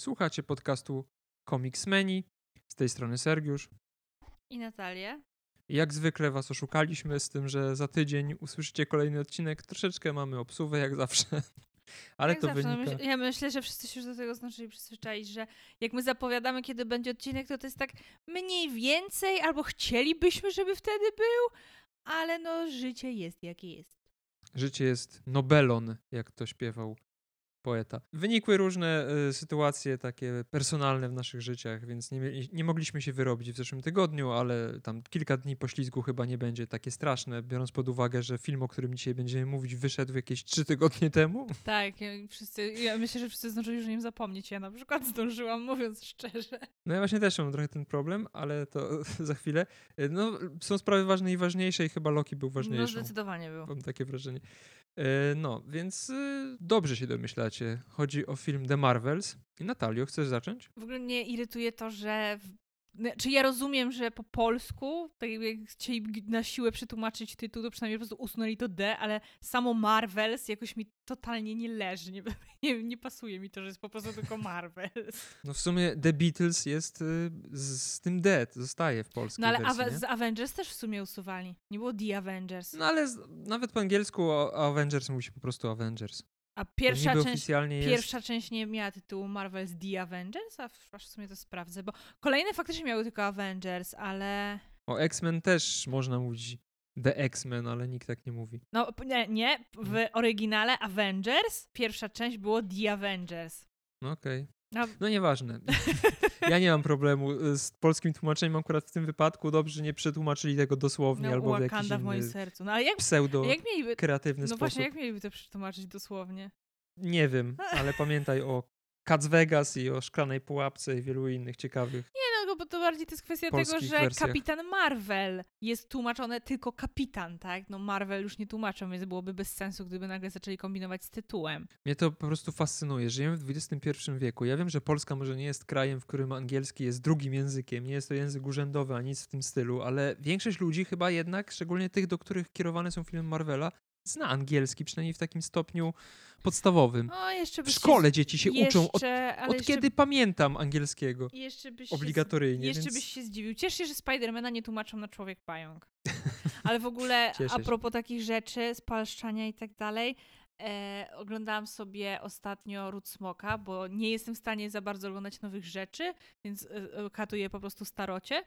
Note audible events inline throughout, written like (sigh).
Słuchacie podcastu Comicsmeni. Z tej strony Sergiusz. I Natalię. Jak zwykle was oszukaliśmy z tym, że za tydzień usłyszycie kolejny odcinek. Troszeczkę mamy obsuwę, jak zawsze. (laughs) Ale jak to zawsze, no wynika... ja myślę, że wszyscy się już do tego zdążyli przyzwyczaić, że jak my zapowiadamy, kiedy będzie odcinek, to to jest tak mniej więcej, albo chcielibyśmy, żeby wtedy był, ale no życie jest jakie jest. Życie jest Nobelon, jak to śpiewał poeta. Wynikły różne y, sytuacje takie personalne w naszych życiach, więc nie, nie mogliśmy się wyrobić w zeszłym tygodniu, ale tam kilka dni poślizgu chyba nie będzie takie straszne, biorąc pod uwagę, że film, o którym dzisiaj będziemy mówić, wyszedł jakieś trzy tygodnie temu. Tak, ja, wszyscy, ja myślę, że wszyscy zdążyli już o nim zapomnieć. Ja na przykład zdążyłam, mówiąc szczerze. No ja właśnie też mam trochę ten problem, ale to (laughs) za chwilę. No, są sprawy ważne i ważniejsze i chyba Loki był No ważniejszy. zdecydowanie był. Mam takie wrażenie. E, No, więc y, dobrze się domyślacie. Chodzi o film The Marvels. I Natalio, chcesz zacząć? W ogóle mnie irytuje to, że. Czy ja rozumiem, że po polsku, tak jakby jak chcieli na siłę przetłumaczyć tytuł, to przynajmniej po prostu usunęli to D, ale samo Marvels jakoś mi totalnie nie leży. Nie, (laughs) nie, nie pasuje mi to, że jest po prostu tylko Marvels. No w sumie The Beatles jest y, z, z tym D, zostaje w polskiej No ale wersji, z Avengers też w sumie usuwali. Nie było The Avengers. No ale z, nawet po angielsku o, Avengers mówi się po prostu Avengers. A pierwsza niby część. oficjalnie jest... Pierwsza część nie miała tytułu Marvel's The Avengers, a w- sumie to sprawdzę, bo kolejne faktycznie miały tylko Avengers, ale O X-Men też można mówić The X-Men, ale nikt tak nie mówi. No nie, nie, w oryginale Avengers pierwsza część było The Avengers. No okej. No, No nieważne. Ja nie mam problemu y, z polskim tłumaczeniem akurat w tym wypadku. Dobrze, że nie przetłumaczyli tego dosłownie no albo w jakiś Wakanda w moim inny sercu. No ale jak, pseudo jak mieliby... kreatywny No sposób. właśnie, jak mieliby to przetłumaczyć dosłownie? Nie wiem, (laughs) ale pamiętaj o Cats Vegas i o Szklanej Pułapce i wielu innych ciekawych. Nie no, bo to bardziej to jest kwestia tego, że wersjach. Kapitan Marvel jest tłumaczone tylko kapitan, tak? No Marvel już nie tłumaczą, więc byłoby bez sensu, gdyby nagle zaczęli kombinować z tytułem. Mnie to po prostu fascynuje. Żyjemy w XXI wieku. Ja wiem, że Polska może nie jest krajem, w którym angielski jest drugim językiem, nie jest to język urzędowy, ani nic w tym stylu, ale większość ludzi chyba jednak, szczególnie tych, do których kierowane są filmy Marvela, zna angielski, przynajmniej w takim stopniu podstawowym. O, jeszcze W szkole dzieci się jeszcze, uczą od, od jeszcze, kiedy pamiętam angielskiego. Jeszcze byś się Obligatoryjnie. Jeszcze więc... byś się zdziwił. Cieszę się, że Spidermana nie tłumaczą na człowiek pająk. (laughs) Ale w ogóle (laughs) Cieszę a się. propos takich rzeczy, spalszczania i tak dalej, e, oglądałam sobie ostatnio Ród Smoka, bo nie jestem w stanie za bardzo oglądać nowych rzeczy, więc e, e, katuję po prostu starocie.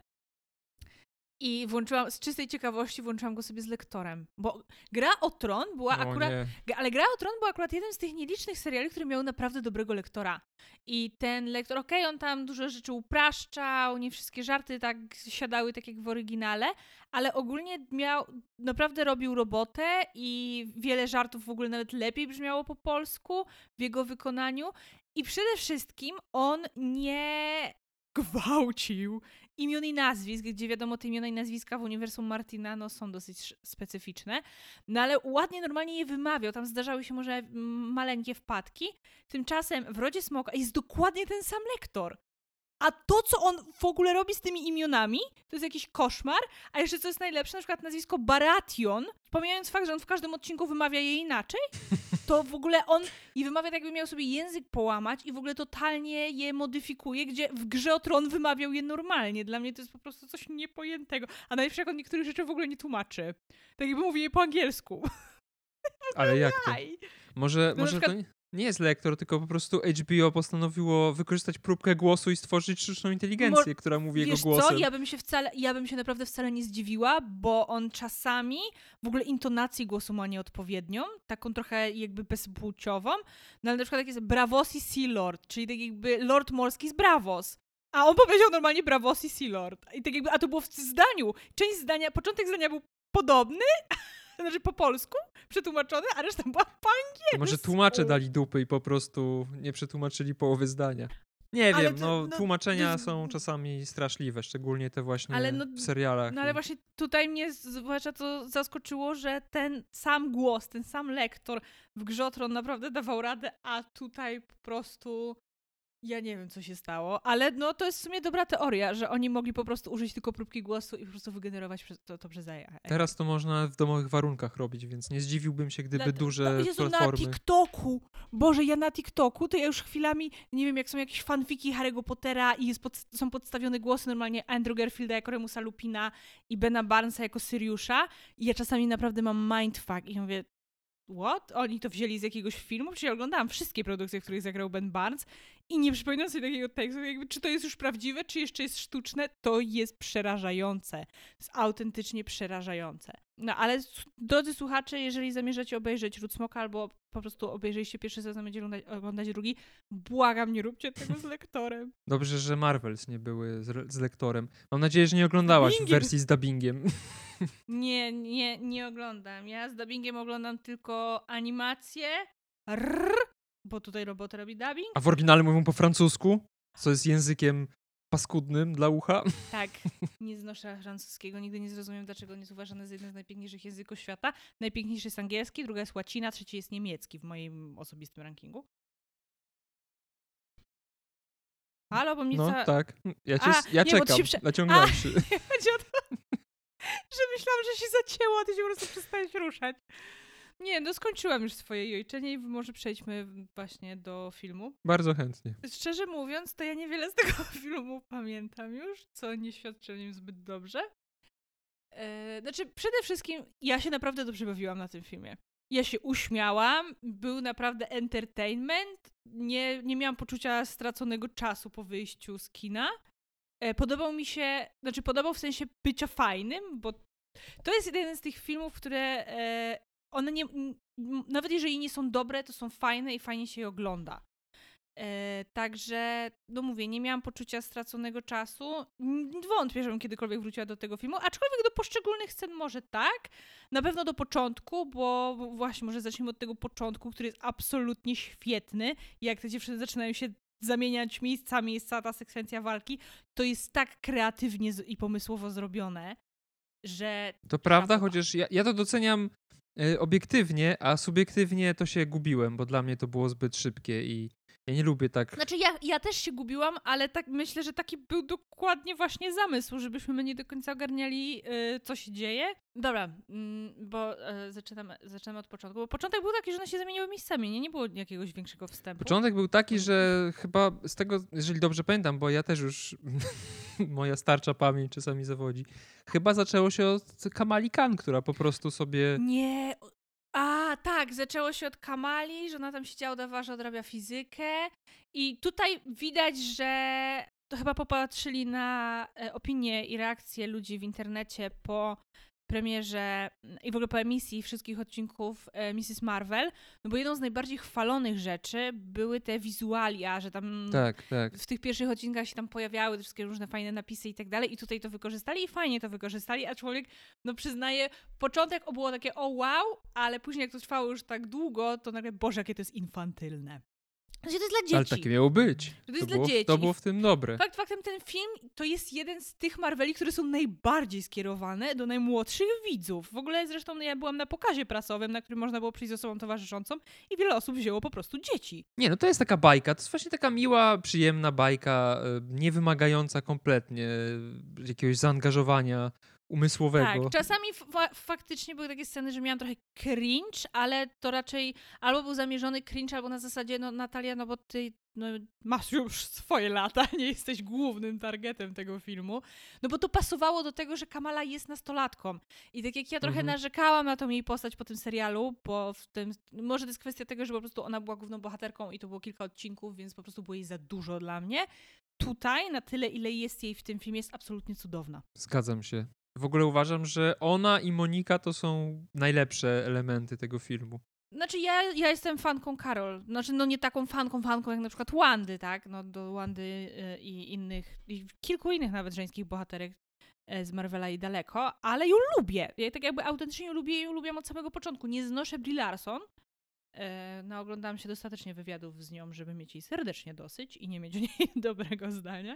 I włączyłam, z czystej ciekawości włączyłam go sobie z lektorem, bo Gra o Tron była akurat nie. Ale Gra o Tron był akurat jeden z tych nielicznych seriali, które miały naprawdę dobrego lektora. I ten lektor, okej, on tam dużo rzeczy upraszczał, nie wszystkie żarty tak siadały tak jak w oryginale, ale ogólnie miał, naprawdę robił robotę i wiele żartów w ogóle nawet lepiej brzmiało po polsku w jego wykonaniu. I przede wszystkim on nie gwałcił imion i nazwisk, gdzie wiadomo, te imiona i nazwiska w uniwersum Martina no, są dosyć specyficzne. No ale ładnie, normalnie je wymawiał. Tam zdarzały się może mm, maleńkie wpadki. Tymczasem w Rodzie Smoka jest dokładnie ten sam lektor. A to, co on w ogóle robi z tymi imionami, to jest jakiś koszmar. A jeszcze co jest najlepsze, na przykład nazwisko Baratheon, pomijając fakt, że on w każdym odcinku wymawia je inaczej, (laughs) to w ogóle on i wymawia tak, jakby miał sobie język połamać i w ogóle totalnie je modyfikuje, gdzie w grze o tron wymawiał je normalnie. Dla mnie to jest po prostu coś niepojętego. A najlepsze, jak on niektórych rzeczy w ogóle nie tłumaczy. Tak jakby mówi je po angielsku. (laughs) Ale jak to? Może, No może przykład- to nie, nie jest lektor, tylko po prostu HBO postanowiło wykorzystać próbkę głosu i stworzyć sztuczną inteligencję, która mówi jego głosem. co, ja bym się wcale, ja bym się naprawdę wcale nie zdziwiła, bo on czasami w ogóle intonację głosu ma nieodpowiednią, taką trochę jakby bezpłciową, no ale na przykład tak jest Bravos i Sea Lord, czyli tak jakby Lord Morski z Bravos. A on powiedział normalnie Bravos i Sea Lord. I tak jakby, a to było w zdaniu. Część zdania, początek zdania był podobny, znaczy po polsku, przetłumaczony, a reszta była po angielsku. Może tłumacze dali dupy i po prostu nie przetłumaczyli połowy zdania. Nie Ale wiem, to- no, no, tłumaczenia to jest- są czasami straszliwe, szczególnie te właśnie no- w serialach. No ale i- właśnie tutaj mnie zwłaszcza to zaskoczyło, że ten sam głos, ten sam lektor w grze o Tron naprawdę dawał radę, a tutaj po prostu Ja nie wiem, co się stało, ale no to jest w sumie dobra teoria, że oni mogli po prostu użyć tylko próbki głosu i po prostu wygenerować to, to przez AI. Teraz to można w domowych warunkach robić, więc nie zdziwiłbym się, gdyby na, duże Jezu, platformy... na TikToku! Boże, ja na TikToku, to ja już chwilami, nie wiem, jak są jakieś fanfiki Harry'ego Pottera i pod, są podstawione głosy normalnie Andrew Garfielda jako Remusa Lupina i Bena Barnesa jako Syriusza i ja czasami naprawdę mam mindfuck i mówię, what? Oni to wzięli z jakiegoś filmu? Przecież ja oglądałam wszystkie produkcje, w których zagrał Ben Barnes i nie przypominam sobie takiego tekstu, jakby czy to jest już prawdziwe, czy jeszcze jest sztuczne, to jest przerażające. Jest autentycznie przerażające. No ale drodzy słuchacze, jeżeli zamierzacie obejrzeć Ród Smoka albo po prostu obejrzeliście pierwszy sezon, będziecie oglądać, drugi, błagam, nie róbcie tego z lektorem. Dobrze, że Marvels nie były z, z lektorem. Mam nadzieję, że nie oglądałaś wersji z dubbingiem. (laughs) Nie, nie, nie oglądam. Ja z dubbingiem oglądam tylko animację, rrr, bo tutaj robot robi dubbing. A w oryginale mówią po francusku, co jest językiem paskudnym dla ucha. Tak, nie znoszę francuskiego, nigdy nie zrozumiem, dlaczego nie jest uważany za jeden z najpiękniejszych języków świata. Najpiękniejszy jest angielski, druga jest łacina, trzeci jest niemiecki w moim osobistym rankingu. Halo, bo mnie No ca... tak, ja, cię, A, ja nie, czekam, prze... naciągnąwszy. (laughs) Chodzi o to, (laughs) że myślałam, że się zacięło, a ty się po prostu przestałeś ruszać. Nie, no skończyłam już swoje jojczenie i może przejdźmy właśnie do filmu. Bardzo chętnie. Szczerze mówiąc, to ja niewiele z (laughs) tego filmu pamiętam już, co nie świadczy o nim zbyt dobrze. Eee, znaczy, przede wszystkim ja się naprawdę dobrze bawiłam na tym filmie. Ja się uśmiałam, był naprawdę entertainment, nie, nie miałam poczucia straconego czasu po wyjściu z kina. E, podobał mi się, znaczy podobał w sensie bycia fajnym, bo to jest jeden z tych filmów, które e, one nie, nawet jeżeli nie są dobre, to są fajne i fajnie się je ogląda. E, także, no mówię, nie miałam poczucia straconego czasu. Wątpię, żebym kiedykolwiek wróciła do tego filmu, aczkolwiek do poszczególnych scen może tak. Na pewno do początku, bo właśnie może zacznijmy od tego początku, który jest absolutnie świetny. Jak te dziewczyny zaczynają się zamieniać miejscami, jest cała ta sekwencja walki, to jest tak kreatywnie i pomysłowo zrobione, że... To prawda, chociaż ja, ja to doceniam obiektywnie, a subiektywnie to się gubiłem, bo dla mnie to było zbyt szybkie i ja nie lubię tak. Znaczy, ja, ja też się gubiłam, ale tak myślę, że taki był dokładnie właśnie zamysł, żebyśmy my nie do końca ogarniali, yy, co się dzieje. Dobra, yy, bo yy, zaczynamy, zaczynamy od początku. Bo początek był taki, że one się zamieniły miejscami, nie? Nie było jakiegoś większego wstępu. Początek był taki, że chyba z tego, jeżeli dobrze pamiętam, bo ja też już (laughs) moja starcza pamięć czasami zawodzi. Chyba zaczęło się od Kamali Khan, która po prostu sobie. Nie, a, tak, zaczęło się od Kamali, że ona tam siedziała, udawała, że odrabia fizykę. I tutaj widać, że to chyba popatrzyli na e, opinie i reakcje ludzi w internecie po premierze i w ogóle po emisji wszystkich odcinków e, Mrs. Marvel, no bo jedną z najbardziej chwalonych rzeczy były te wizualia, że tam tak, tak. w tych pierwszych odcinkach się tam pojawiały wszystkie różne fajne napisy i tak dalej i tutaj to wykorzystali i fajnie to wykorzystali, a człowiek, no przyznaje, początek było takie o wow, ale później jak to trwało już tak długo, to nagle, Boże, jakie to jest infantylne. Znaczy, to jest dla dzieci. Ale takie miało być. To, to było. To było w tym dobre. Fakt faktem ten film to jest jeden z tych Marveli, które są najbardziej skierowane do najmłodszych widzów. W ogóle zresztą ja byłam na pokazie prasowym, na którym można było przyjść z osobą towarzyszącą i wiele osób wzięło po prostu dzieci. Nie, no to jest taka bajka. To jest właśnie taka miła, przyjemna bajka, e, nie wymagająca kompletnie e, jakiegoś zaangażowania umysłowego. Tak, czasami faktycznie były takie sceny, że miałam trochę cringe, ale to raczej albo był zamierzony cringe, albo na zasadzie, no Natalia, no bo ty no, masz już swoje lata, (laughs) nie jesteś głównym targetem tego filmu. No bo to pasowało do tego, że Kamala jest nastolatką. I tak jak ja trochę mhm. narzekałam na tą jej postać po tym serialu, bo w tym, może to jest kwestia tego, że po prostu ona była główną bohaterką i to było kilka odcinków, więc po prostu było jej za dużo dla mnie. Tutaj, na tyle, ile jest jej w tym filmie, jest absolutnie cudowna. Zgadzam się. W ogóle uważam, że ona i Monika to są najlepsze elementy tego filmu. Znaczy ja, ja jestem fanką Karol. Znaczy no nie taką fanką, fanką jak na przykład Wandy, tak? No do Wandy y, i innych, i kilku innych nawet żeńskich bohaterek y, z Marvela i daleko, ale ją lubię. Ja tak jakby autentycznie lubię ją lubię od samego początku. Nie znoszę Brie Larson. Y, no oglądałam się dostatecznie wywiadów z nią, żeby mieć jej serdecznie dosyć i nie mieć o niej (laughs) dobrego zdania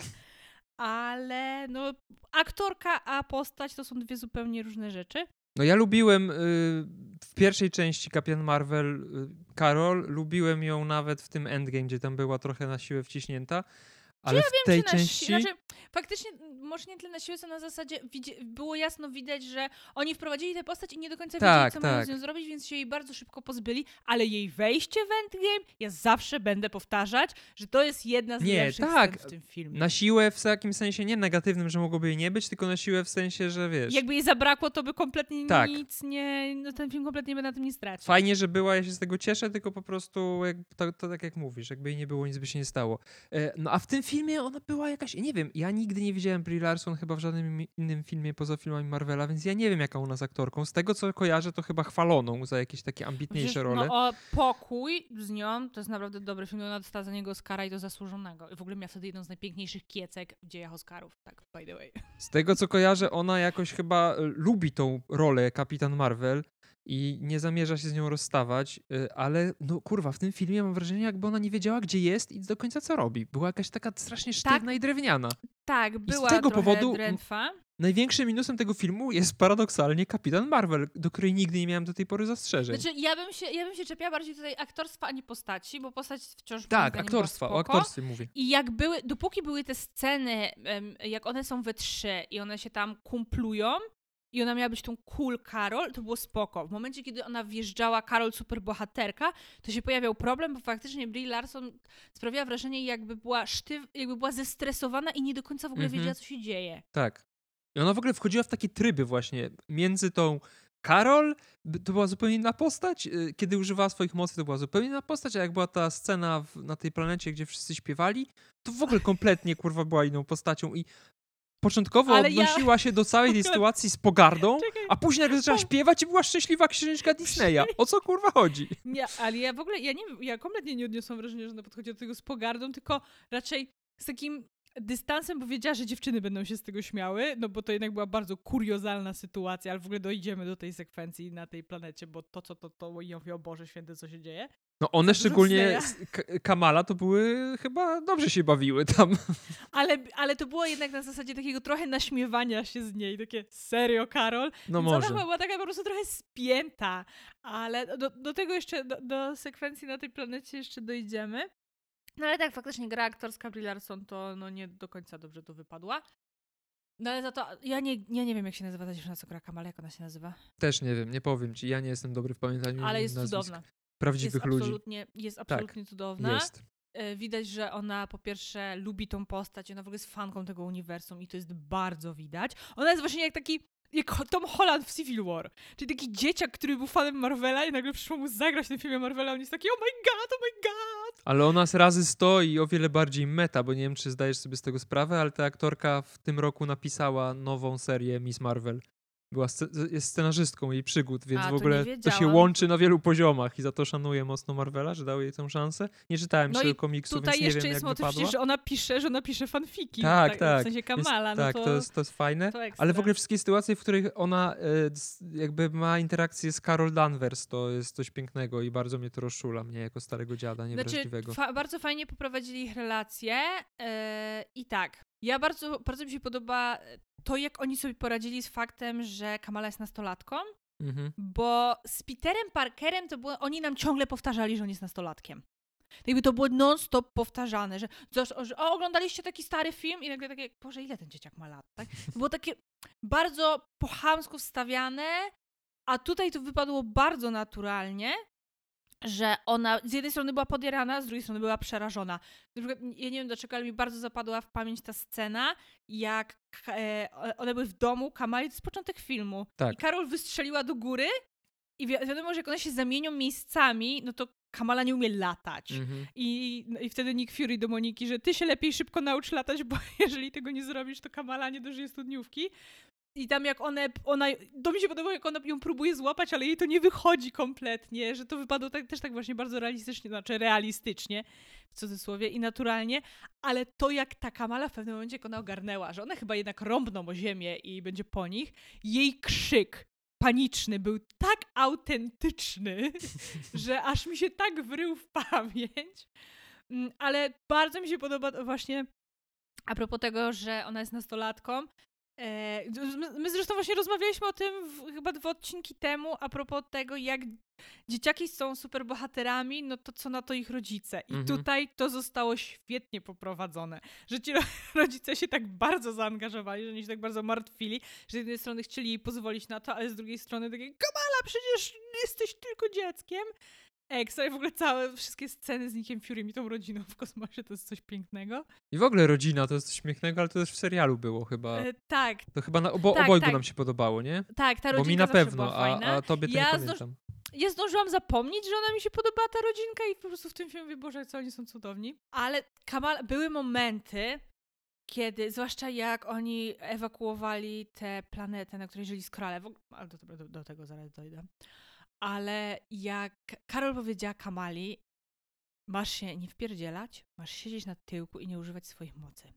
ale no, aktorka a postać to są dwie zupełnie różne rzeczy. No ja lubiłem y, w pierwszej części Kapitan Marvel y, Carol, lubiłem ją nawet w tym Endgame, gdzie tam była trochę na siłę wciśnięta, ale ja w wiem, tej części... si- znaczy, faktycznie, może nie tyle na siłę, co na zasadzie było jasno widać, że oni wprowadzili tę postać i nie do końca Tak, wiedzieli, co mają tak. z nią zrobić, więc się jej bardzo szybko pozbyli, ale jej wejście w Endgame, ja zawsze będę powtarzać, że to jest jedna z Nie, lepszych tak. w tym filmie. Na siłę w takim sensie nie negatywnym, że mogłoby jej nie być, tylko na siłę w sensie, że wiesz... Jakby jej zabrakło, to by kompletnie Tak. nic nie, no ten film kompletnie by na tym nie stracił. Fajnie, że była, ja się z tego cieszę, tylko po prostu jak, to, to tak jak mówisz, jakby jej nie było, nic by się nie stało. E, no a w tym filmie ona była jakaś, nie wiem, ja nigdy nie widziałem Brie Larson chyba w żadnym innym filmie poza filmami Marvela, więc ja nie wiem jaka ona jest aktorką. Z tego co kojarzę, to chyba chwaloną za jakieś takie ambitniejsze Przecież, role. No o pokój z nią, to jest naprawdę dobry film, ona dostała za niego Oscara i to zasłużonego. I w ogóle miała wtedy jedną z najpiękniejszych kiecek w dziejach Oscarów, tak by the way. Z tego co kojarzę, ona jakoś chyba e, lubi tą rolę Kapitan Marvel i nie zamierza się z nią rozstawać, e, ale no kurwa, w tym filmie mam wrażenie, jakby ona nie wiedziała, gdzie jest i do końca co robi. Była jakaś taka strasznie sztywna i drewniana. Tak, była tego trochę powodu- drętwa. Największym minusem tego filmu jest paradoksalnie Kapitan Marvel, do której nigdy nie miałem do tej pory zastrzeżeń. Znaczy, ja bym, się, ja bym się czepiała bardziej tutaj aktorstwa, a nie postaci, bo postać wciąż tak, aktorstwa, o aktorstwie mówię. I jak były, dopóki były te sceny, jak one są we trzy i one się tam kumplują i ona miała być tą cool Carol, to było spoko. W momencie, kiedy ona wjeżdżała Carol superbohaterka, to się pojawiał problem, bo faktycznie Brie Larson sprawiała wrażenie, jakby była sztyw, jakby była zestresowana i nie do końca w ogóle Mhm. wiedziała, co się dzieje. Tak. I ona w ogóle wchodziła w takie tryby właśnie między tą Karol, to była zupełnie inna postać, y, kiedy używała swoich mocy, to była zupełnie inna postać, a jak była ta scena w, na tej planecie, gdzie wszyscy śpiewali, to w ogóle kompletnie, kurwa, była inną postacią i początkowo Ale ja- odnosiła się do całej tej sytuacji z pogardą, Czekaj. a później nagle zaczęła śpiewać i była szczęśliwa księżniczka Disneya. O co kurwa chodzi? Nie, ale ja w ogóle, ja nie ja kompletnie nie odniosłam wrażenia, że ona podchodzi do tego z pogardą, tylko raczej z takim dystansem, bo wiedziała, że dziewczyny będą się z tego śmiały, no bo to jednak była bardzo kuriozalna sytuacja, ale w ogóle dojdziemy do tej sekwencji na tej planecie, bo to, co to, to, i ja mówię, o Boże Święty, co się dzieje. No one szczególnie Kamala to były chyba dobrze się bawiły tam. Ale, ale to było jednak na zasadzie takiego trochę naśmiewania się z niej, takie serio, Karol? No Więc ona może. chyba była taka po prostu trochę spięta, ale do, do tego jeszcze, do, do sekwencji na tej planecie jeszcze dojdziemy. No ale tak, faktycznie gra aktorska Brie Larson to no, nie do końca dobrze to wypadła. No ale za to, ja nie, ja nie wiem jak się nazywa ta dziewczyna, co gra Kamal, jak ona się nazywa? Też nie wiem, nie powiem ci, ja nie jestem dobry w pamiętaniu Ale jest nazwisk cudowna. Jest prawdziwych ludzi. absolutnie, jest absolutnie cudowna. Jest. E, Widać, że ona po pierwsze lubi tą postać, ona w ogóle jest fanką tego uniwersum i to jest bardzo widać. Ona jest właśnie jak taki, jak Tom Holland w Civil War. Czyli taki dzieciak, który był fanem Marvela i nagle przyszło mu zagrać w tym filmie Marvela, on jest taki oh my god, oh my god! Ale ona z razy stoi o wiele bardziej meta, bo nie wiem, czy zdajesz sobie z tego sprawę, ale ta aktorka w tym roku napisała nową serię Miss Marvel. Była jest scenarzystką jej przygód, więc A, w ogóle to się łączy na wielu poziomach i za to szanuję mocno Marvela, że dał jej tę szansę. Nie czytałem No komiksu, Tutaj więc nie jeszcze wiem, jest jak motyw wypadła. że ona pisze, że ona pisze fanfiki. Tak, W tak. sensie Jest- Kamala, no tak, to, to, jest, to jest fajne. to. Ale w ogóle wszystkie sytuacje, w których ona e, jakby ma interakcję z Carol Danvers, to jest coś pięknego i bardzo mnie to rozczula, mnie jako starego dziada Znaczy, niewrażliwego. fa- bardzo fajnie poprowadzili ich relacje e, i tak. Ja bardzo, bardzo mi się podoba to, jak oni sobie poradzili z faktem, że Kamala jest nastolatką, Mhm. bo z Peterem Parkerem to było, oni nam ciągle powtarzali, że on jest nastolatkiem. Jakby to było non-stop powtarzane, że, że, że o, oglądaliście taki stary film i nagle takie, Boże, ile ten dzieciak ma lat, tak? To było takie bardzo po chamsku wstawiane, a tutaj to wypadło bardzo naturalnie, że ona z jednej strony była podierana, z drugiej strony była przerażona. Ja nie wiem dlaczego, ale mi bardzo zapadła w pamięć ta scena, jak e, one były w domu Kamali, to jest początek filmu. Tak. I Karol wystrzeliła do góry i wi- wiadomo, że jak one się zamienią miejscami, no to Kamala nie umie latać. Mhm. I, no I wtedy Nick Fury do Moniki, że ty się lepiej szybko naucz latać, bo (laughs) jeżeli tego nie zrobisz, to Kamala nie dożyje studniówki. I tam jak one, ona, to mi się podobało, jak ona ją próbuje złapać, ale jej to nie wychodzi kompletnie, że to wypadło tak, też tak właśnie bardzo realistycznie, znaczy realistycznie, w cudzysłowie, i naturalnie, ale to jak ta Kamala w pewnym momencie, jak ona ogarnęła, że one chyba jednak rąbną o ziemię i będzie po nich, jej krzyk paniczny był tak autentyczny, (laughs) że aż mi się tak wrył w pamięć. Mm, Ale bardzo mi się podoba właśnie a propos tego, że ona jest nastolatką, My, my zresztą właśnie rozmawialiśmy o tym w, chyba dwa odcinki temu, a propos tego, jak dzieciaki są superbohaterami, no to co na to ich rodzice. I Mhm. tutaj to zostało świetnie poprowadzone. Że ci ro- (laughs) rodzice się tak bardzo zaangażowali, że oni się tak bardzo martwili, że z jednej strony chcieli jej pozwolić na to, ale z drugiej strony takie, Kamala, przecież jesteś tylko dzieckiem. Ekstra i w ogóle całe, wszystkie sceny z Nickiem Fury i tą rodziną w kosmosie to jest coś pięknego. I w ogóle rodzina to jest coś śmiesznego, ale to też w serialu było chyba. E, tak, To chyba na obo, tak, obojgu tak. nam się podobało, nie? tak, ta Bo rodzinka mi na pewno, a, a tobie to Ja nie zdąż- pamiętam. ja zdążyłam zapomnieć, że ona mi się podobała ta rodzinka i po prostu w tym filmie mówię, Boże, co oni są cudowni. Ale Kamal, były momenty, kiedy, zwłaszcza jak oni ewakuowali tę planetę, na której żyli w ogóle, ale do, do, do tego zaraz dojdę. Ale jak Karol powiedziała Kamali, masz się nie wpierdzielać, masz siedzieć na tyłku i nie używać swoich mocy.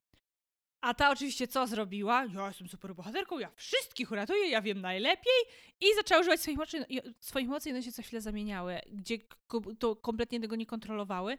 A ta oczywiście co zrobiła? Ja jestem super bohaterką, ja wszystkich uratuję, ja wiem najlepiej. I zaczęła używać swoich mocy, swoich mocy i one się co chwilę zamieniały, gdzie to kompletnie tego nie kontrolowały.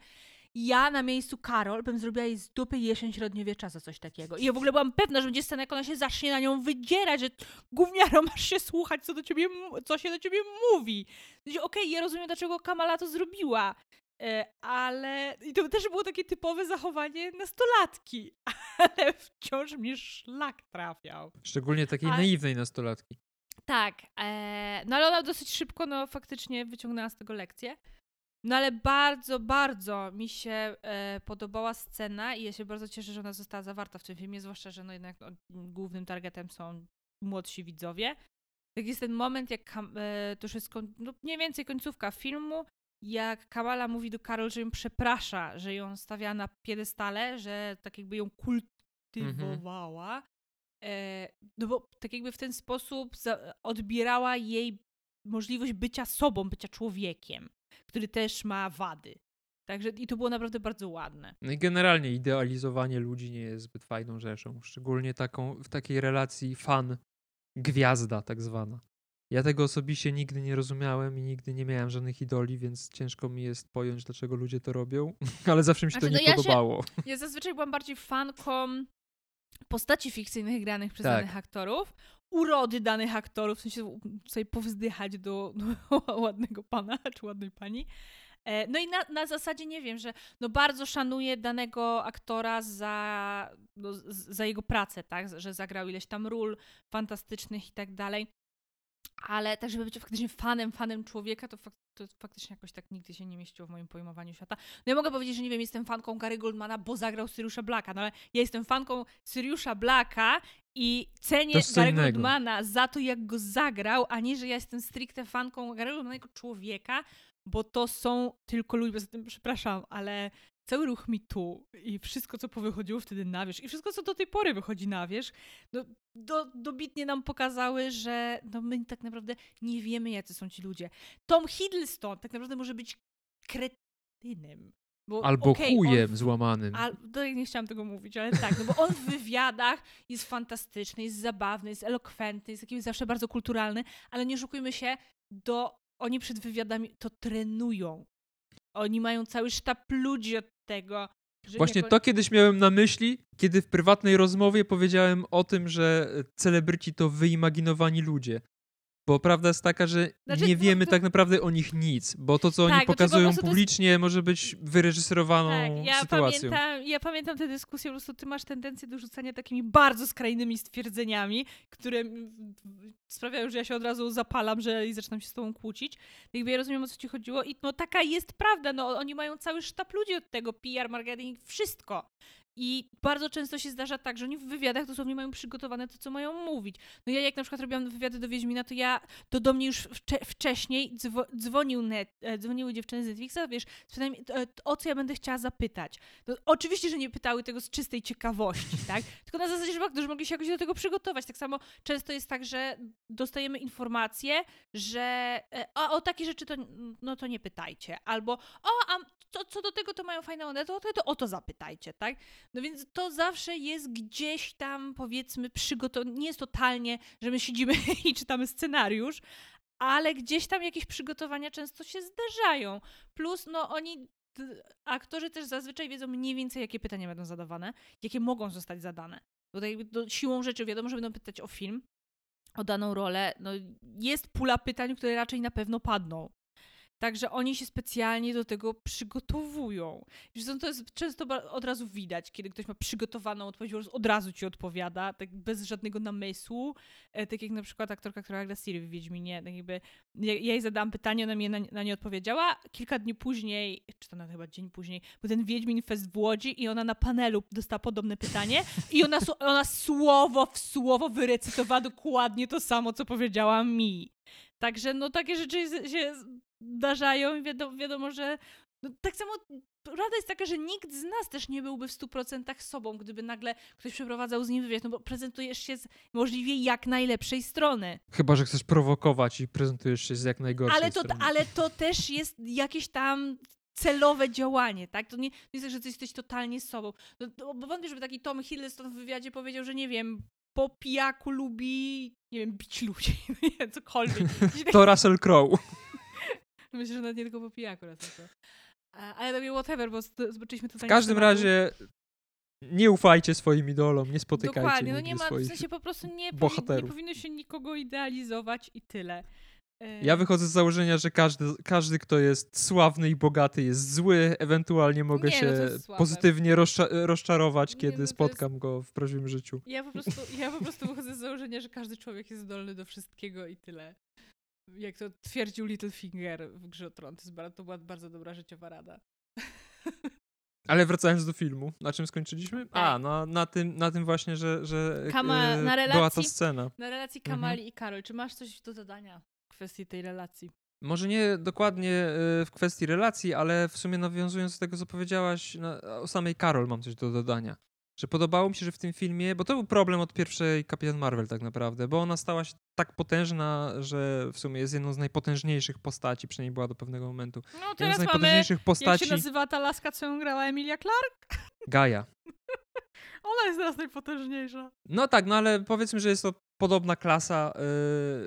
Ja na miejscu Karol bym zrobiła jej z dupy jesień średniowiecza za coś takiego. I ja w ogóle byłam pewna, że będzie scena, jak ona się zacznie na nią wydzierać, że gówniaro masz się słuchać, co, do ciebie, co się do ciebie mówi. Znaczy, Okej, ja rozumiem, dlaczego Kamala to zrobiła, e, ale i to też było takie typowe zachowanie nastolatki, (laughs) ale wciąż mnie szlak trafiał. Szczególnie takiej A- naiwnej nastolatki. Tak, e, no ale ona dosyć szybko, no faktycznie wyciągnęła z tego lekcję. No ale bardzo, bardzo mi się e, podobała scena i ja się bardzo cieszę, że ona została zawarta w tym filmie, zwłaszcza, że no jednak no, głównym targetem są młodsi widzowie. Tak jest ten moment, jak Kam- e, to już jest koń- no, mniej więcej końcówka filmu, jak Kamala mówi do Karol, że ją przeprasza, że ją stawia na piedestale, że tak jakby ją kultywowała. E, no bo tak jakby w ten sposób za- odbierała jej możliwość bycia sobą, bycia człowiekiem, który też ma wady. Także i to było naprawdę bardzo ładne. No i generalnie idealizowanie ludzi nie jest zbyt fajną rzeczą. Szczególnie taką, w takiej relacji fan, gwiazda tak zwana. Ja tego osobiście nigdy nie rozumiałem i nigdy nie miałem żadnych idoli, więc ciężko mi jest pojąć, dlaczego ludzie to robią, (laughs) ale zawsze mi się Znaczy, to no nie ja się- podobało. Ja zazwyczaj byłam bardziej fanką postaci fikcyjnych granych przez Tak. danych aktorów, urody danych aktorów, w sensie powzdychać do, (laughs) ładnego pana czy ładnej pani. E, No i na, na zasadzie nie wiem, że no bardzo szanuję danego aktora za, no, za jego pracę, tak? Że zagrał ileś tam ról fantastycznych i tak dalej. Ale tak, żeby być faktycznie fanem, fanem człowieka, to, fak to faktycznie jakoś tak nigdy się nie mieściło w moim pojmowaniu świata. No ja mogę powiedzieć, że nie wiem, jestem fanką Gary Goldmana, bo zagrał Syriusza Blacka, no ale ja jestem fanką Syriusza Blacka i cenię Gary. Goldmana za to, jak go zagrał, a nie, że ja jestem stricte fanką Gary Goldmana jako człowieka, bo to są tylko ludzie, poza tym, przepraszam, ale cały ruch mi tu i wszystko, co powychodziło wtedy na wierzch i wszystko, co do tej pory wychodzi na wierzch, no, do, dobitnie nam pokazały, że no, my tak naprawdę nie wiemy, jacy są ci ludzie. Tom Hiddleston tak naprawdę może być kretynem. Bo, Albo on chujem w- złamanym. Al, to nie chciałam tego mówić, ale tak, no bo on w wywiadach jest fantastyczny, jest zabawny, jest elokwentny, jest taki zawsze bardzo kulturalny, ale nie oszukujmy się, do, oni przed wywiadami to trenują. Oni mają cały sztab ludzi od tego. Właśnie nie- to kiedyś miałem na myśli, kiedy w prywatnej rozmowie powiedziałem o tym, że e, celebryci to wyimaginowani ludzie. Bo prawda jest taka, że Znaczy, nie no wiemy to- tak naprawdę o nich nic, bo to, co Tak, oni znaczy, po pokazują prostu to jest- publicznie, może być wyreżyserowaną Tak, ja sytuacją. pamiętam, ja pamiętam tę dyskusję, po prostu ty masz tendencję do rzucania takimi bardzo skrajnymi stwierdzeniami, które sprawiają, że ja się od razu zapalam, że i zaczynam się z tobą kłócić. Jakby ja rozumiem, o co ci chodziło i no taka jest prawda, no oni mają cały sztab ludzi od tego, PR, marketing, wszystko. I bardzo często się zdarza tak, że oni w wywiadach dosłownie mają przygotowane to, co mają mówić. No ja jak na przykład robiłam wywiady do Wiedźmina, to ja, to do mnie już wcze- wcześniej dzwo, dzwonił net, e, dzwoniły dziewczyny z Netflixa, wiesz, e, o co ja będę chciała zapytać. No, oczywiście, że nie pytały tego z czystej ciekawości, (laughs) tak? Tylko na zasadzie, że aktorzy mogli się jakoś do tego przygotować. Tak samo często jest tak, że dostajemy informację, że e, a o takie rzeczy to, no to nie pytajcie. Albo o, a to, co do tego to mają fajną one, to, to, o to zapytajcie, tak? No więc to zawsze jest gdzieś tam, powiedzmy, przygotowane. Nie jest totalnie, że my siedzimy (laughs) i czytamy scenariusz, ale gdzieś tam jakieś przygotowania często się zdarzają. Plus, no oni, aktorzy też zazwyczaj wiedzą mniej więcej, jakie pytania będą zadawane, jakie mogą zostać zadane. Jakby do, siłą rzeczy wiadomo, że będą pytać o film, o daną rolę. No, jest pula pytań, które raczej na pewno padną. Także oni się specjalnie do tego przygotowują. Zresztą to jest często od razu widać, kiedy ktoś ma przygotowaną odpowiedź, od razu ci odpowiada, tak bez żadnego namysłu. E, tak jak na przykład aktorka, która gra Siri w Wiedźminie. Tak jakby ja, jej zadałam pytanie, ona mi na, na nie odpowiedziała. Kilka dni później, czy to nawet chyba dzień później, był ten Wiedźmin Fest w Łodzi i ona na panelu dostała podobne pytanie i ona, ona słowo w słowo wyrecytowała dokładnie to samo, co powiedziała mi. Także no takie rzeczy się zdarzają i wiadomo, wiadomo że no, tak samo prawda jest taka, że nikt z nas też nie byłby w 100% sobą, gdyby nagle ktoś przeprowadzał z nim wywiad, no bo prezentujesz się z możliwie jak najlepszej strony. Chyba, że chcesz prowokować i prezentujesz się z jak najgorszej ale to, strony. Ale to też jest jakieś tam celowe działanie, tak? To nie, nie jest tak, że ty jesteś totalnie sobą. No, bo wątpię, żeby taki Tom Hiddleston w wywiadzie powiedział, że nie wiem, po pijaku lubi, nie wiem, bić ludzi, (laughs) nie, cokolwiek. to Russell Crowe. (laughs) Myślę, że nawet nie tylko po pijaku Russell Crowe. Ale robię whatever, bo zobaczyliśmy to W każdym razie nie ufajcie swoim idolom, nie spotykajcie Dokładnie, no nie ma, w sensie po prostu nie, bohaterów. nie powinno się nikogo idealizować i tyle. Ja wychodzę z założenia, że każdy, każdy, kto jest sławny i bogaty, jest zły. Ewentualnie mogę nie, się no pozytywnie rozcza rozczarować, kiedy nie, no spotkam jest... go w prawdziwym życiu. Ja po, prostu, ja po prostu wychodzę z założenia, że każdy człowiek jest zdolny do wszystkiego i tyle. Jak to twierdził Littlefinger w grze o Tron. To była bardzo dobra życiowa rada. Ale wracając do filmu, na czym skończyliśmy? A, tak. na, na, tym, na tym właśnie, że, że Kama, e, relacji, była ta scena. Na relacji Kamali mhm. i Karol. Czy masz coś do dodania? Kwestii tej relacji. Może nie dokładnie y, w kwestii relacji, ale w sumie nawiązując do tego, co powiedziałaś, o samej Karol mam coś do dodania. Że podobało mi się, że w tym filmie, bo to był problem od pierwszej Kapitan Marvel tak naprawdę, bo ona stała się tak potężna, że w sumie jest jedną z najpotężniejszych postaci, przynajmniej była do pewnego momentu. No teraz z najpotężniejszych mamy, postaci. Jak się nazywa ta laska, co ją grała Emilia Clark? Gaja. (laughs) Ona jest teraz najpotężniejsza. No tak, no ale powiedzmy, że jest to podobna klasa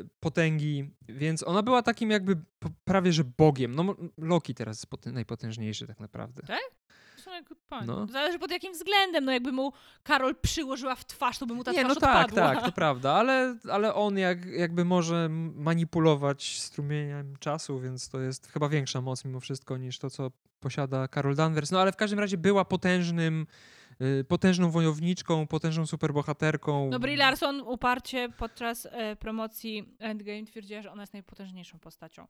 y, potęgi, więc ona była takim jakby prawie że bogiem. No Loki teraz jest najpotężniejszy tak naprawdę. Tak? No. Zależy pod jakim względem. No jakby mu Karol przyłożyła w twarz, to by mu ta Nie, twarz no tak, odpadła. tak, to (laughs) prawda, ale, ale on jak, jakby może manipulować strumieniem czasu, więc to jest chyba większa moc mimo wszystko niż to, co posiada Karol Danvers. No ale w każdym razie była potężnym potężną wojowniczką, potężną superbohaterką. No Brie Larson uparcie podczas e, promocji Endgame twierdziła, że ona jest najpotężniejszą postacią.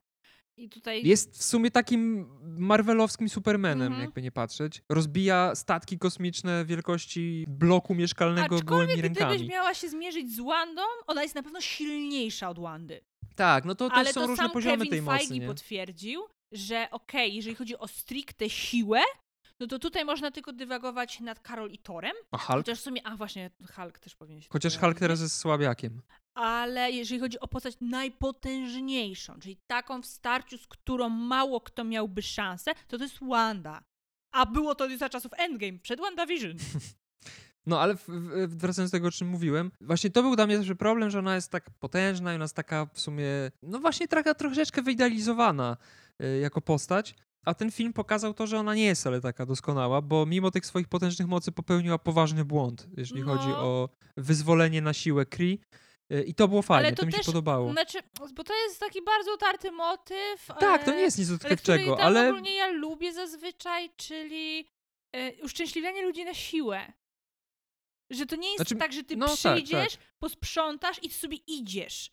I tutaj... Jest w sumie takim marvelowskim Supermanem, mm -hmm. jakby nie patrzeć. Rozbija statki kosmiczne wielkości bloku mieszkalnego gołymi rękami. gdybyś miała się zmierzyć z Wandą, ona jest na pewno silniejsza od Wandy. Tak, no to, Ale są to różne poziomy Kevin tej mocy. Nie? potwierdził, że okej, okay, jeżeli chodzi o stricte siłę, no to tutaj można tylko dywagować nad Karol i Torem. A Hulk? Chociaż w sumie, a właśnie, Hulk też powinien się... Chociaż Hulk teraz jest słabiakiem. Ale jeżeli chodzi o postać najpotężniejszą, czyli taką w starciu, z którą mało kto miałby szansę, to to jest Wanda. A było to za czasów Endgame, przed WandaVision. (laughs) No, ale w, w, wracając do tego, o czym mówiłem, właśnie to był dla mnie zawsze problem, że ona jest tak potężna i ona jest taka w sumie, no właśnie taka troszeczkę wyidealizowana y, jako postać. A ten film pokazał to, że ona nie jest wcale taka doskonała, bo mimo tych swoich potężnych mocy popełniła poważny błąd, jeśli no. chodzi o wyzwolenie na siłę Kree. I to było fajnie, to, to, mi się podobało. Znaczy, bo to jest taki bardzo utarty motyw. Tak, to nie jest nic odkrywczego, ale... ale... ogólnie ja lubię zazwyczaj, czyli e, uszczęśliwianie ludzi na siłę. Że to nie jest znaczy, tak, że ty no, tak, przyjdziesz, tak, tak. posprzątasz i sobie idziesz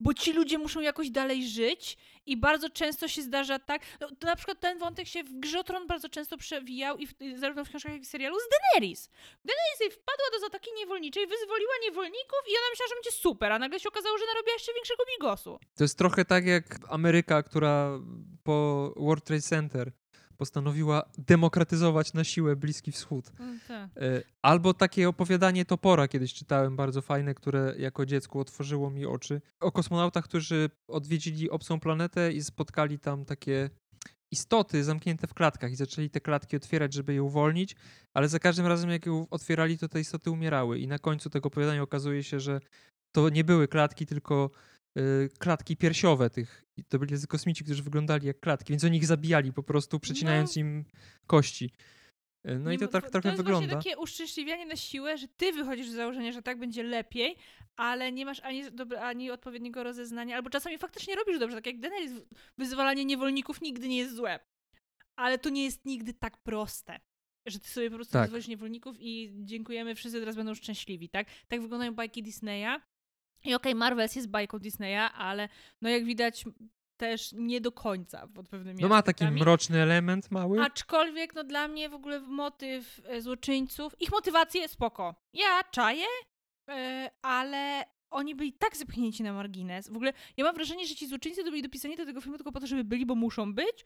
bo ci ludzie muszą jakoś dalej żyć i bardzo często się zdarza tak, no, na przykład ten wątek się w Grze o Tron bardzo często przewijał i w, zarówno w książkach, jak i w serialu z Daenerys. Daenerys jej wpadła do Zatoki Niewolniczej, wyzwoliła niewolników i ona myślała, że będzie super, a nagle się okazało, że narobiła jeszcze większego bigosu. To jest trochę tak jak Ameryka, która po World Trade Center postanowiła demokratyzować na siłę Bliski Wschód. Mm, tak. E, albo takie opowiadanie Topora kiedyś czytałem, bardzo fajne, które jako dziecku otworzyło mi oczy. O kosmonautach, którzy odwiedzili obcą planetę i spotkali tam takie istoty zamknięte w klatkach i zaczęli te klatki otwierać, żeby je uwolnić, ale za każdym razem jak je otwierali, to te istoty umierały i na końcu tego opowiadania okazuje się, że to nie były klatki, tylko klatki piersiowe tych. To byli kosmici, którzy wyglądali jak klatki, więc oni ich zabijali po prostu, przecinając no. im kości. E, No i to tak to trochę jest wygląda. właśnie takie uszczęśliwianie na siłę, że ty wychodzisz z założenia, że tak będzie lepiej, ale nie masz ani, dobra, ani odpowiedniego rozeznania, albo czasami faktycznie robisz dobrze, tak jak Daenerys, wyzwalanie niewolników nigdy nie jest złe. Ale to nie jest nigdy tak proste, że ty sobie po prostu Tak. wyzwolisz niewolników i dziękujemy, wszyscy teraz będą szczęśliwi, tak? Tak wyglądają bajki Disneya. I okej, Marvels jest bajką Disneya, ale no jak widać też nie do końca pod pewnymi No ma taki mroczny element mały. Aczkolwiek, no dla mnie w ogóle motyw e, złoczyńców, ich motywacje spoko. Ja czaję, e, ale oni byli tak zepchnięci na margines. W ogóle ja mam wrażenie, że ci złoczyńcy to byli dopisani do tego filmu tylko po to, żeby byli, bo muszą być.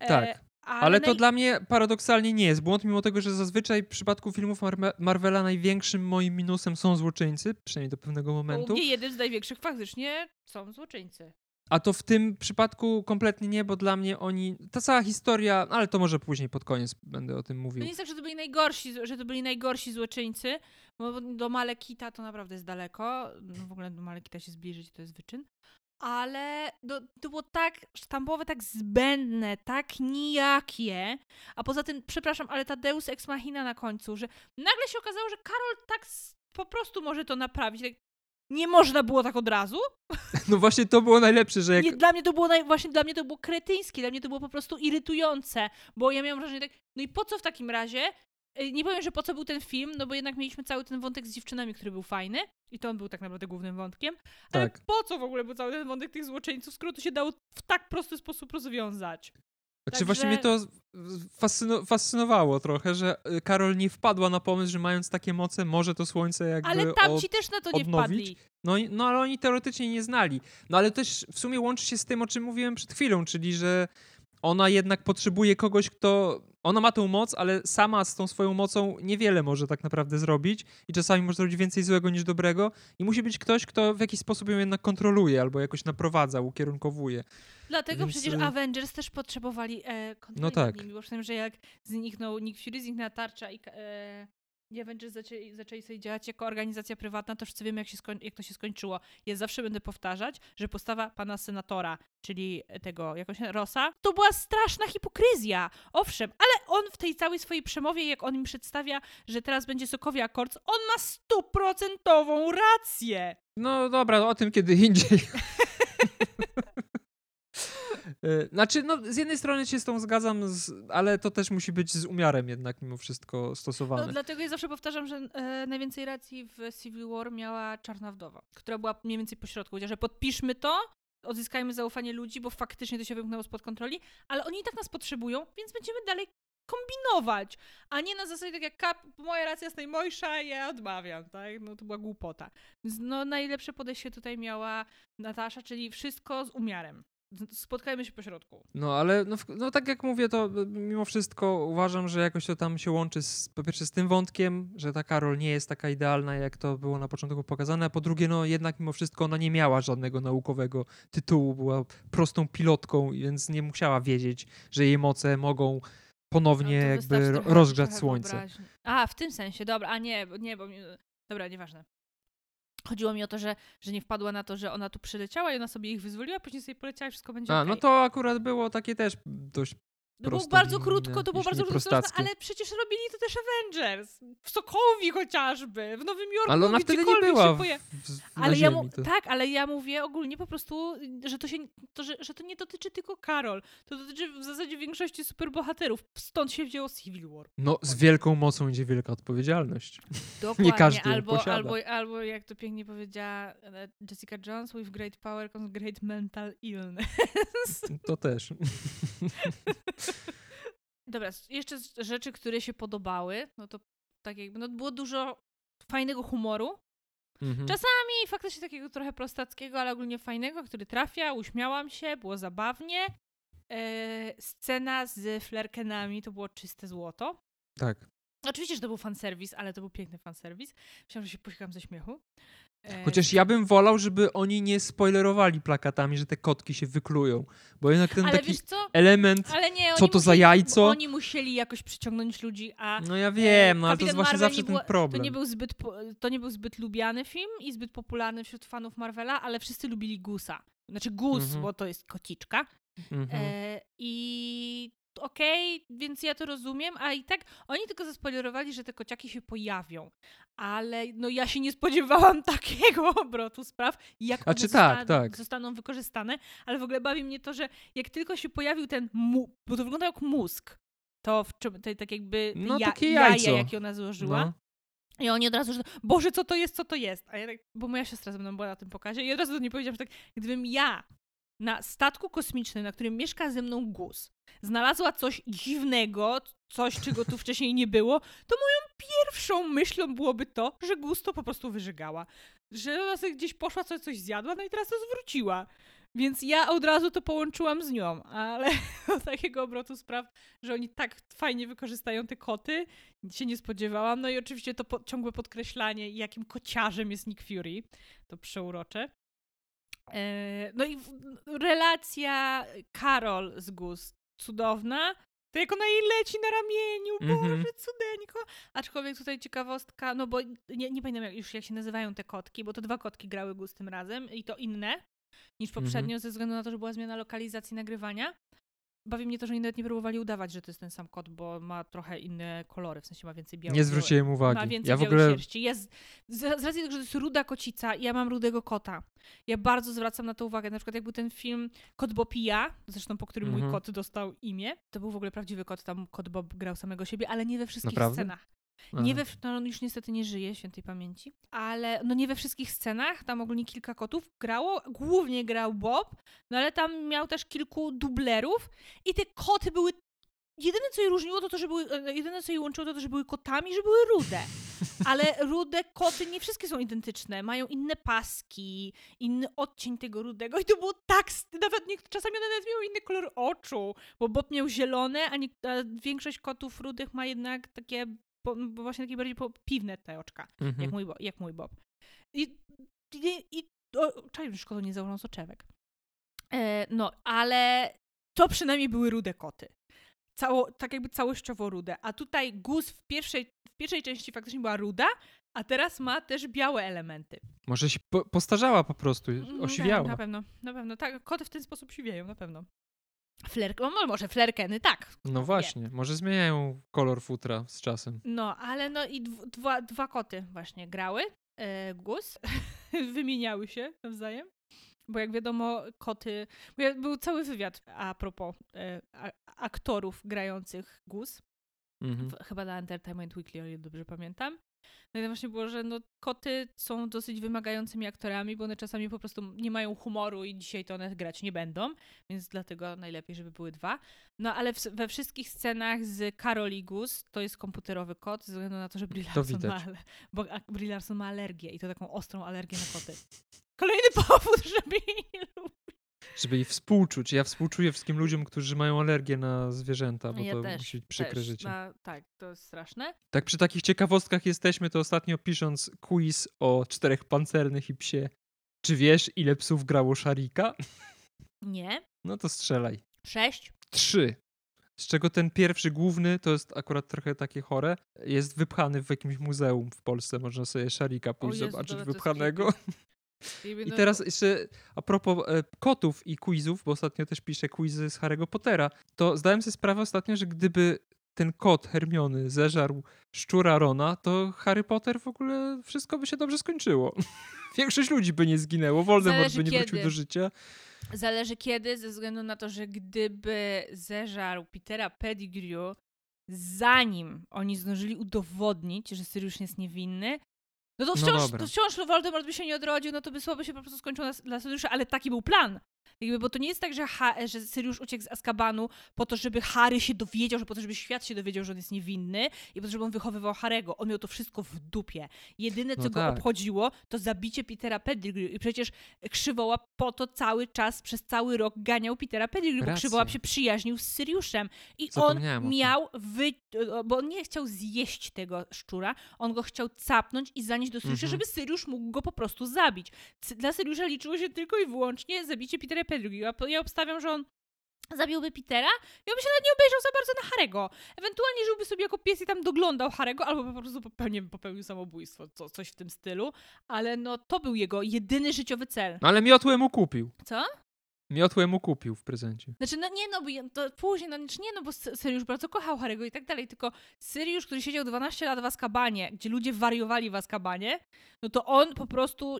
E, Tak. Ale to naj- dla mnie paradoksalnie nie jest błąd, mimo tego, że zazwyczaj w przypadku filmów Mar- Marvela największym moim minusem są złoczyńcy, przynajmniej do pewnego momentu. mnie jeden z największych faktycznie są złoczyńcy. A to w tym przypadku kompletnie nie, bo dla mnie oni. Ta cała historia, ale to może później pod koniec będę o tym To mówił. nie jest tak, że to byli najgorsi, że to byli najgorsi złoczyńcy, bo do Malekita to naprawdę jest daleko. No w ogóle do Malekita się zbliżyć to jest wyczyn. Ale to było tak sztampowe, tak zbędne, tak nijakie. A poza tym, przepraszam, ale ta Deus Ex Machina na końcu, że nagle się okazało, że Karol tak po prostu może to naprawić. Tak, nie można było tak od razu. (laughs) No właśnie to było najlepsze, że jak. Nie, dla mnie to było naj, właśnie dla mnie to było kretyńskie, dla mnie to było po prostu irytujące, bo ja miałam wrażenie tak, no i po co w takim razie? Y, Nie powiem, że po co był ten film, no bo jednak mieliśmy cały ten wątek z dziewczynami, który był fajny i to on był tak naprawdę głównym wątkiem, ale Tak. po co w ogóle był cały ten wątek tych złoczyńców, skoro to się dało w tak prosty sposób rozwiązać? Znaczy właśnie mnie to fascyno- fascynowało trochę, że y, Karol nie wpadła na pomysł, że mając takie moce, może to słońce jakby. Ale od- tamci też na to nie odnowić? wpadli. No, no ale oni teoretycznie nie znali. No ale też w sumie łączy się z tym, o czym mówiłem przed chwilą, czyli że ona jednak potrzebuje kogoś, kto. Ona ma tą moc, ale sama z tą swoją mocą niewiele może tak naprawdę zrobić i czasami może zrobić więcej złego niż dobrego i musi być ktoś, kto w jakiś sposób ją jednak kontroluje albo jakoś naprowadza, ukierunkowuje. Dlatego Więc, przecież y- Avengers też potrzebowali e, kontroli No tak. nad nimi, bo przy tym, że jak zniknął Nick Fury, zniknęła tarcza i e, i Avengers zaczęli, zaczęli sobie działać jako organizacja prywatna, to wszyscy wiemy, jak, się skoń, jak to się skończyło. Ja zawsze będę powtarzać, że postawa pana senatora, czyli tego, jakoś Rosa, to była straszna hipokryzja. Owszem, ale on w tej całej swojej przemowie, jak on im przedstawia, że teraz będzie Sokowie Akord, on ma stuprocentową rację. No dobra, o tym kiedy indziej. (laughs) Y, Znaczy, no z jednej strony się z tą zgadzam, z, ale to też musi być z umiarem jednak mimo wszystko No, stosowane. dlatego ja zawsze powtarzam, że e, najwięcej racji w Civil War miała Czarna Wdowa, która była mniej więcej pośrodku. Że podpiszmy to, odzyskajmy zaufanie ludzi, bo faktycznie to się wymknęło spod kontroli, ale oni i tak nas potrzebują, więc będziemy dalej kombinować, a nie na zasadzie tak jak kap, moja racja jest najmojsza, ja odmawiam, tak? No to była głupota. No najlepsze podejście tutaj miała Natasza, czyli wszystko z umiarem. Spotkajmy się pośrodku. No ale no, no tak jak mówię, to y, mimo wszystko uważam, że jakoś to tam się łączy z, po pierwsze z tym wątkiem, że ta Karol nie jest taka idealna, jak to było na początku pokazane, a po drugie, no jednak mimo wszystko ona nie miała żadnego naukowego tytułu, była prostą pilotką, więc nie musiała wiedzieć, że jej moce mogą ponownie No jakby rozgrzać słońce. wyobraźni. A, w tym sensie, dobra, a nie, nie, bo dobra, nieważne. Chodziło mi o to, że, że nie wpadła na to, że ona tu przyleciała i ona sobie ich wyzwoliła, później sobie poleciała i wszystko będzie A, okej. no to akurat było takie też dość To było prosto bardzo krótko, to było bardzo nie krótko, ale przecież robili to też Avengers. W Sokowi chociażby, w Nowym Jorku, Ale ona wtedy nie była w, w, ale ja mu, tak, ale ja mówię ogólnie po prostu, że to się, to, że, że to nie dotyczy tylko Karol. To dotyczy w zasadzie większości superbohaterów. Stąd się wzięło Civil War. No, z wielką mocą idzie wielka odpowiedzialność. (laughs) Dokładnie, każdy ją albo, posiada. albo, albo jak to pięknie powiedziała e, Jessica Jones, with great power comes great mental illness. To też. (laughs) (laughs) Dobra, jeszcze rzeczy, które się podobały, no to tak jakby, no było dużo fajnego humoru. Mhm. Czasami faktycznie takiego trochę prostackiego, ale ogólnie fajnego, który trafia, uśmiałam się, było zabawnie. E, scena z flerkenami to było czyste złoto. Tak. Oczywiście, że to był fanserwis, ale to był piękny fanserwis. Myślałam, że się posikam ze śmiechu. E, Chociaż ja bym wolał, żeby oni nie spoilerowali plakatami, że te kotki się wyklują. Bo jednak ten ale taki element. Nie, co to za musieli, jajco? Bo oni musieli jakoś przyciągnąć ludzi, a No ja wiem, no ale to jest właśnie Marvel zawsze ten problem. to nie, był zbyt, to nie był zbyt lubiany film i zbyt popularny wśród fanów Marvela, ale wszyscy lubili Gusa. Znaczy Gus, Mhm. bo to jest kociczka. Mhm. E, I okej, więc ja to rozumiem, a i tak oni tylko zaspoilerowali, że te kociaki się pojawią. Ale no ja się nie spodziewałam (laughs) takiego obrotu spraw, jak A one czy tak, zosta- tak. zostaną wykorzystane, ale w ogóle bawi mnie to, że jak tylko się pojawił ten mu, bo to wygląda jak mózg, to w czym, to tak jakby No, ja, takie jaja, jajco. jakie ona złożyła. No. I oni od razu, że Boże, co to jest, co to jest? A ja tak, bo moja siostra ze mną była na tym pokazie i od razu do niej powiedziałam, że tak, gdybym ja na statku kosmicznym, na którym mieszka ze mną guz, znalazła coś dziwnego, coś, czego tu wcześniej nie było, to moją pierwszą myślą byłoby to, że guz to po prostu wyżygała. Że ona sobie gdzieś poszła, coś, coś zjadła, no i teraz to zwróciła. Więc ja od razu to połączyłam z nią, ale (laughs) do takiego obrotu spraw, że oni tak fajnie wykorzystają te koty, się nie spodziewałam. No i oczywiście to po, ciągłe podkreślanie, jakim kociarzem jest Nick Fury. To przeurocze. E, no i relacja Karol z Gus cudowna. To jak ona jej leci na ramieniu, Mhm. Boże, cudeńko. Aczkolwiek tutaj ciekawostka, no bo nie, nie pamiętam już jak się nazywają te kotki, bo to dwa kotki grały Gus tym razem i to inne niż poprzednio ze względu na to, że była zmiana lokalizacji nagrywania. Bawi mnie to, że oni nawet nie próbowali udawać, że to jest ten sam kot, bo ma trochę inne kolory, w sensie ma więcej białego. Nie zwróciłem Ma uwagi. więcej Ja w ogóle sierści. Jest, z, z racji tego, że to jest ruda kocica, ja mam rudego kota. Ja bardzo zwracam na to uwagę. Na przykład jak był ten film Kot Bopija, zresztą po którym mój Mhm. kot dostał imię, to był w ogóle prawdziwy kot, tam kot Bob grał samego siebie, ale nie we wszystkich Naprawdę? scenach. Nie we, w- no on już niestety nie żyje, świętej pamięci, ale no nie we wszystkich scenach, tam ogólnie kilka kotów. Grało, głównie grał Bob, no ale tam miał też kilku dublerów i te koty były, jedyne co je różniło to to, że były, e, jedyne co je łączyło to to, że były kotami, że były rude. Ale rude koty nie wszystkie są identyczne, mają inne paski, inny odcień tego rudego i to było tak, nawet nie, czasami one nawet miały inny kolor oczu, bo Bob miał zielone, a, nie, a większość kotów rudych ma jednak takie, po, bo właśnie takie bardziej po, piwne te oczka, Mhm. jak, mój, jak mój Bob. I, i, i o, czaj, szkoda nie założą soczewek. E, no, ale to przynajmniej były rude koty. Cało, tak jakby całościowo rude. A tutaj Gus w pierwszej, w pierwszej części faktycznie była ruda, a teraz ma też białe elementy. Może się po, postarzała po prostu, Mm, osiwiała. Tak, na pewno, na pewno. Tak, koty w ten sposób siwieją, na pewno. Flerk, no, może flerkeny, tak. No właśnie, może zmieniają kolor futra z czasem. No, ale no i dw- dwa, dwa koty właśnie grały. E, Gus. (laughs) Wymieniały się nawzajem. Bo jak wiadomo, koty. Był cały wywiad a propos e, a, aktorów grających Gus. Mhm. W, chyba na Entertainment Weekly, o ile dobrze pamiętam. No i tam właśnie było, że no, koty są dosyć wymagającymi aktorami, bo one czasami po prostu nie mają humoru i dzisiaj to one grać nie będą, więc dlatego najlepiej, żeby były dwa. No ale w, we wszystkich scenach z Karol i Gus to jest komputerowy kot, ze względu na to, że Brie To ma, bo Brie Larson ma alergię i to taką ostrą alergię na koty. Kolejny powód, (laughs) żeby jej nie lubić. Żeby jej współczuć. Ja współczuję wszystkim ludziom, którzy mają alergię na zwierzęta, bo Ja to też, musi być przykre Też, życie. na- tak, to jest straszne. Tak przy takich ciekawostkach jesteśmy, to ostatnio pisząc quiz o czterech pancernych i psie. Czy wiesz, ile psów grało Szarika? Nie. No to strzelaj. Sześć. Trzy. Z czego ten pierwszy główny, to jest akurat trochę takie chore, jest wypchany w jakimś muzeum w Polsce. Można sobie Szarika pójść Jezu, zobaczyć wypchanego. I teraz jeszcze a propos e, kotów i quizów, bo ostatnio też piszę quizy z Harry'ego Pottera, to zdałem sobie sprawę ostatnio, że gdyby ten kot Hermiony zeżarł szczura Rona, to Harry Potter w ogóle wszystko by się dobrze skończyło. (laughs) Zawiększość ludzi by nie zginęło, Voldemort Zależy by nie wrócił kiedy. do życia. Zależy kiedy, ze względu na to, że gdyby zeżarł Petera Pettigrew, zanim oni zdążyli udowodnić, że Sirius jest niewinny, no to No wciąż, dobra. to wciąż Voldemort by się nie odrodził, no to by słabo się po prostu skończyło dla, Siriusza, ale taki był plan. Jakby, bo to nie jest tak, że, ha, że Sirius uciekł z Azkabanu po to, żeby Harry się dowiedział, że po to, żeby świat się dowiedział, że on jest niewinny i po to, żeby on wychowywał Harego. On miał to wszystko w dupie. Jedyne, co No go tak. obchodziło, to zabicie Petera Pettigrew. I przecież Krzywołap po to cały czas, przez cały rok ganiał Petera Pettigrew, bo Racja. Krzywołap się przyjaźnił z Syriuszem. I on miał wy... bo on nie chciał zjeść tego szczura, on go chciał capnąć i zanieść do Syriusza, Mhm. żeby Syriusz mógł go po prostu zabić. Dla Syriusza liczyło się tylko i wyłącznie zabicie Petera Ja obstawiam, że on zabiłby Petera i on by się nawet nie obejrzał za bardzo na Harego. Ewentualnie żyłby sobie jako pies i tam doglądał Harego, albo po prostu popełnił, popełnił samobójstwo, co, coś w tym stylu. Ale no to był jego jedyny życiowy cel. No ale miotłę mu kupił. Co? Miotłę mu kupił w prezencie. Znaczy, no nie, no to później, no znaczy nie, no bo Sy- Syriusz bardzo kochał Harego i tak dalej, tylko Syriusz, który siedział 12 lat w Azkabanie, gdzie ludzie wariowali w Azkabanie, no to on po prostu,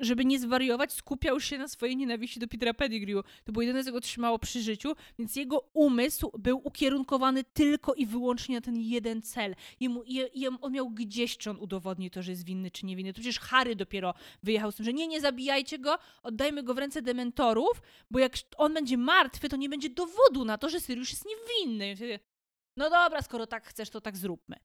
żeby nie zwariować, skupiał się na swojej nienawiści do Petera Pettigrew. To było jedyne, co go trzymało przy życiu, więc jego umysł był ukierunkowany tylko i wyłącznie na ten jeden cel. Jemu, je, jem, on miał gdzieś, czy on udowodni to, że jest winny, czy niewinny. To przecież Harry dopiero wyjechał z tym, że nie, nie zabijajcie go, oddajmy go w ręce dementorów, bo jak on będzie martwy, to nie będzie dowodu na to, że Syriusz jest niewinny. No dobra, skoro tak chcesz, to tak zróbmy.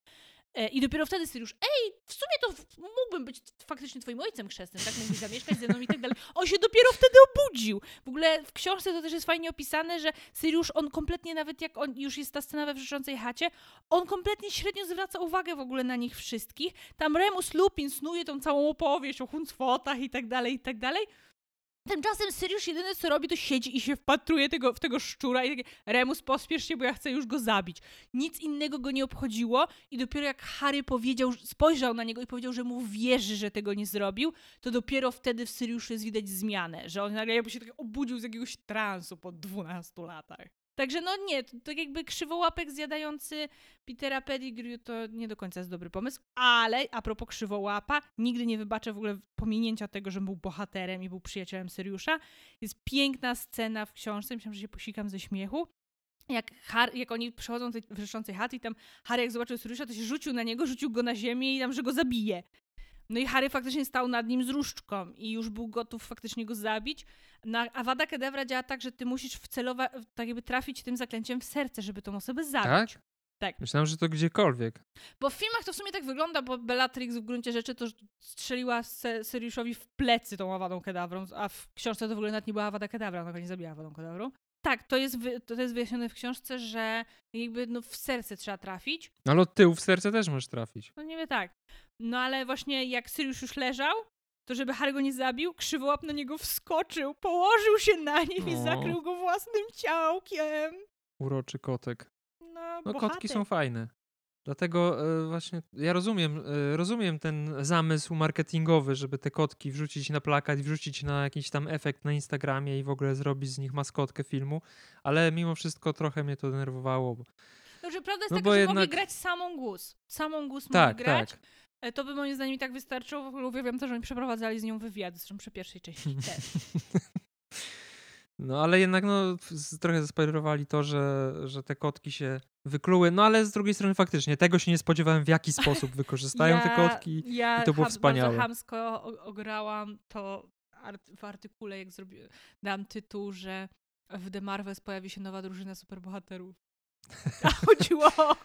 E, I dopiero wtedy Syriusz, ej, w sumie to mógłbym być faktycznie twoim ojcem chrzestnym, tak? Mógłbyś zamieszkać ze mną i tak dalej. On się dopiero wtedy obudził. W ogóle w książce to też jest fajnie opisane, że Syriusz, on kompletnie, nawet jak on już jest ta scena we wrzeszczącej chacie, on kompletnie średnio zwraca uwagę w ogóle na nich wszystkich. Tam Remus Lupin snuje tą całą opowieść o huncwotach i tak dalej, i tak dalej. Tymczasem Syriusz jedyne co robi, to siedzi i się wpatruje tego, w tego szczura i takie Remus pospiesz się, bo ja chcę już go zabić. Nic innego go nie obchodziło i dopiero jak Harry powiedział, spojrzał na niego i powiedział, że mu wierzy, że tego nie zrobił, to dopiero wtedy w Syriuszu jest widać zmianę, że on nagle jakby się tak obudził z jakiegoś transu po 12 latach. Także no nie, to, jakby krzywołapek zjadający Petera Pettigrew to nie do końca jest dobry pomysł, ale a propos krzywołapa, nigdy nie wybaczę w ogóle pominięcia tego, że był bohaterem i był przyjacielem Syriusza. Jest piękna scena w książce, myślałam, że się posikam ze śmiechu. Jak, Har- jak oni przychodzą do tej wrzeszczącej chaty i tam Harry jak zobaczył Syriusza, to się rzucił na niego, rzucił go na ziemię i tam, że go zabije. No i Harry faktycznie stał nad nim z różdżką i już był gotów faktycznie go zabić. No, a Avada Kedavra działa tak, że ty musisz wcelować, tak jakby trafić tym zaklęciem w serce, żeby tą osobę zabić. Tak? Tak. Myślałem, że to gdziekolwiek. Bo w filmach to w sumie tak wygląda, bo Bellatrix w gruncie rzeczy to strzeliła Syriuszowi w plecy tą Awadą Kedawrą, a w książce to w ogóle nawet nie była Awada Kedawra, ona go nie zabija Awadą Kedawrą. Tak, to jest, to jest wyjaśnione w książce, że jakby no w serce trzeba trafić. No ale od tyłu w serce też możesz trafić. No niby tak. No ale właśnie jak Syriusz już leżał, to żeby Harry go nie zabił, krzywołap na niego wskoczył, położył się na nim i O. zakrył go własnym ciałkiem. Uroczy kotek. No, No kotki są fajne. Dlatego e, właśnie ja rozumiem, e, rozumiem ten zamysł marketingowy, żeby te kotki wrzucić na plakat, wrzucić na jakiś tam efekt na Instagramie i w ogóle zrobić z nich maskotkę filmu, ale mimo wszystko trochę mnie to denerwowało. Bo... No, że prawda jest No taka, że jednak- mogli grać samą głos. Samą głos mogli Tak, grać. tak. E, To by moim zdaniem i tak wystarczyło. W ogóle uwielbiam to, że oni przeprowadzali z nią wywiady, zresztą przy pierwszej części (laughs) też. No ale jednak no, trochę zaspoilerowali to, że, że te kotki się wykluły. No ale z drugiej strony faktycznie tego się nie spodziewałem, w jaki sposób (laughs) wykorzystają te kotki. Ja i to było ham- wspaniałe. Bardzo chamsko o- ograłam to art- w artykule, jak zrobiłam, dałam tytuł, że w The Marvels pojawi się nowa drużyna superbohaterów. A chodziło o,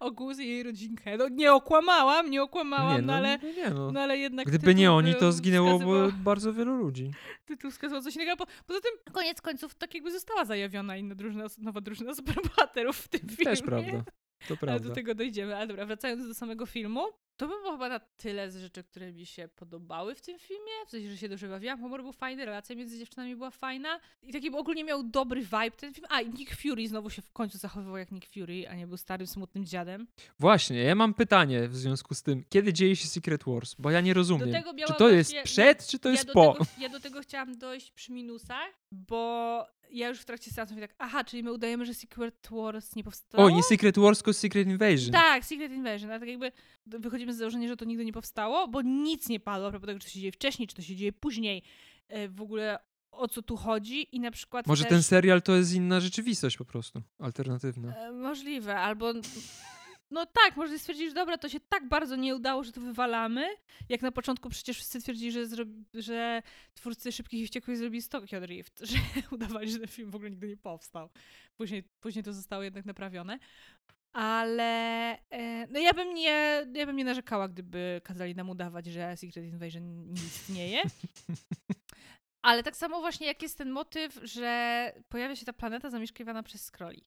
o Guz i jej rodzinkę. No nie okłamałam, nie okłamałam, Nie, no, no, ale, no nie, no. no ale jednak Gdyby nie oni, to zginęłoby wskazywał- bardzo wielu ludzi. tytuł wskazywał coś innego. Po, poza tym, koniec końców, tak jakby została zajawiona inna drużyna, nowa drużyna superbohaterów w tym filmie. Też prawda. To Ale prawda. do tego dojdziemy. Ale dobra, wracając do samego filmu, to by było chyba na tyle z rzeczy, które mi się podobały w tym filmie. W sensie, że się dobrze bawiłam, humor był fajny, relacja między dziewczynami była fajna. I taki ogólnie miał dobry vibe ten film. A, i Nick Fury znowu się w końcu zachowywał jak Nick Fury, a nie był starym, smutnym dziadem. Właśnie, ja mam pytanie w związku z tym. Kiedy dzieje się Secret Wars? Bo ja nie rozumiem. Czy to jest właśnie- przed, czy to ja jest po? Tego, ja do tego chciałam dojść przy minusach, bo ja już w trakcie seansu mówię tak, aha, czyli my udajemy, że Secret Wars nie powstało? O, nie Secret Wars, tylko Secret Invasion. Tak, Secret Invasion, ale tak jakby wychodzimy z założenia, że to nigdy nie powstało, bo nic nie padło a propos tego, czy to się dzieje wcześniej, czy to się dzieje później, e, w ogóle o co tu chodzi i na przykład Może też, ten serial to jest inna rzeczywistość po prostu, alternatywna. e, Możliwe, albo no tak, można stwierdzić, że dobra, to się tak bardzo nie udało, że to wywalamy, jak na początku przecież wszyscy twierdzili, że, zrobi, że twórcy Szybkich i Wściekłych zrobili z Tokyo Drift, (laughs) że udawali, że ten film w ogóle nigdy nie powstał. Później, później to zostało jednak naprawione. Ale e, no ja bym nie, ja bym nie narzekała, gdyby kazali nam udawać, że Secret Invasion nie istnieje. (laughs) Ale tak samo właśnie jak jest ten motyw, że pojawia się ta planeta zamieszkiwana przez Skroli.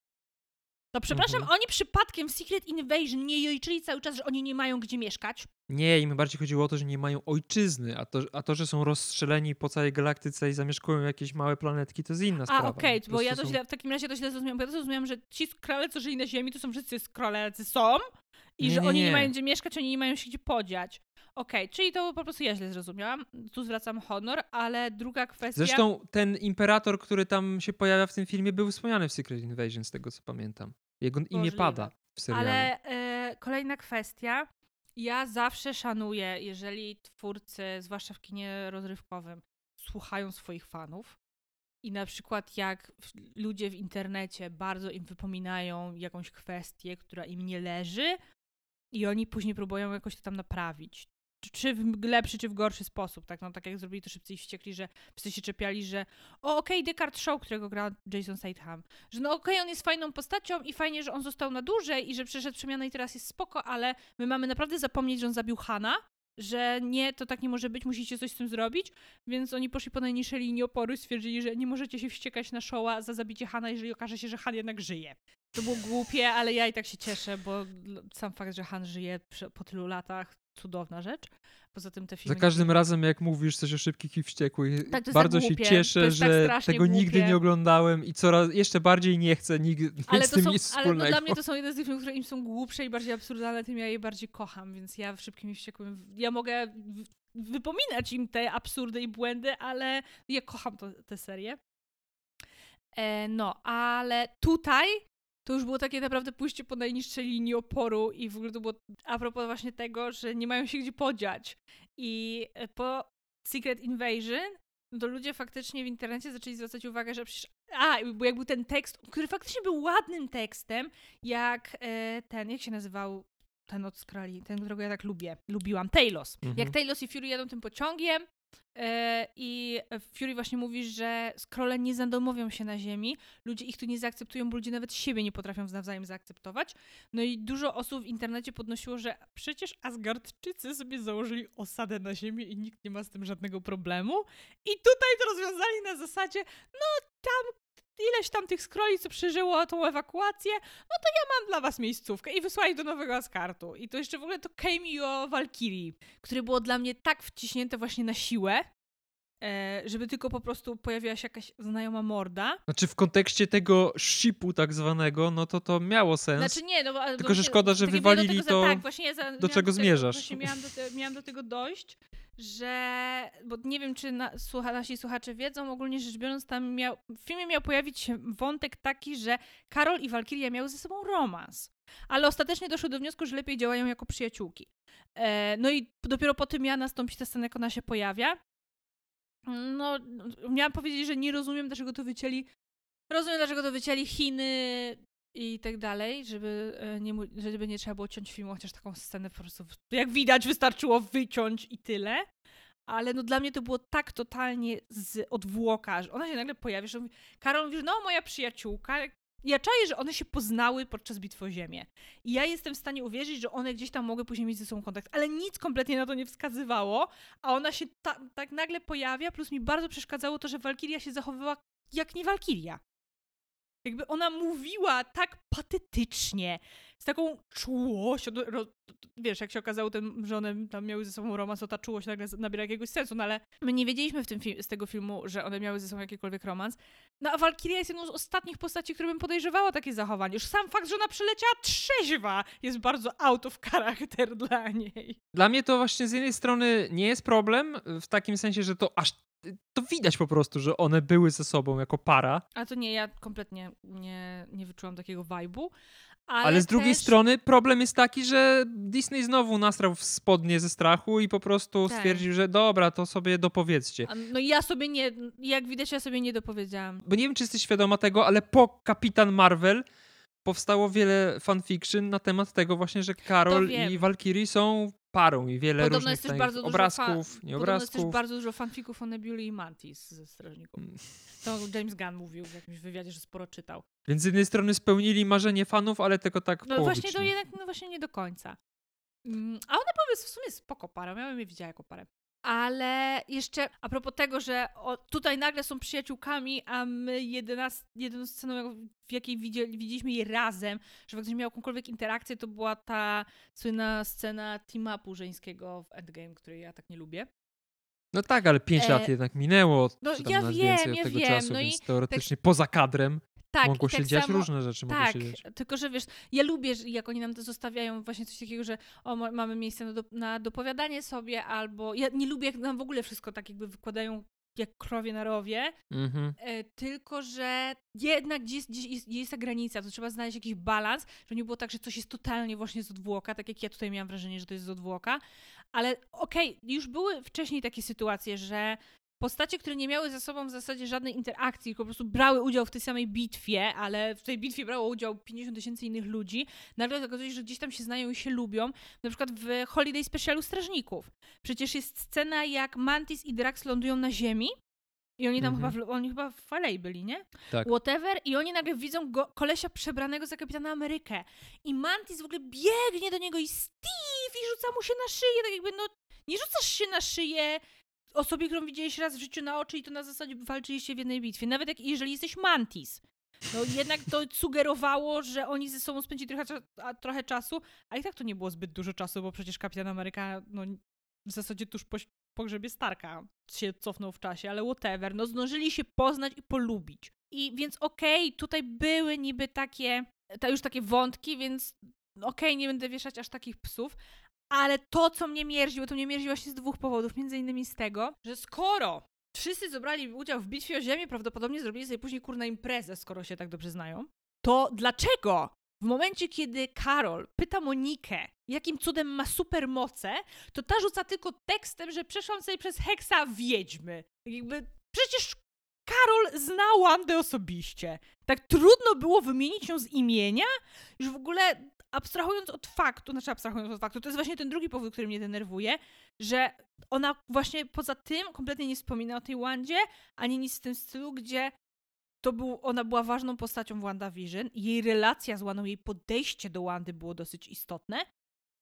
No przepraszam, Mhm. oni przypadkiem w Secret Invasion nie jojczyli cały czas, że oni nie mają gdzie mieszkać? Nie, im bardziej chodziło o to, że nie mają ojczyzny, a to, a to że są rozstrzeleni po całej galaktyce i zamieszkują jakieś małe planetki, to jest inna sprawa. A, okej, Po bo ja to źle, w takim razie to źle zrozumiałam, bo ja to zrozumiałam, że ci skrale, co żyli na Ziemi, to są wszyscy skrale, są i Nie, że nie, oni nie nie. mają gdzie mieszkać, oni nie mają się gdzie podziać. Okej, czyli to po prostu ja źle zrozumiałam. Tu zwracam honor, ale druga kwestia... Zresztą ten imperator, który tam się pojawia w tym filmie, był wspomniany w Secret Invasion, z tego co pamiętam. Jego imię Możliwe. pada w serialu. Ale e, kolejna kwestia. Ja zawsze szanuję, jeżeli twórcy, zwłaszcza w kinie rozrywkowym, słuchają swoich fanów. I na przykład jak ludzie w internecie bardzo im wypominają jakąś kwestię, która im nie leży, i oni później próbują jakoś to tam naprawić. Czy- w lepszy, czy w gorszy sposób, tak? No tak jak zrobili to szybcy i wściekli, że wszyscy się czepiali, że o okej, Descartes Show, którego gra Jason Statham, że no okej, on jest fajną postacią i fajnie, że on został na dłużej i że przeszedł przemianę i teraz jest spoko, ale my mamy naprawdę zapomnieć, że on zabił Hana, że nie, to tak nie może być, musicie coś z tym zrobić, więc oni poszli po najniższej linii oporu i stwierdzili, że nie możecie się wściekać na Showa za zabicie Hana, jeżeli okaże się, że Han jednak żyje. To było głupie, ale ja i tak się cieszę, bo sam fakt, że Han żyje po tylu latach, cudowna rzecz. Poza tym te Za filmy... każdym razem, jak mówisz coś o szybkich i wściekłych, Tak, jest bardzo tak się cieszę, tak że strasznie tego nigdy głupie. nie oglądałem i coraz jeszcze bardziej nie chcę nigdy Ale z to tym są, nic ale no, wspólnego. dla mnie to są jedne z tych filmów, które im są głupsze i bardziej absurdalne, tym ja je bardziej kocham, więc ja w Szybkim i Wściekłym, ja mogę wypominać im te absurdy i błędy, ale ja kocham to, tę serię. E, no, ale tutaj to już było takie naprawdę pójście po najniższej linii oporu i w ogóle to było a propos właśnie tego, że nie mają się gdzie podziać. I e, po Secret Invasion no to ludzie faktycznie w internecie zaczęli zwracać uwagę, że przecież. A, bo jak był ten tekst, który faktycznie był ładnym tekstem, jak e, ten, jak się nazywał ten od Skrali, ten, którego ja tak lubię, lubiłam, Talos. Mhm. Jak Talos i Fury jadą tym pociągiem i Fury właśnie mówi, że Skrolle nie zadomowią się na ziemi, ludzie ich tu nie zaakceptują, bo ludzie nawet siebie nie potrafią nawzajem zaakceptować. No i dużo osób w internecie podnosiło, że przecież Asgardczycy sobie założyli osadę na ziemię i nikt nie ma z tym żadnego problemu. I tutaj to rozwiązali na zasadzie, no tam ileś tam tych skroli, co przeżyło tą ewakuację, no to ja mam dla was miejscówkę i wysłali do Nowego Askartu. I to jeszcze w ogóle to cameo Valkyrii, które było dla mnie tak wciśnięte właśnie na siłę, e, żeby tylko po prostu pojawiła się jakaś znajoma morda. Znaczy w kontekście tego shipu tak zwanego, no to to miało sens. Znaczy nie, no bo, Tylko, że szkoda, że tak wywalili do tego, to, Tak, właśnie ja za, miałam czego tego, zmierzasz. Właśnie miałam do, te, miałam do tego dojść, że, bo nie wiem, czy na, słucha, nasi słuchacze wiedzą, ogólnie rzecz biorąc, tam miał, w filmie miał pojawić się wątek taki, że Karol i Walkiria miały ze sobą romans. Ale ostatecznie doszło do wniosku, że lepiej działają jako przyjaciółki. E, no i dopiero po tym ja nastąpi ta scena, jak ona się pojawia. No, miałam powiedzieć, że nie rozumiem, dlaczego to wycięli. Rozumiem, dlaczego to wycięli Chiny i tak dalej, żeby e, nie, żeby nie trzeba było ciąć filmu, chociaż taką scenę po prostu, jak widać, wystarczyło wyciąć i tyle. Ale no dla mnie to było tak totalnie z odwłoka, że ona się nagle pojawia, że mówi, Karol mówi, no moja przyjaciółka. Ja czaję, że one się poznały podczas bitwy o ziemię. I ja jestem w stanie uwierzyć, że one gdzieś tam mogły później mieć ze sobą kontakt, ale nic kompletnie na to nie wskazywało, a ona się ta, tak nagle pojawia, plus mi bardzo przeszkadzało to, że Walkiria się zachowywała jak nie Walkiria. Jakby ona mówiła tak patetycznie, z taką czułością. no, Wiesz, jak się okazało, ten, że one tam miały ze sobą romans, to ta czułość nagle nabiera jakiegoś sensu, no ale my nie wiedzieliśmy w tym fi- z tego filmu, że one miały ze sobą jakikolwiek romans. No a Walkiria jest jedną z ostatnich postaci, które bym podejrzewała takie zachowanie. Już sam fakt, że ona przyleciała trzeźwa jest bardzo out of character (laughs) dla niej. Dla mnie to właśnie z jednej strony nie jest problem, w takim sensie, że to aż to widać po prostu, że one były ze sobą jako para, A to nie, ja kompletnie nie, nie wyczułam takiego vibe'u. Ale, ale, z drugiej też... strony problem jest taki, że Disney znowu nastrał w spodnie ze strachu i po prostu Tak. stwierdził, że dobra, to sobie dopowiedzcie. No ja sobie nie, jak widać, ja sobie nie dopowiedziałam. Bo nie wiem, czy jesteś świadoma tego, ale po Kapitan Marvel powstało wiele fanfiction na temat tego właśnie, że Karol i Valkyrie są parą i wiele Podobno różnych jest też takich bardzo dużo obrazków, Podobno jest też bardzo dużo fanfików o Nebuli i Mantis ze Strażników. Mm. To James Gunn mówił w jakimś wywiadzie, że sporo czytał. Więc z jednej strony spełnili marzenie fanów, ale tylko tak No połowicznie. właśnie, to jednak no właśnie nie do końca. Mm, A one powiedz w sumie spoko para, miałem je widziała jako parę. Ale jeszcze a propos tego, że o, tutaj nagle są przyjaciółkami, a my jedynas, jedyną sceną, w jakiej widzieli, widzieliśmy je razem, że faktycznie miał jakąkolwiek interakcję, to była ta słynna scena team-upu żeńskiego w Endgame, której ja tak nie lubię. No tak, ale 5 E, lat jednak minęło, no ja wiem, ja wiem, czasu, no i więc teoretycznie poza kadrem. Tak, mogło się tak dziać, samo- różne rzeczy Tak, się dziać. tylko że wiesz, ja lubię, jak oni nam to zostawiają właśnie coś takiego, że o, ma- mamy miejsce na, do, na dopowiadanie sobie, albo ja nie lubię, jak nam w ogóle wszystko tak jakby wykładają jak krowie na rowie, Mhm. e, tylko że jednak gdzie jest, jest, ta granica, to trzeba znaleźć jakiś balans, żeby nie było tak, że coś jest totalnie właśnie z odwłoka, tak jak ja tutaj miałam wrażenie, że to jest z odwłoka, ale okej, już były wcześniej takie sytuacje, że postacie, które nie miały ze sobą w zasadzie żadnej interakcji, tylko po prostu brały udział w tej samej bitwie, ale w tej bitwie brało udział 50 tysięcy innych ludzi, nagle okazuje się, że gdzieś tam się znają i się lubią, na przykład w Holiday Specialu Strażników. Przecież jest scena, jak Mantis i Drax lądują na ziemi i oni tam Mhm. chyba, w, oni chyba w LA byli, nie? Tak. Whatever. I oni nagle widzą go, kolesia przebranego za kapitana Amerykę. I Mantis w ogóle biegnie do niego i Steve i rzuca mu się na szyję, tak jakby, no nie rzucasz się na szyję osobie, którą widziałeś raz w życiu na oczy i to na zasadzie walczyliście w jednej bitwie. Nawet jak, jeżeli jesteś Mantis. No jednak to (laughs) sugerowało, że oni ze sobą spędzili trochę, trochę czasu, a i tak to nie było zbyt dużo czasu, bo przecież kapitan Ameryka, no w zasadzie tuż po pogrzebie Starka się cofnął w czasie, ale whatever. No zdążyli się poznać i polubić. I więc okej, tutaj były niby takie, ta, już takie wątki, więc okej, nie będę wieszać aż takich psów, ale to, co mnie mierzi, bo to mnie mierzi właśnie z dwóch powodów, między innymi z tego, że skoro wszyscy zabrali udział w bitwie o ziemię, prawdopodobnie zrobili sobie później kurna imprezę, skoro się tak dobrze znają, to dlaczego w momencie, kiedy Karol pyta Monikę, jakim cudem ma supermoce, to ta rzuca tylko tekstem, że przeszłam sobie przez heksa wiedźmy. Jakby, przecież Karol zna Wandę osobiście. Tak trudno było wymienić ją z imienia? Już w ogóle abstrahując od faktu, znaczy abstrahując od faktu, to jest właśnie ten drugi powód, który mnie denerwuje, że ona właśnie poza tym kompletnie nie wspomina o tej Wandzie, ani nic w tym stylu, gdzie to był, ona była ważną postacią w WandaVision, jej relacja z Wandą, jej podejście do Wandy było dosyć istotne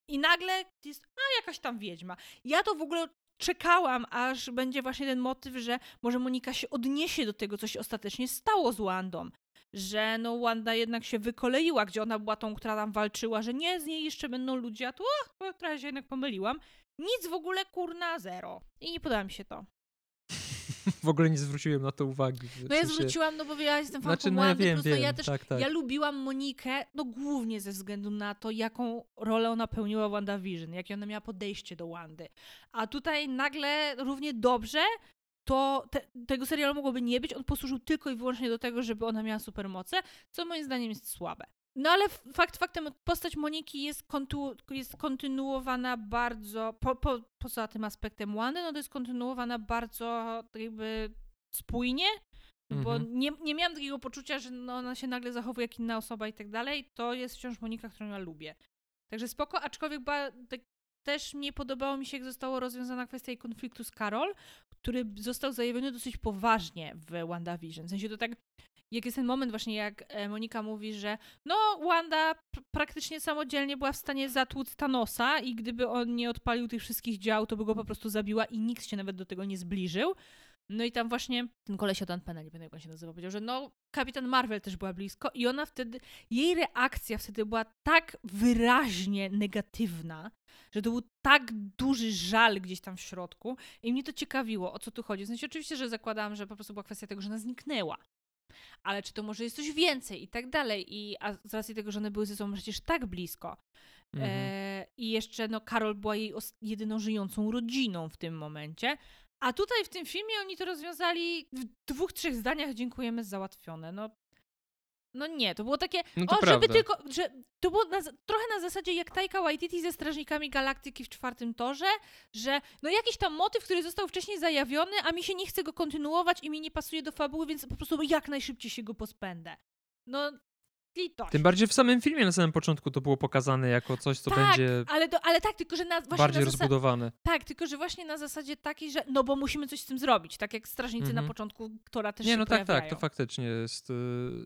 i nagle jest, a jakaś tam wiedźma. Ja to w ogóle czekałam, aż będzie właśnie ten motyw, że może Monika się odniesie do tego, co się ostatecznie stało z Wandą. Że no Wanda jednak się wykoleiła, gdzie ona była tą, która tam walczyła, że nie, z niej jeszcze będą ludzie, a tu o, trochę się jednak pomyliłam. Nic w ogóle, kurna, zero. I nie podoba mi się to. (laughs) W ogóle nie zwróciłem na to uwagi. No ja zwróciłam, no bo ja jestem fanką Znaczy, no ja Wandy, wiem, wiem, ja też, tak, tak. ja lubiłam Monikę, no głównie ze względu na to, jaką rolę ona pełniła w WandaVision, jakie ona miała podejście do Wandy. A tutaj nagle równie dobrze to te, tego serialu mogłoby nie być, on posłużył tylko i wyłącznie do tego, żeby ona miała supermoce, co moim zdaniem jest słabe. No ale fakt faktem, postać Moniki jest, kontu, jest kontynuowana bardzo, po, po, poza tym aspektem Wandy, no to jest kontynuowana bardzo tak jakby spójnie, no bo Mhm. nie, nie miałam takiego poczucia, że no ona się nagle zachowuje jak inna osoba i tak dalej. To jest wciąż Monika, którą ja lubię. Także spoko, aczkolwiek ba, tak, też nie podobało mi się, jak została rozwiązana kwestia jej konfliktu z Karol, który został zajawiony dosyć poważnie w WandaVision. W sensie to tak, jak jest ten moment właśnie, jak e, Monika mówi, że no Wanda pr- praktycznie samodzielnie była w stanie zatłuc Thanosa i gdyby on nie odpalił tych wszystkich dział, to by go po prostu zabiła i nikt się nawet do tego nie zbliżył. No i tam właśnie ten koleś od Antpena, nie pamiętam jak on się nazywa, powiedział, że no Kapitan Marvel też była blisko i ona wtedy, jej reakcja wtedy była tak wyraźnie negatywna, że to był tak duży żal gdzieś tam w środku i mnie to ciekawiło, o co tu chodzi. W sensie oczywiście, że zakładałam, że po prostu była kwestia tego, że ona zniknęła. Ale czy to może jest coś więcej i tak dalej. I a z racji tego, że one były ze sobą przecież tak blisko. Mhm. E, I jeszcze no Karol była jej jedyną żyjącą rodziną w tym momencie. A tutaj w tym filmie oni to rozwiązali w dwóch, trzech zdaniach dziękujemy załatwione. No, no nie, to było takie, No to o, żeby tylko, że to było na, trochę na zasadzie jak Taika Waititi ze Strażnikami Galaktyki w czwartym torze, że no jakiś tam motyw, który został wcześniej zajawiony, a mi się nie chce go kontynuować i mi nie pasuje do fabuły, więc po prostu jak najszybciej się go pozbędę. No, litość. Tym bardziej w samym filmie na samym początku to było pokazane jako coś, co tak, będzie ale, to, ale tak, tylko że na, właśnie bardziej na rozbudowane. Tak, tylko że właśnie na zasadzie takiej, że no bo musimy coś z tym zrobić, tak jak strażnicy Mhm. na początku, która też Nie, no tak, tak, pojawiają. to faktycznie jest. y,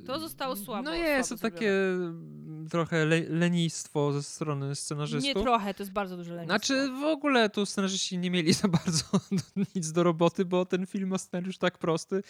To zostało słabo- No jest to takie mm, trochę le lenistwo ze strony Nie scenarzystów. trochę, to jest bardzo duże lenistwo. Znaczy w ogóle tu scenarzyści nie mieli (laughs) za bardzo (laughs) nic do roboty, bo ten film ma scenariusz tak prosty,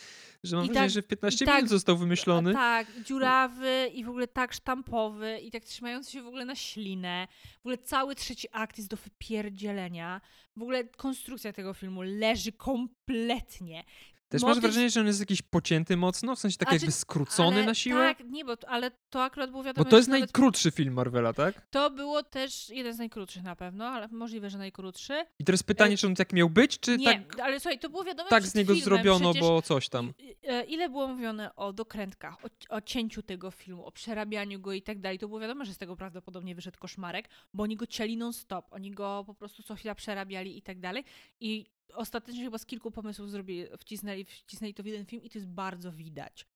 że mam I wrażenie, tak- że w 15 i tak- minut został wymyślony. Tak, dziurawy i w ogóle tak sztampowy i tak trzymający się w ogóle na ślinę. W ogóle cały trzeci akt jest do wypierdzielenia. W ogóle konstrukcja tego filmu leży kompletnie. Też masz motyw- wrażenie, że on jest jakiś pocięty mocno, w sensie tak A jakby skrócony ale na siłę? Tak, nie, bo ale to akurat było wiadomo, Bo to jest nawet najkrótszy film Marvela, tak? to było też jeden z najkrótszych na pewno, ale możliwe, że najkrótszy. I teraz pytanie, czy on tak miał być, czy nie, tak, ale słuchaj, to było wiadomo tak z niego filmem, zrobiono, przecież bo coś tam. e, Ile było mówione o dokrętkach, o, o cięciu tego filmu, o przerabianiu go i tak dalej. To było wiadomo, że z tego prawdopodobnie wyszedł koszmarek, bo oni go cięli non-stop. Oni go po prostu co chwila przerabiali i tak dalej. I ostatecznie chyba z kilku pomysłów zrobili, wcisnęli, wcisnęli to w jeden film i to jest bardzo widać.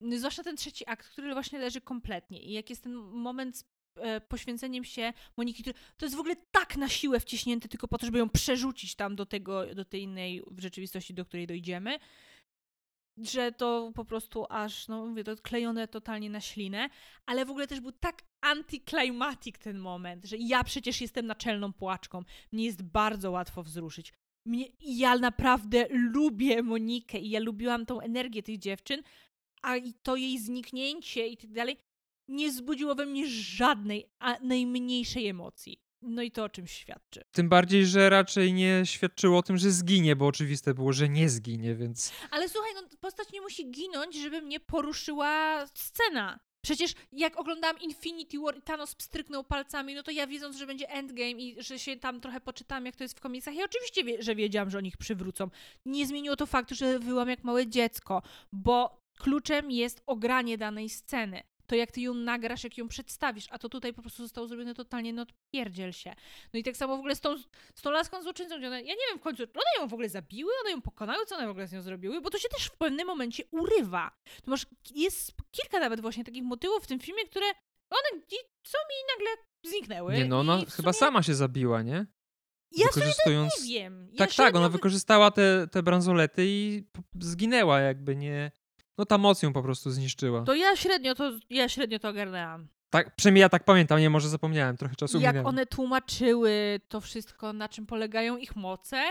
Zwłaszcza ten trzeci akt, który właśnie leży kompletnie. I jak jest ten moment z e, poświęceniem się Moniki, to jest w ogóle tak na siłę wciśnięte tylko po to, żeby ją przerzucić tam do tego, do tej innej rzeczywistości, do której dojdziemy, że to po prostu aż, no mówię, to klejone totalnie na ślinę, ale w ogóle też był tak anticlimatic ten moment, że ja przecież jestem naczelną płaczką, mnie jest bardzo łatwo wzruszyć. Mnie, ja naprawdę lubię Monikę i ja lubiłam tą energię tych dziewczyn, a i to jej zniknięcie i tak dalej nie zbudziło we mnie żadnej, a najmniejszej emocji. No i to o czym świadczy. Tym bardziej, że raczej nie świadczyło o tym, że zginie, bo oczywiste było, że nie zginie, więc Ale słuchaj, no postać nie musi ginąć, żeby mnie poruszyła scena. Przecież jak oglądałam Infinity War i Thanos pstryknął palcami, no to ja wiedząc, że będzie Endgame i że się tam trochę poczytałam, jak to jest w komiksach, ja oczywiście, wie, że wiedziałam, że oni ich przywrócą. Nie zmieniło to faktu, że wyłam jak małe dziecko, bo kluczem jest ogranie danej sceny. To jak ty ją nagrasz, jak ją przedstawisz, a to tutaj po prostu zostało zrobione totalnie, no pierdziel się. No i tak samo w ogóle z tą, z tą laską złoczyńcą, gdzie one, ja nie wiem w końcu, one ją w ogóle zabiły, one ją pokonały, co one w ogóle z nią zrobiły, bo to się też w pewnym momencie urywa. To masz, jest kilka nawet właśnie takich motywów w tym filmie, które one co mi nagle zniknęły. nie no, ona w chyba sumie sama się zabiła, nie? Ja Wykorzystując... Nie wiem. Ja Tak, tak, ona wy- wykorzystała te, te bransolety i zginęła jakby, nie... No ta moc ją po prostu zniszczyła. To ja średnio to, ja średnio to ogarnęłam. Tak, przynajmniej ja tak pamiętam, nie, może zapomniałem, trochę czasu Jak minęło. one tłumaczyły to wszystko, na czym polegają ich moce,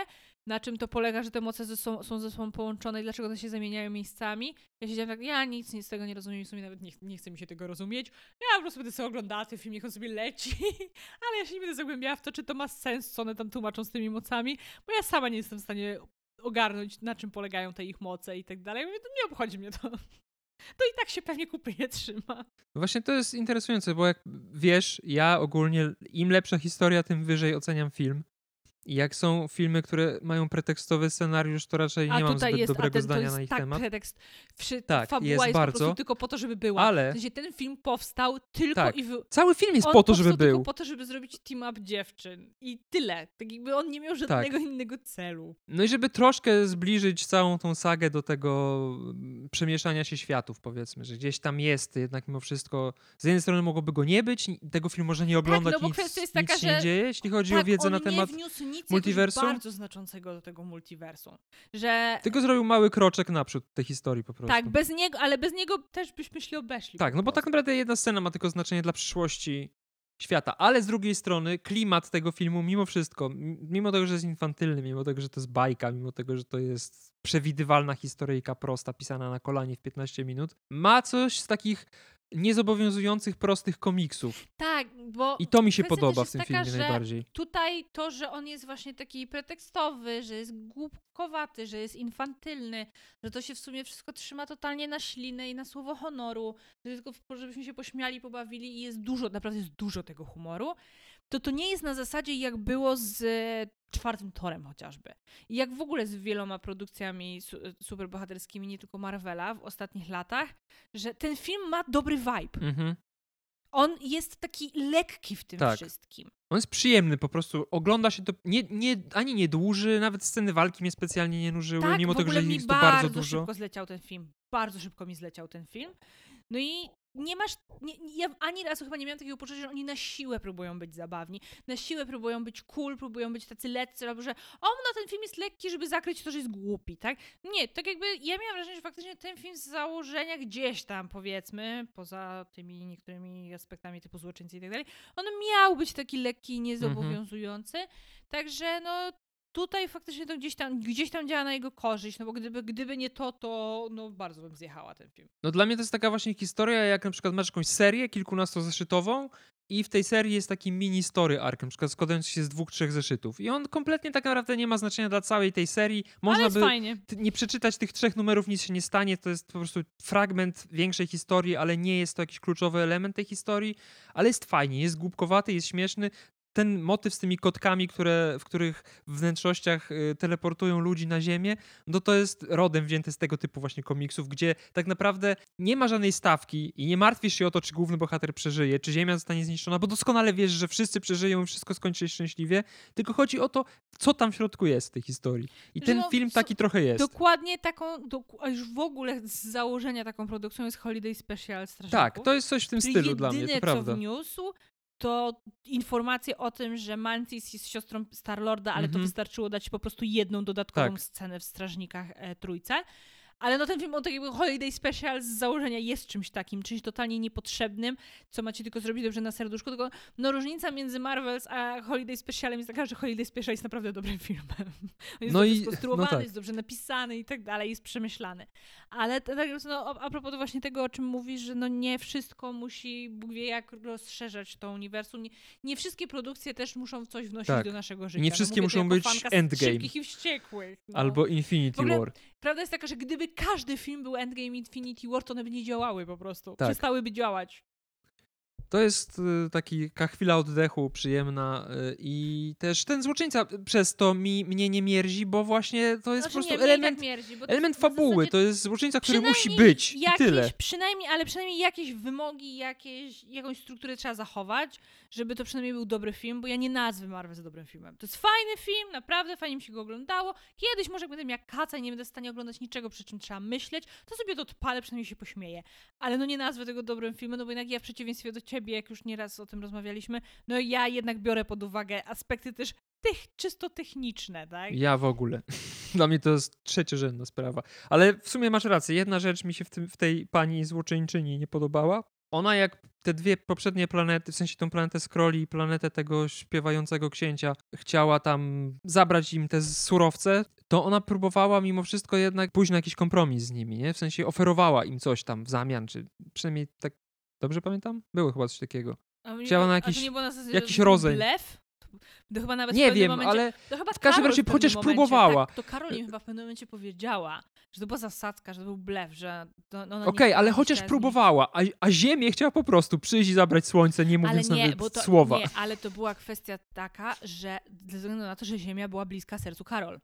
na czym to polega, że te moce ze są, są ze sobą połączone i dlaczego one się zamieniają miejscami. Ja siedziałam tak, ja nic, nic z tego nie rozumiem, w sumie nawet nie, nie chce mi się tego rozumieć. Ja po prostu będę sobie oglądała ten film, niech on sobie leci, (laughs) ale ja się nie będę zagłębiała w to, czy to ma sens, co one tam tłumaczą z tymi mocami, bo ja sama nie jestem w stanie ogarnąć, na czym polegają te ich moce i tak dalej. Mówię, to nie obchodzi mnie to. To i tak się pewnie kupy nie (laughs) trzyma. Właśnie to jest interesujące, bo jak wiesz, ja ogólnie im lepsza historia, tym wyżej oceniam film. Jak są filmy, które mają pretekstowy scenariusz, to raczej nie A mam tutaj zbyt jest, dobrego ten, zdania na ich tak temat. pretekst. Wszy, Tak, fabuła jest jest, po bardzo. prostu tylko po to, żeby była. Ale- W sensie ten film powstał tylko Tak. i wy... Cały film jest on po to, żeby powstał tylko był. po to, żeby zrobić team-up dziewczyn. I tyle. Tak jakby on nie miał Tak. żadnego innego celu. No i żeby troszkę zbliżyć całą tą sagę do tego mm, przemieszania się światów, powiedzmy, że gdzieś tam jest jednak mimo wszystko. Z jednej strony mogłoby go nie być, tego filmu może nie oglądać, no bo nic, kwestia jest nic taka, się nie że- dzieje, jeśli chodzi tak, o wiedzę na temat. nie wniósł nic multiversum? bardzo znaczącego do tego multiversum. Że Tylko zrobił mały kroczek naprzód tej historii po prostu. tak, bez niego, ale bez niego też byśmy się obeszli. Tak, no bo tak naprawdę jedna scena ma tylko znaczenie dla przyszłości świata, ale z drugiej strony klimat tego filmu mimo wszystko, mimo tego, że jest infantylny, mimo tego, że to jest bajka, mimo tego, że to jest przewidywalna historyjka prosta, pisana na kolanie w 15 minut, ma coś z takich niezobowiązujących, prostych komiksów. Tak, bo I to mi się podoba w tym taka, filmie najbardziej. Tutaj to, że on jest właśnie taki pretekstowy, że jest głupkowaty, że jest infantylny, że to się w sumie wszystko trzyma totalnie na ślinę i na słowo honoru, że tylko żebyśmy się pośmiali, pobawili i jest dużo, naprawdę jest dużo tego humoru, to to nie jest na zasadzie jak było z e, czwartym Torem chociażby. I jak w ogóle z wieloma produkcjami su superbohaterskimi, nie tylko Marvela w ostatnich latach, że ten film ma dobry vibe. Mhm. On jest taki lekki w tym Tak. wszystkim. On jest przyjemny, po prostu ogląda się to, nie, nie, ani nie dłuży, nawet sceny walki mnie specjalnie nie nużyły, Tak, mimo tego, że mi jest to bardzo bardzo dużo. szybko zleciał ten film. Bardzo szybko mi zleciał ten film. No i nie masz, nie, ja ani razu chyba nie miałam takiego poczucia, że oni na siłę próbują być zabawni, na siłę próbują być cool, próbują być tacy leccy, albo że o, no ten film jest lekki, żeby zakryć to, że jest głupi, tak? Nie, tak jakby ja miałam wrażenie, że faktycznie ten film z założenia gdzieś tam, powiedzmy, poza tymi niektórymi aspektami typu złoczyńcy i tak dalej, on miał być taki lekki i niezobowiązujący, także no tutaj faktycznie to gdzieś tam, gdzieś tam działa na jego korzyść, no bo gdyby, gdyby nie to, to no bardzo bym zjechała ten film. No dla mnie to jest taka właśnie historia, jak na przykład masz jakąś serię kilkunastozeszytową i w tej serii jest taki mini story arc, na przykład składający się z dwóch, trzech zeszytów. I on kompletnie tak naprawdę nie ma znaczenia dla całej tej serii. Można by fajnie. nie przeczytać tych trzech numerów, nic się nie stanie. To jest po prostu fragment większej historii, ale nie jest to jakiś kluczowy element tej historii. Ale jest fajnie, jest głupkowaty, jest śmieszny. Ten motyw z tymi kotkami, które, w których wnętrznościach y, teleportują ludzi na Ziemię, no to jest rodem wzięty z tego typu właśnie komiksów, gdzie tak naprawdę nie ma żadnej stawki i nie martwisz się o to, czy główny bohater przeżyje, czy Ziemia zostanie zniszczona, bo doskonale wiesz, że wszyscy przeżyją i wszystko skończy się szczęśliwie, tylko chodzi o to, co tam w środku jest w tej historii. I ten no, film taki trochę jest. Dokładnie taką, a już w ogóle z założenia taką produkcją jest Holiday Special Strażników. Tak, to jest coś w tym Czyli stylu dla mnie, to co prawda. wniósł, to informacje o tym, że Mantis jest siostrą Starlorda, ale to Mhm. wystarczyło dać po prostu jedną dodatkową Tak. scenę w Strażnikach e, Trójce. Ale no ten film, on tak jakby Holiday Special z założenia jest czymś takim, czymś totalnie niepotrzebnym, co macie tylko zrobić dobrze na serduszku, tylko no różnica między Marvels a Holiday Specialem jest taka, że Holiday Special jest naprawdę dobrym filmem. (laughs) On jest No dobrze i- skonstruowany, no tak. jest dobrze napisany i tak dalej, jest przemyślany. Ale tak, no, a propos właśnie tego, o czym mówisz, że no nie wszystko musi, Bóg wie jak rozszerzać to uniwersum. Nie, nie wszystkie produkcje też muszą coś wnosić Tak. do naszego życia. Nie No wszystkie to muszą być Endgame. Szybkich i wściekłych. No. Albo Infinity ogóle- War. Prawda jest taka, że gdyby każdy film był Endgame Infinity War, to one by nie działały po prostu. Tak. Przestałyby działać. To jest y, taki, taka chwila oddechu przyjemna y, i też ten złoczyńca przez to mi, mnie nie mierzi, bo właśnie to jest Znaczy, po prostu nie, i element, tak mierzi, element fabuły. To jest złoczyńca, który musi być i jakieś, tyle. Przynajmniej, ale przynajmniej jakieś wymogi, jakieś, jakąś strukturę trzeba zachować, żeby to przynajmniej był dobry film, bo ja nie nazwę Marvel za dobrym filmem. To jest fajny film, naprawdę fajnie mi się go oglądało. Kiedyś może jak będę miała kaca i nie będę w stanie oglądać niczego, przy czym trzeba myśleć, to sobie to odpalę, przynajmniej się pośmieję. Ale no nie nazwę tego dobrym filmem, no bo jednak ja w przeciwieństwie do ciebie, jak już nieraz o tym rozmawialiśmy, no ja jednak biorę pod uwagę aspekty też tych, czysto techniczne, tak? Ja w ogóle. (laughs) Dla mnie to jest trzeciorzędna sprawa. Ale w sumie masz rację. Jedna rzecz mi się w, tym, w tej pani złoczyńczyni nie podobała. Ona jak te dwie poprzednie planety, w sensie tą planetę Scrolli i planetę tego śpiewającego księcia, chciała tam zabrać im te surowce, to ona próbowała mimo wszystko jednak pójść na jakiś kompromis z nimi, nie? W sensie oferowała im coś tam w zamian, czy przynajmniej tak dobrze pamiętam? Było chyba coś takiego. Chciała na jakiś- to nie było na zasadzie, jakiś rodzeń. Blef? To, chyba nawet w Nie pewnym wiem, momencie, ale w każdym razie chociaż momencie, próbowała. Tak, to Karol im chyba w pewnym momencie powiedziała, że to była zasadzka, że to był blef, że Okej, chciała- ale chociaż próbowała, a, a Ziemię chciała po prostu przyjść i zabrać słońce, nie Ale mówiąc nie, nawet bo to, słowa. nie, ale to była kwestia taka, że ze względu na to, że Ziemia była bliska sercu Karol.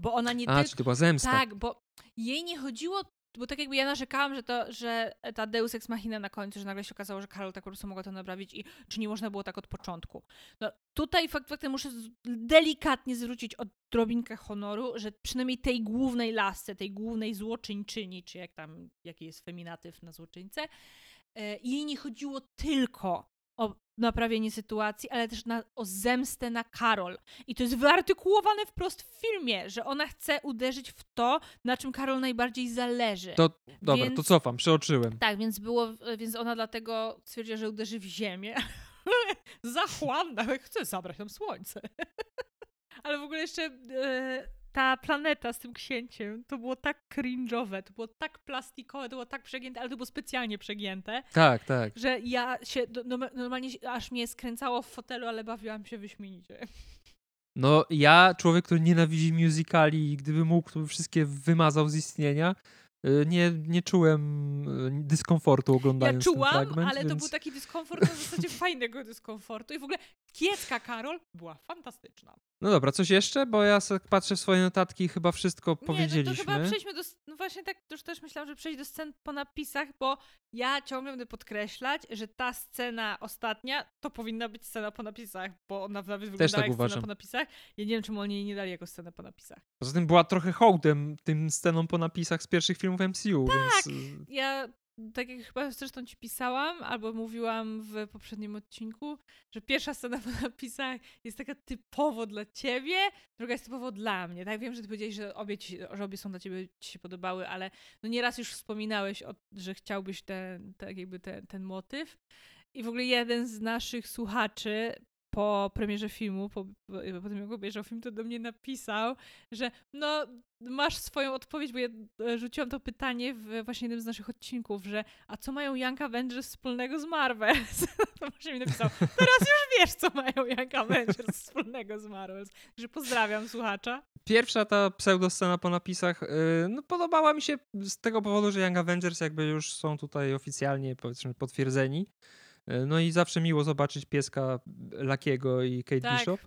Bo ona nie A, czy to była zemsta? Tak, bo jej nie chodziło, bo tak jakby ja narzekałam, że, to, że ta Deus Ex Machina na końcu, że nagle się okazało, że Karol tak po prostu mogła to naprawić i czy nie można było tak od początku. No tutaj fakt faktem muszę delikatnie zwrócić odrobinkę honoru, że przynajmniej tej głównej lasce, tej głównej złoczyńczyni, czy jak tam, jaki jest feminatyw na złoczyńcę, e, jej nie chodziło tylko o naprawienie sytuacji, ale też na, o zemstę na Karol. I to jest wyartykułowane wprost w filmie, że ona chce uderzyć w to, na czym Karol najbardziej zależy. To, dobra, Więc- to cofam, przeoczyłem. Tak, więc było, więc ona dlatego stwierdziła, że uderzy w ziemię. (laughs) Zachłanna, chce zabrać nam słońce. (laughs) Ale w ogóle jeszcze e, ta planeta z tym księciem, to było tak cringe'owe, to było tak plastikowe, to było tak przegięte, ale to było specjalnie przegięte, Tak, tak. że ja się, no- normalnie aż mnie skręcało w fotelu, ale bawiłam się wyśmienicie. No ja, człowiek, który nienawidzi musicali i gdyby mógł, to by wszystkie wymazał z istnienia. Y, Nie, nie czułem y, dyskomfortu Ja oglądając ten czułam, fragment, ale to więc... był taki dyskomfort na zasadzie fajnego dyskomfortu i w ogóle kiecka Karol była fantastyczna. No dobra, coś jeszcze? Bo ja patrzę w swoje notatki i chyba wszystko Nie, powiedzieliśmy. no to chyba przejdźmy do. No właśnie tak już też myślałam, że przejść do scen po napisach, bo ja ciągle będę podkreślać, że ta scena ostatnia to powinna być scena po napisach, bo ona nawet wygląda tak jak uważam. scena po napisach. Ja nie wiem, czemu oni jej nie dali jako scenę po napisach. Poza tym była trochę hołdem tym scenom po napisach z pierwszych filmów MCU, Tak. więc... y, Ja, tak jak chyba zresztą ci pisałam, albo mówiłam w poprzednim odcinku, że pierwsza scena po napisach jest taka typowo dla ciebie, druga jest typowo dla mnie. Tak wiem, że ty powiedziałeś, że obie, ci, że obie są dla ciebie ci się podobały, ale no nieraz już wspominałeś, o, że chciałbyś ten, tak jakby ten, ten motyw. I w ogóle jeden z naszych słuchaczy po premierze filmu, po, po tym jak obejrzał film, to do mnie napisał, że no masz swoją odpowiedź, bo ja e, rzuciłam to pytanie w właśnie jednym z naszych odcinków, że a co mają Young Avengers wspólnego z Marvel? (laughs) to właśnie mi napisał, teraz już wiesz, co mają Young Avengers wspólnego z Marvel. Że pozdrawiam słuchacza. Pierwsza ta pseudoscena po napisach yy, no, podobała mi się z tego powodu, że Young Avengers jakby już są tutaj oficjalnie powiedzmy potwierdzeni. E, no i zawsze miło zobaczyć pieska Lakiego i Kate tak. Bishop.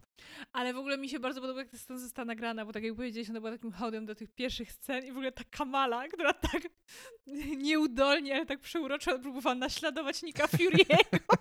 Ale w ogóle mi się bardzo podoba, jak ta scena została nagrana, bo tak jak powiedziałeś, ona była takim hołdem do tych pierwszych scen i w ogóle ta Kamala, która tak (laughs) nieudolnie, ale tak przeuroczo próbowała naśladować Nika Fury'ego. (laughs)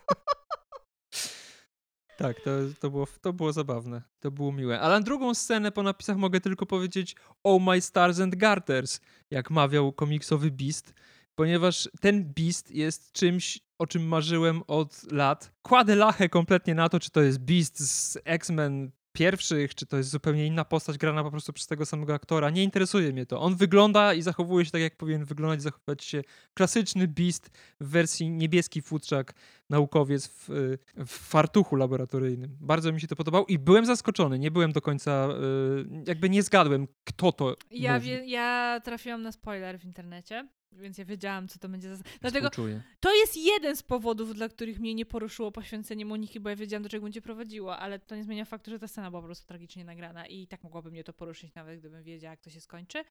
Tak, to, to, było, to było zabawne. To było miłe. Ale na drugą scenę po napisach mogę tylko powiedzieć Oh my stars and garters, jak mawiał komiksowy Beast, ponieważ ten Beast jest czymś, o czym marzyłem od lat. Kładę lachę kompletnie na to, czy to jest Beast z X-Men pierwszych, czy to jest zupełnie inna postać grana po prostu przez tego samego aktora. Nie interesuje mnie to. On wygląda i zachowuje się tak, jak powinien wyglądać, zachowywać się klasyczny Beast w wersji niebieski futrzak, naukowiec w, w fartuchu laboratoryjnym. Bardzo mi się to podobało i byłem zaskoczony. Nie byłem do końca, y, jakby nie zgadłem, kto to ja mówi. Ja trafiłam na spoiler w internecie. Więc ja wiedziałam, co to będzie za. Dlatego Współczuję. to jest jeden z powodów, dla których mnie nie poruszyło poświęcenie Moniki, bo ja wiedziałam, do czego będzie prowadziło, ale to nie zmienia faktu, że ta scena była po prostu tragicznie nagrana i tak mogłoby mnie to poruszyć, nawet gdybym wiedziała, jak to się skończy.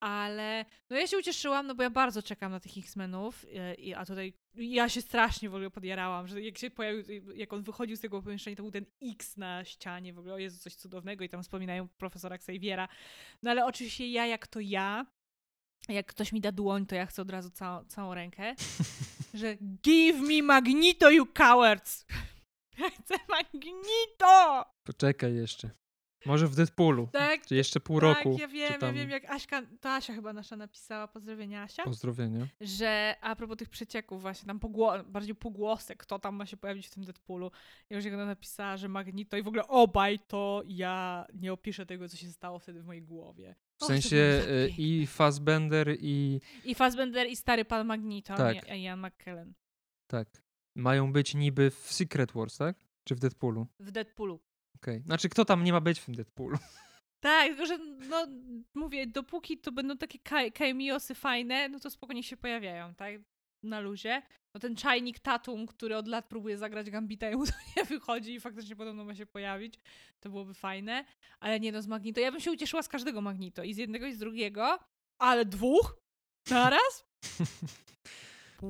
Ale no ja się ucieszyłam, no bo ja bardzo czekam na tych X-Menów, i, a tutaj ja się strasznie w ogóle podjarałam, że jak się pojawił, jak on wychodził z tego pomieszczenia, to był ten X na ścianie, w ogóle o Jezu, coś cudownego i tam wspominają profesora Xaviera. No ale oczywiście ja, jak to ja, jak ktoś mi da dłoń, to ja chcę od razu całą, całą rękę, (laughs) że give me Magnito, you cowards! (laughs) Ja chcę Magnito! Poczekaj jeszcze. Może w Deadpoolu. Tak. Czy jeszcze pół tak, roku. ja wiem, ja wiem, jak Aśka, to Asia chyba nasza napisała, pozdrowienia Asia. Pozdrowienia. Że a propos tych przecieków właśnie, tam pogło bardziej pogłosek, kto tam ma się pojawić w tym Deadpoolu. Ja już jak ona napisała, że Magnito i w ogóle obaj, to ja nie opiszę tego, co się stało wtedy w mojej głowie. W sensie y, i Fassbender i... I Fassbender i stary pan Magnito, tak. Ian McKellen. Tak. Mają być niby w Secret Wars, tak? Czy w Deadpoolu? W Deadpoolu. Okej. Okay. Znaczy, kto tam nie ma być w tym Deadpoolu? (laughs) Tak, tylko że no mówię, dopóki to będą takie cameosy fajne, no to spokojnie się pojawiają, tak? Na luzie. No ten czajnik Tatum, który od lat próbuje zagrać Gambita i mu to nie wychodzi i faktycznie podobno ma się pojawić, to byłoby fajne. Ale nie no, z Magnito. Ja bym się ucieszyła z każdego Magnito. I z jednego i z drugiego. Ale dwóch? Naraz? (laughs)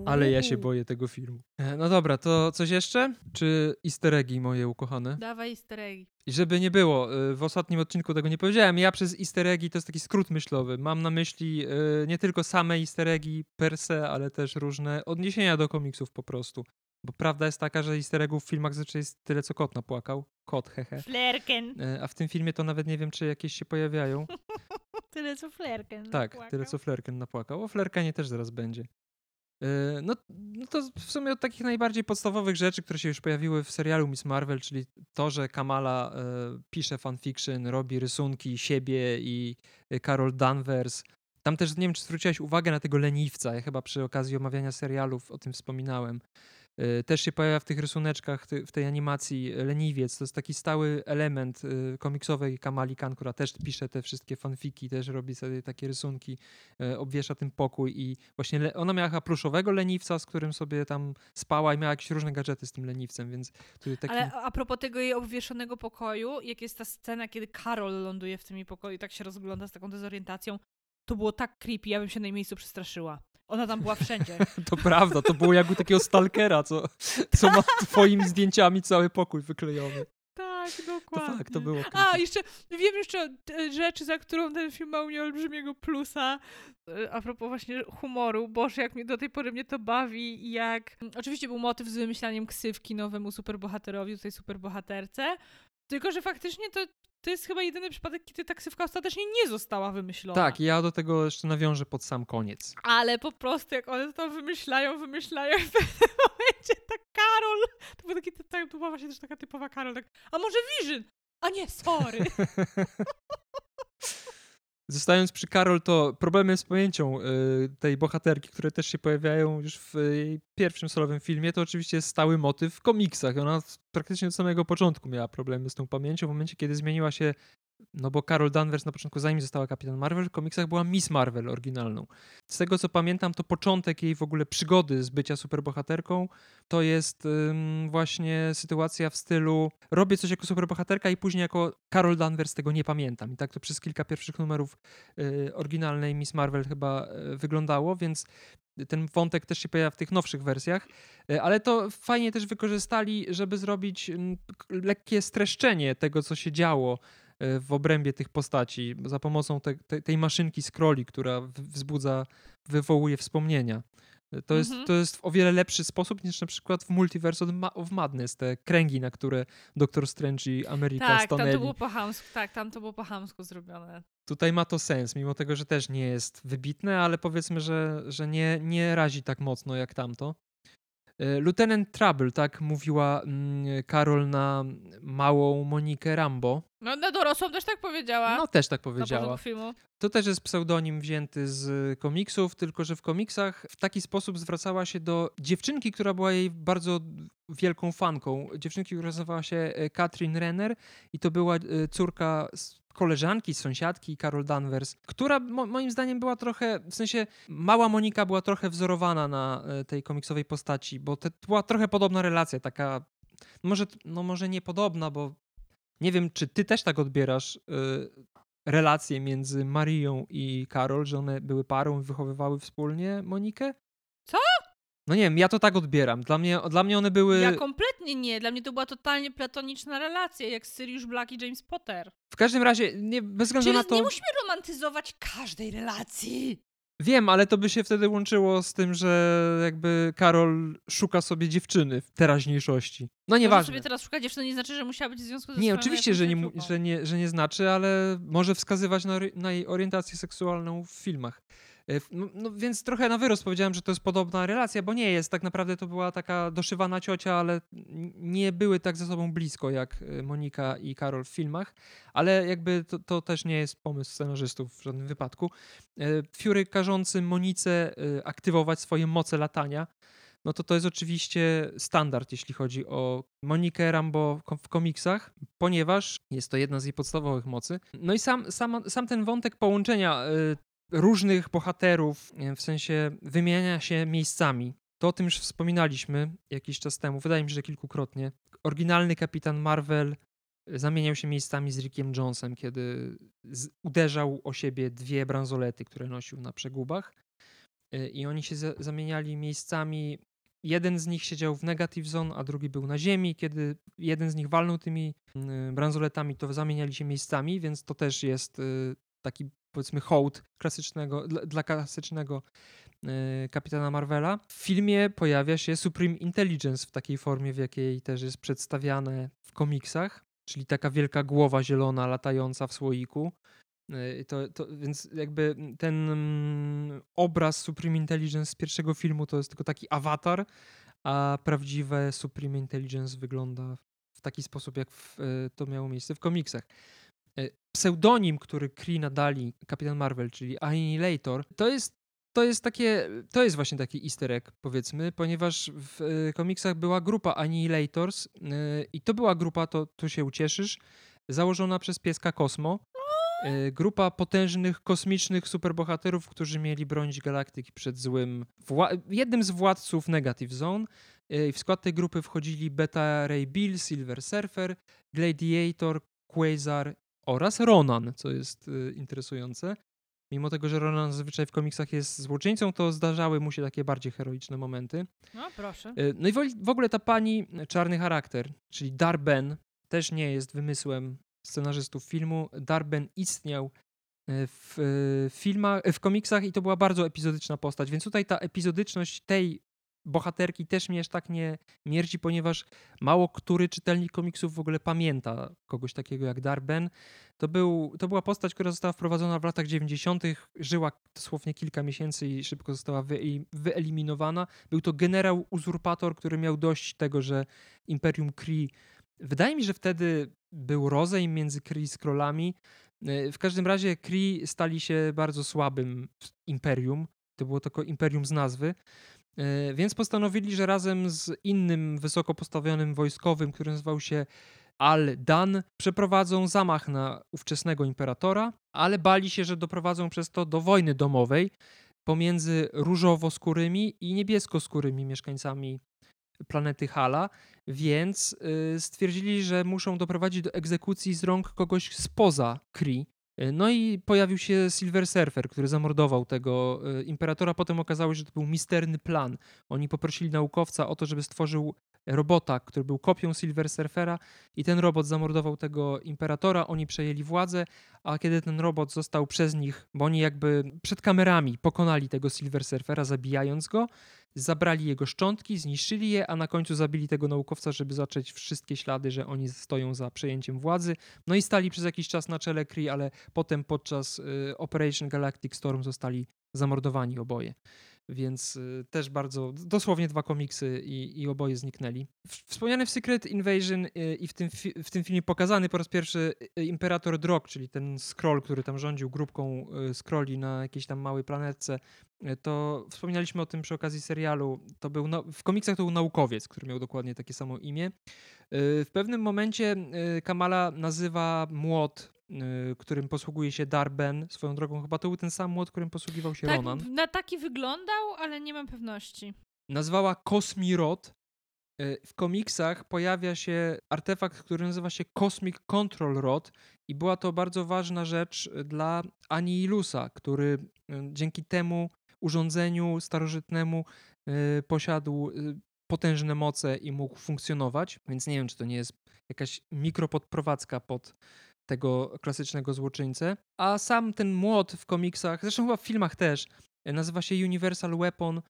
Ale ja się boję tego filmu. E, no dobra, to coś jeszcze? Czy easter eggi moje ukochane? Dawaj easter eggi. I żeby nie było, e, w ostatnim odcinku tego nie powiedziałem, ja przez easter eggi to jest taki skrót myślowy. Mam na myśli e, nie tylko same easter eggi per se, ale też różne odniesienia do komiksów po prostu. Bo prawda jest taka, że easter eggów w filmach zazwyczaj jest tyle, co kot napłakał. Kot, hehe. Flerken. A w tym filmie to nawet nie wiem, czy jakieś się pojawiają. (laughs) tyle, co Flerken Tak, napłakał. tyle, co Flerken napłakał. O Flerkenie też zaraz będzie. Yy, no, no to w sumie od takich najbardziej podstawowych rzeczy, które się już pojawiły w serialu Miss Marvel, czyli to, że Kamala y, pisze fanfiction, robi rysunki siebie i y, Carol Danvers. Tam też nie wiem, czy zwróciłaś uwagę na tego leniwca. Ja chyba przy okazji omawiania serialów o tym wspominałem. Y, też się pojawia w tych rysuneczkach, w tej animacji leniwiec. To jest taki stały element y, komiksowej Kamali Khan, która też pisze te wszystkie fanfiki, też robi sobie takie rysunki, y, obwiesza ten pokój i właśnie ona miała pluszowego leniwca, z którym sobie tam spała i miała jakieś różne gadżety z tym leniwcem, więc taki... Ale a propos tego jej obwieszonego pokoju, jak jest ta scena, kiedy Karol ląduje w tym jej pokoju i tak się rozgląda z taką dezorientacją, to było tak creepy, ja bym się na jej miejscu przestraszyła. Ona tam była wszędzie. (laughs) to prawda, to było jakby takiego stalkera, co, co ma twoimi zdjęciami cały pokój wyklejony. Tak, dokładnie. To tak, to było. A, jeszcze, wiem jeszcze rzeczy, za którą ten film ma u mnie olbrzymiego plusa. E, a propos właśnie humoru. Boże, jak mnie do tej pory mnie to bawi i jak... Oczywiście był motyw z wymyślaniem ksywki nowemu superbohaterowi, tutaj superbohaterce. Tylko, że faktycznie to to jest chyba jedyny przypadek, kiedy taksywka ostatecznie nie została wymyślona. Tak, ja do tego jeszcze nawiążę pod sam koniec. Ale po prostu jak one to wymyślają, wymyślają (laughs) i w pewnym momencie ta Karol, to, był taki, to była właśnie też taka typowa Karol, tak, a może Vision? A nie, sorry. (laughs) Zostając przy Karol, to problemy z pamięcią y, tej bohaterki, które też się pojawiają już w jej pierwszym solowym filmie, to oczywiście jest stały motyw w komiksach. Ona praktycznie od samego początku miała problemy z tą pamięcią. W momencie, kiedy zmieniła się no bo Carol Danvers na początku, zanim została Kapitan Marvel, w komiksach była Miss Marvel oryginalną. Z tego co pamiętam, to początek jej w ogóle przygody z bycia superbohaterką to jest ym, właśnie sytuacja w stylu robię coś jako superbohaterka i później jako Carol Danvers tego nie pamiętam. I tak to przez kilka pierwszych numerów y, oryginalnej Miss Marvel chyba y, wyglądało, więc ten wątek też się pojawia w tych nowszych wersjach, y, ale to fajnie też wykorzystali, żeby zrobić lekkie streszczenie tego, co się działo w obrębie tych postaci za pomocą te, te, tej maszynki scrolli, która wzbudza, wywołuje wspomnienia. E, to jest, mhm. to jest o wiele lepszy sposób niż na przykład w Multiverse of Madness, te kręgi, na które Doctor Strange i Ameryka tak, stanęli. Tak, tam to było po chamsku, tak, tam to było po chamsku zrobione. Tutaj ma to sens, mimo tego, że też nie jest wybitne, ale powiedzmy, że, że nie, nie razi tak mocno jak tamto. E, Lieutenant Trouble, tak mówiła Karol mm, na małą Monikę Rambo. No na dorosłą też tak powiedziała. No też tak powiedziała. filmu. To też jest pseudonim wzięty z komiksów, tylko że w komiksach w taki sposób zwracała się do dziewczynki, która była jej bardzo wielką fanką. Dziewczynki, która nazywała się e, Katrin Renner i to była e, córka koleżanki, sąsiadki Carol Danvers, która mo moim zdaniem była trochę, w sensie mała Monika była trochę wzorowana na e, tej komiksowej postaci, bo to była trochę podobna relacja, taka może, no może nie podobna, bo nie wiem, czy ty też tak odbierasz y, relacje między Marią i Karol, że one były parą i wychowywały wspólnie Monikę? No nie wiem, ja to tak odbieram. Dla mnie, dla mnie one były. Ja kompletnie nie. Dla mnie to była totalnie platoniczna relacja, jak Sirius Black i James Potter. W każdym razie, nie, bez względu Czyli na to. Nie musimy romantyzować każdej relacji. Wiem, ale to by się wtedy łączyło z tym, że jakby Karol szuka sobie dziewczyny w teraźniejszości. No nieważne. sobie teraz szuka dziewczyny nie znaczy, że musiała być w związku ze Nie, oczywiście, że nie, że, nie, że nie znaczy, ale może wskazywać na, na jej orientację seksualną w filmach. E, no, no, więc trochę na wyrost powiedziałem, że to jest podobna relacja, bo nie jest. Tak naprawdę to była taka doszywana ciocia, ale nie były tak ze sobą blisko jak e, Monika i Karol w filmach. Ale jakby to, to też nie jest pomysł scenarzystów w żadnym wypadku. E, Fury każący Monice aktywować swoje moce latania no to to jest oczywiście standard, jeśli chodzi o Monikę Rambo w komiksach, ponieważ jest to jedna z jej podstawowych mocy. No i sam, sam, sam ten wątek połączenia różnych bohaterów, w sensie wymienia się miejscami. To o tym już wspominaliśmy jakiś czas temu, wydaje mi się, że kilkukrotnie. Oryginalny kapitan Marvel e, zamieniał się miejscami z Rickiem Jonesem, kiedy uderzał o siebie dwie bransolety, które nosił na przegubach. E, I oni się za, zamieniali miejscami. Jeden z nich siedział w Negative Zone, a drugi był na ziemi. Kiedy jeden z nich walnął tymi bransoletami, to zamieniali się miejscami, więc to też jest e, taki powiedzmy hołd klasycznego, dla, dla klasycznego yy, kapitana Marvela. W filmie pojawia się Supreme Intelligence w takiej formie, w jakiej też jest przedstawiane w komiksach, czyli taka wielka głowa zielona latająca w słoiku. Yy, to, to, więc jakby ten mm, obraz Supreme Intelligence z pierwszego filmu to jest tylko taki awatar, a prawdziwe Supreme Intelligence wygląda w taki sposób, jak w, yy, to miało miejsce w komiksach. E, pseudonim, który Kree nadali Kapitan Marvel, czyli Annihilator, to jest to jest takie, to jest właśnie taki easter egg, powiedzmy, ponieważ w e, komiksach była grupa Annihilators e, i to była grupa, to tu się ucieszysz, założona przez pieska Kosmo. Grupa potężnych, kosmicznych superbohaterów, którzy mieli bronić galaktyki przed złym, jednym z władców Negative Zone. W skład tej grupy wchodzili Beta Ray Bill, Silver Surfer, Gladiator, Quasar oraz Ronan, co jest y, interesujące. Mimo tego, że Ronan zazwyczaj w komiksach jest złoczyńcą, to zdarzały mu się takie bardziej heroiczne momenty. No, proszę. Y, no i w ogóle ta pani, czarny charakter, czyli Darben, też nie jest wymysłem scenarzystów filmu. Darben istniał y, w filmach, w komiksach i to była bardzo epizodyczna postać, więc tutaj ta epizodyczność tej bohaterki też mnie aż tak nie mierzi, ponieważ mało który czytelnik komiksów w ogóle pamięta kogoś takiego jak Darben. To, był, to była postać, która została wprowadzona w latach 90., żyła dosłownie kilka miesięcy i szybko została wyeliminowana. Był to generał uzurpator, który miał dość tego, że Imperium Kree. Wydaje mi że wtedy był rozejm między Kree i Skrollami W każdym razie Kree stali się bardzo słabym imperium. To było tylko imperium z nazwy. Więc postanowili, że razem z innym wysoko postawionym wojskowym, który nazywał się Al-Dan, przeprowadzą zamach na ówczesnego imperatora, ale bali się, że doprowadzą przez to do wojny domowej pomiędzy różowo-skórymi i niebiesko-skórymi mieszkańcami planety Hala, więc y, stwierdzili, że muszą doprowadzić do egzekucji z rąk kogoś spoza Kree. Y, no i pojawił się Silver Surfer, który zamordował tego y, imperatora. Potem okazało się, że to był misterny plan. Oni poprosili naukowca o to, żeby stworzył robota, który był kopią Silver Surfera i ten robot zamordował tego imperatora, oni przejęli władzę, a kiedy ten robot został przez nich, bo oni jakby przed kamerami pokonali tego Silver Surfera, zabijając go, zabrali jego szczątki, zniszczyli je, a na końcu zabili tego naukowca, żeby zacząć wszystkie ślady, że oni stoją za przejęciem władzy. No i stali przez jakiś czas na czele Kree, ale potem podczas y, Operation Galactic Storm zostali zamordowani oboje więc y, też bardzo, dosłownie dwa komiksy i, i oboje zniknęli. Wspomniany w Secret Invasion y, i w tym, w tym filmie pokazany po raz pierwszy Imperator Drog, czyli ten scroll, który tam rządził grupką scrolli na jakiejś tam małej planetce, to wspominaliśmy o tym przy okazji serialu. To był w komiksach to był naukowiec, który miał dokładnie takie samo imię. W pewnym momencie Kamala nazywa młot którym posługuje się Darben. Swoją drogą chyba to był ten sam młot, którym posługiwał się tak, Ronan. Na taki wyglądał, ale nie mam pewności. Nazwała Kosmirot. W komiksach pojawia się artefakt, który nazywa się Cosmic Control Rod i była to bardzo ważna rzecz dla Anihilusa, który dzięki temu urządzeniu starożytnemu posiadł potężne moce i mógł funkcjonować, więc nie wiem, czy to nie jest jakaś mikropodprowadzka pod tego klasycznego złoczyńcę. A sam ten młot w komiksach, zresztą chyba w filmach też, e, nazywa się Universal Weapon e,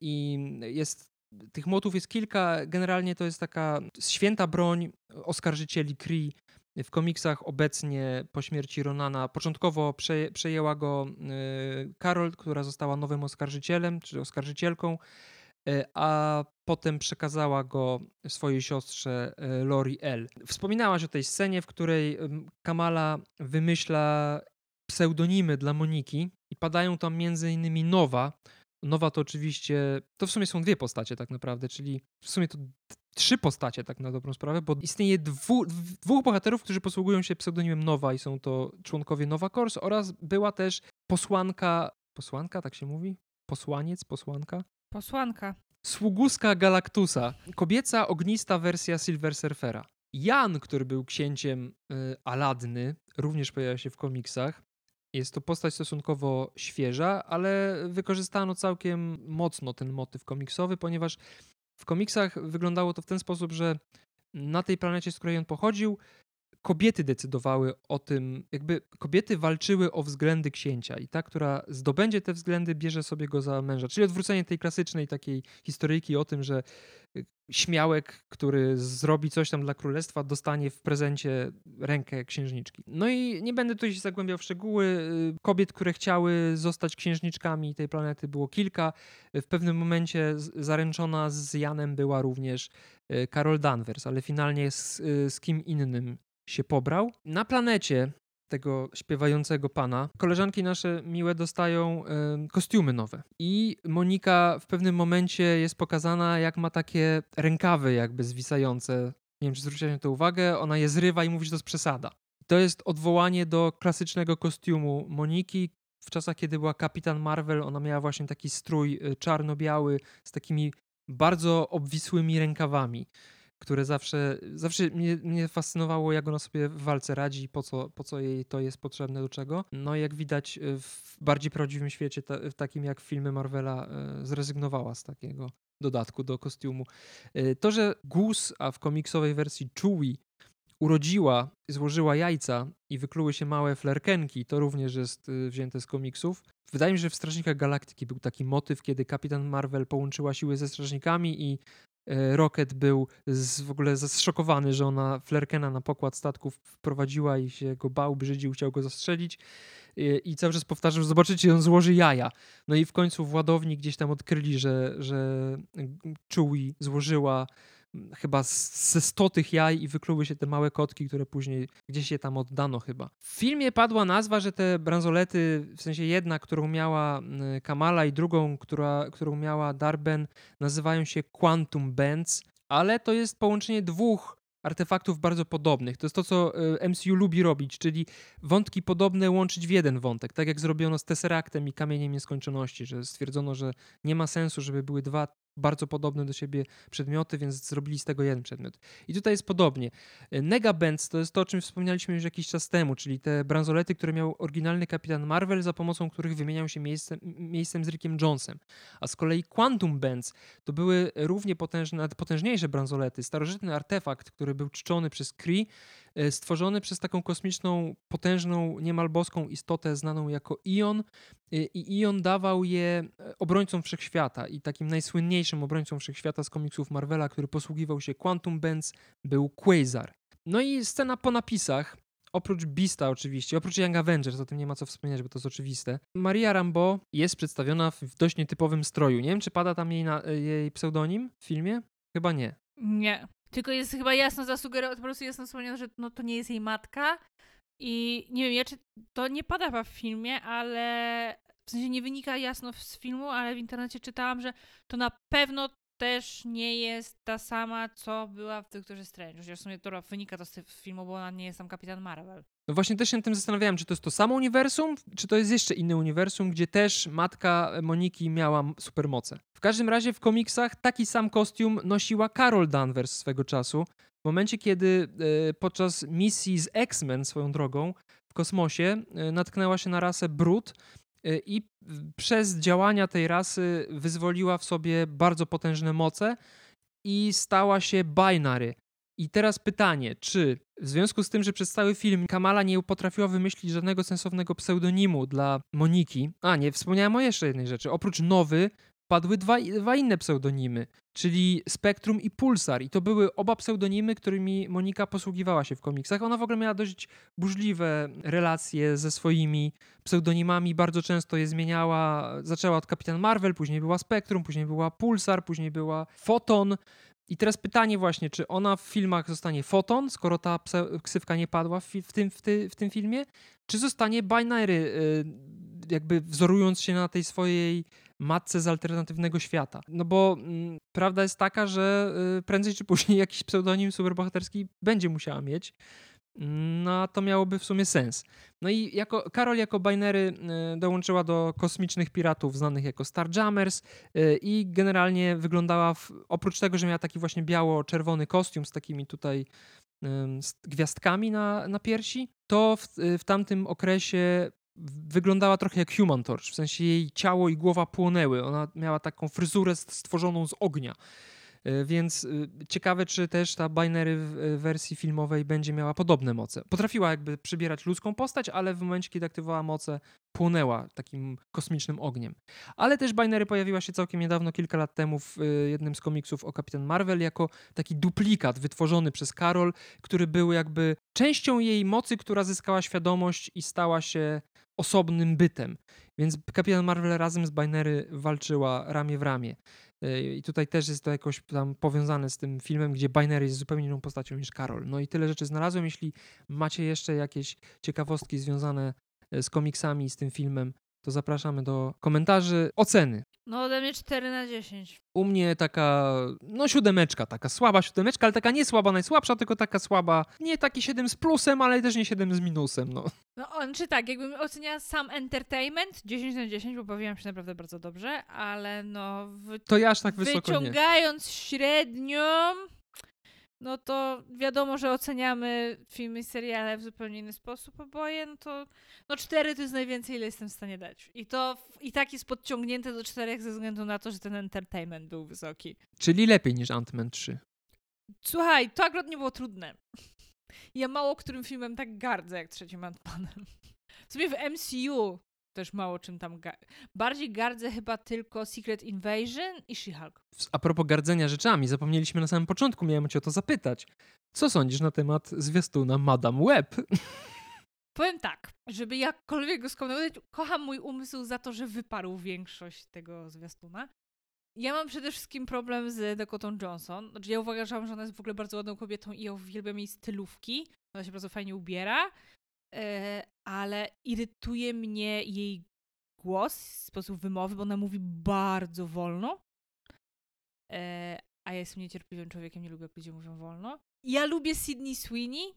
i jest tych młotów jest kilka. Generalnie to jest taka święta broń oskarżycieli Kree. W komiksach obecnie po śmierci Ronana początkowo przejęła go Carol, e, która została nowym oskarżycielem, czy oskarżycielką. E, a potem przekazała go swojej siostrze e, Lori L. Wspominałaś o tej scenie, w której Kamala wymyśla pseudonimy dla Moniki i padają tam między innymi Nowa. Nowa to oczywiście, to w sumie są dwie postacie tak naprawdę, czyli w sumie to trzy postacie tak na dobrą sprawę, bo istnieje dwu, dwóch bohaterów, którzy posługują się pseudonimem Nowa i są to członkowie Nowa Corps oraz była też posłanka, posłanka tak się mówi? Posłaniec, posłanka? Posłanka. Sługuska Galactusa. Kobieca, ognista wersja Silver Surfera. Jan, który był księciem y, Aladny, również pojawia się w komiksach. Jest to postać stosunkowo świeża, ale wykorzystano całkiem mocno ten motyw komiksowy, ponieważ w komiksach wyglądało to w ten sposób, że na tej planecie, z której on pochodził, kobiety decydowały o tym, jakby kobiety walczyły o względy księcia i ta, która zdobędzie te względy, bierze sobie go za męża. Czyli odwrócenie tej klasycznej takiej historyjki o tym, że y, śmiałek, który zrobi coś tam dla królestwa, dostanie w prezencie rękę księżniczki. No i nie będę tutaj się zagłębiał w szczegóły. Y, kobiet, które chciały zostać księżniczkami tej planety było kilka. W pewnym momencie zaręczona z Janem była również Carol y, Danvers, ale finalnie z, z kim innym się pobrał. Na planecie tego śpiewającego pana, koleżanki nasze miłe dostają y, kostiumy nowe. I Monika w pewnym momencie jest pokazana, jak ma takie rękawy jakby zwisające. Nie wiem, czy zwróciłeś na to uwagę. Ona je zrywa i mówi, że to jest przesada. To jest odwołanie do klasycznego kostiumu Moniki. W czasach, kiedy była Kapitan Marvel, ona miała właśnie taki strój y, czarno-biały z takimi bardzo obwisłymi rękawami które zawsze, zawsze mnie, mnie fascynowało, jak ona sobie w walce radzi, po co, po co jej to jest potrzebne, do czego. No jak widać y, w bardziej prawdziwym świecie, w takim jak filmy Marvela, y, zrezygnowała z takiego dodatku do kostiumu. Y, to, że Goose, a w komiksowej wersji Chewie, urodziła, złożyła jajca i wykluły się małe flerkenki, to również jest wzięte z komiksów. Wydaje mi się, że w Strażnikach Galaktyki był taki motyw, kiedy Kapitan Marvel połączyła siły ze Strażnikami i E, Rocket był z, w ogóle zszokowany, że ona Flerkena na pokład statków wprowadziła i się go bał, brzydził, chciał go zastrzelić i, i cały czas powtarzał, zobaczycie, on złoży jaja. No i w końcu w ładowni gdzieś tam odkryli, że, że Chewie złożyła chyba ze 100 tych jaj i wykluły się te małe kotki, które później gdzieś je tam oddano chyba. W filmie padła nazwa, że te bransolety, w sensie jedna, którą miała Kamala i drugą, która, którą miała Darben, nazywają się Quantum Bands, ale to jest połączenie dwóch artefaktów bardzo podobnych. To jest to, co e, MCU lubi robić, czyli wątki podobne łączyć w jeden wątek, tak jak zrobiono z Tesseractem i Kamieniem Nieskończoności, że stwierdzono, że nie ma sensu, żeby były dwa bardzo podobne do siebie przedmioty, więc zrobili z tego jeden przedmiot. I tutaj jest podobnie. Negabands to jest to, o czym wspomnieliśmy już jakiś czas temu, czyli te bransolety, które miał oryginalny Kapitan Marvel, za pomocą których wymieniał się miejscem, miejscem z Rickiem Jonesem. A z kolei Quantum Bands to były równie potężne, potężniejsze bransolety. Starożytny artefakt, który był czczony przez Kree, E, stworzony przez taką kosmiczną, potężną, niemal boską istotę znaną jako Ion. E, I Ion dawał je e, obrońcom wszechświata. I takim najsłynniejszym obrońcą wszechświata z komiksów Marvela, który posługiwał się Quantum Bands, był Quasar. No i scena po napisach, oprócz Beasta oczywiście, oprócz Young Avengers, o tym nie ma co wspomnieć, bo to jest oczywiste. Maria Rambo jest przedstawiona w dość nietypowym stroju. Nie wiem, czy pada tam jej, na, jej pseudonim w filmie? Chyba nie. Nie. Tylko jest chyba jasno zasugerowane, po prostu jasno wspomniane, że no, to nie jest jej matka. I nie wiem, ja, czy to nie pada w filmie, ale w sensie nie wynika jasno z filmu, ale w internecie czytałam, że to na pewno też nie jest ta sama, co była w Doktorze Strange. Chociaż w sumie to wynika to z filmu, bo ona nie jest tam Kapitan Marvel. No właśnie też się nad tym zastanawiałem, czy to jest to samo uniwersum, czy to jest jeszcze inne uniwersum, gdzie też matka Moniki miała supermoce. W każdym razie w komiksach taki sam kostium nosiła Carol Danvers swego czasu. W momencie, kiedy e, podczas misji z X-Men swoją drogą w kosmosie e, natknęła się na rasę Brut i przez działania tej rasy wyzwoliła w sobie bardzo potężne moce i stała się binary, i teraz pytanie, czy w związku z tym, że przez cały film Kamala nie potrafiła wymyślić żadnego sensownego pseudonimu dla Moniki, a nie, wspomniałem o jeszcze jednej rzeczy, oprócz Nowy padły dwa, dwa inne pseudonimy, czyli Spektrum i Pulsar. I to były oba pseudonimy, którymi Monika posługiwała się w komiksach. Ona w ogóle miała dość burzliwe relacje ze swoimi pseudonimami, bardzo często je zmieniała. Zaczęła od Kapitan Marvel, później była Spektrum, później była Pulsar, później była Foton. I teraz pytanie właśnie, czy ona w filmach zostanie foton, skoro ta ksywka nie padła w, w, tym, w, ty, w tym filmie, czy zostanie binary, y, jakby wzorując się na tej swojej matce z alternatywnego świata. No bo mm, prawda jest taka, że y, prędzej czy później (laughs) jakiś pseudonim superbohaterski będzie musiała mieć. No, to miałoby w sumie sens. No i jako, Karol jako Binery y, dołączyła do kosmicznych piratów znanych jako Starjammers y, i generalnie wyglądała, w, oprócz tego, że miała taki właśnie biało-czerwony kostium z takimi tutaj z gwiazdkami na, na piersi, to w, w tamtym okresie wyglądała trochę jak Human Torch, w sensie jej ciało i głowa płonęły. Ona miała taką fryzurę stworzoną z ognia. E, więc y, ciekawe, czy też ta Binary w wersji filmowej będzie miała podobne moce. Potrafiła jakby przybierać ludzką postać, ale w momencie, kiedy aktywowała moce, płonęła takim kosmicznym ogniem. Ale też Binary pojawiła się całkiem niedawno, kilka lat temu w y, jednym z komiksów o Kapitan Marvel jako taki duplikat wytworzony przez Carol, który był jakby częścią jej mocy, która zyskała świadomość i stała się osobnym bytem. Więc Kapitan Marvel razem z Binary walczyła ramię w ramię. I tutaj też jest to jakoś tam powiązane z tym filmem, gdzie Binary jest zupełnie inną postacią niż Karol. No i tyle rzeczy znalazłem. Jeśli macie jeszcze jakieś ciekawostki związane e, z komiksami z tym filmem, to zapraszamy do komentarzy, oceny. No ode mnie 4 na 10. U mnie taka, no siódemeczka, taka słaba siódemeczka, ale taka nie słaba najsłabsza, tylko taka słaba, nie taki 7 z plusem, ale też nie 7 z minusem, no. No on, czy tak, jakbym oceniała sam entertainment, 10 na 10, bo bawiłam się naprawdę bardzo dobrze, ale no... W... To ja aż tak wysoko Wyciągając nie. średnią, no to wiadomo, że oceniamy filmy i seriale w zupełnie inny sposób oboje, no to no cztery to jest najwięcej, ile jestem w stanie dać. I to i tak jest podciągnięte do czterech ze względu na to, że ten entertainment był wysoki. Czyli lepiej niż Ant-Man 3. Słuchaj, to akurat nie było trudne. Ja mało którym filmem tak gardzę jak trzecim Ant-Manem. W sumie w MCU też mało czym tam. Ga Bardziej gardzę chyba tylko Secret Invasion i She-Hulk. A propos gardzenia rzeczami, zapomnieliśmy na samym początku, miałem cię o to zapytać. Co sądzisz na temat zwiastuna Madame Web? (laughs) Powiem tak, żeby jakkolwiek go skomentować, kocham mój umysł za to, że wyparł większość tego zwiastuna. Ja mam przede wszystkim problem z Dakotą Johnson. Znaczy, ja uważam, że ona jest w ogóle bardzo ładną kobietą i ja uwielbiam jej stylówki. Ona się bardzo fajnie ubiera, ale irytuje mnie jej głos, sposób wymowy, bo ona mówi bardzo wolno. E, a ja jestem niecierpliwym człowiekiem, nie lubię, jak ludzie mówią wolno. Ja lubię Sydney Sweeney,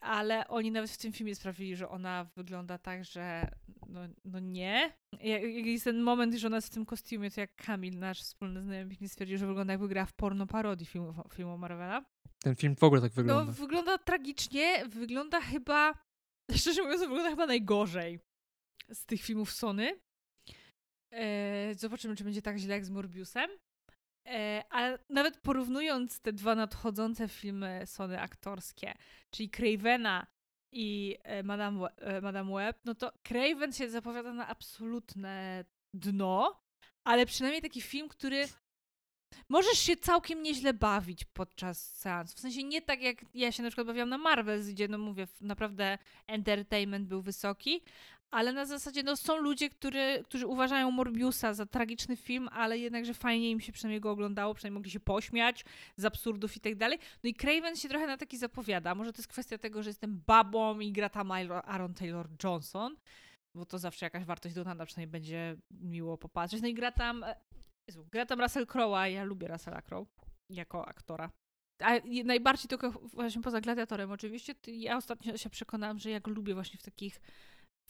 ale oni nawet w tym filmie sprawili, że ona wygląda tak, że no, no nie. Jak jest ten moment, że ona jest w tym kostiumie, to jak Kamil, nasz wspólny znajomy, nie stwierdził, że wygląda jakby gra w porno parodii filmu, filmu Marvela. Ten film w ogóle tak wygląda. No, wygląda tragicznie, wygląda chyba, (laughs) szczerze mówiąc, wygląda chyba najgorzej z tych filmów Sony. Eee, zobaczymy, czy będzie tak źle jak z Morbiusem. E, ale nawet porównując te dwa nadchodzące filmy Sony aktorskie, czyli Cravena i e, Madame, e, Madame Web, no to Craven się zapowiada na absolutne dno, ale przynajmniej taki film, który możesz się całkiem nieźle bawić podczas seansu. W sensie nie tak jak ja się na przykład bawiłam na Marvel, gdzie no mówię, naprawdę entertainment był wysoki, ale na zasadzie no, są ludzie, który, którzy uważają Morbiusa za tragiczny film, ale jednakże fajnie im się przynajmniej go oglądało, przynajmniej mogli się pośmiać z absurdów i tak dalej. No i Craven się trochę na taki zapowiada. Może to jest kwestia tego, że jestem babą i gra tam Aaron Taylor Johnson, bo to zawsze jakaś wartość dodana, przynajmniej będzie miło popatrzeć. No i gra tam, Jezu, gra tam Russell Crowe'a, ja lubię Russella Crowe jako aktora. A najbardziej tylko właśnie poza Gladiatorem oczywiście, ja ostatnio się przekonałam, że ja go lubię właśnie w takich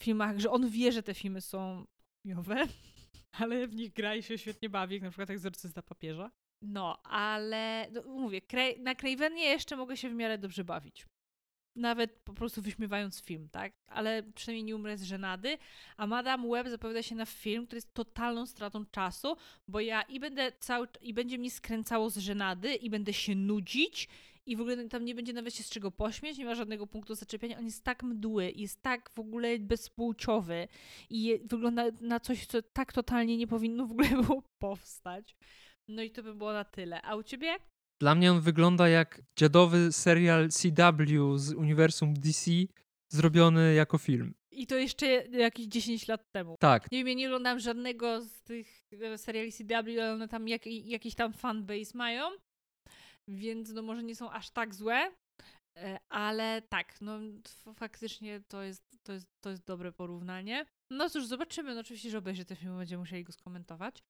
filmach, że on wie, że te filmy są miowe, (laughs) ale w nich gra i się świetnie bawi, jak na przykład Egzorcysta Papieża. No, ale no, mówię, na Cravenie jeszcze mogę się w miarę dobrze bawić. Nawet po prostu wyśmiewając film, tak? Ale przynajmniej nie umrę z żenady. A Madame Web zapowiada się na film, który jest totalną stratą czasu, bo ja i będę cały, i będzie mnie skręcało z żenady, i będę się nudzić, i w ogóle tam nie będzie nawet się z czego pośmieć, nie ma żadnego punktu zaczepienia. On jest tak mdły, jest tak w ogóle bezpłciowy i je, wygląda na coś, co tak totalnie nie powinno w ogóle (laughs) było powstać. No i to by było na tyle. A u ciebie? Dla mnie on wygląda jak dziadowy serial CW z uniwersum DC zrobiony jako film. I to jeszcze jakieś 10 lat temu. Tak. Nie wiem, ja nie oglądam żadnego z tych e, seriali CW, ale one tam jak, jakiś tam fanbase mają więc no może nie są aż tak złe, e, ale tak, no faktycznie to jest, to jest, to jest dobre porównanie. No cóż, zobaczymy. No oczywiście, że obejrzę ten film, będziemy musieli go skomentować,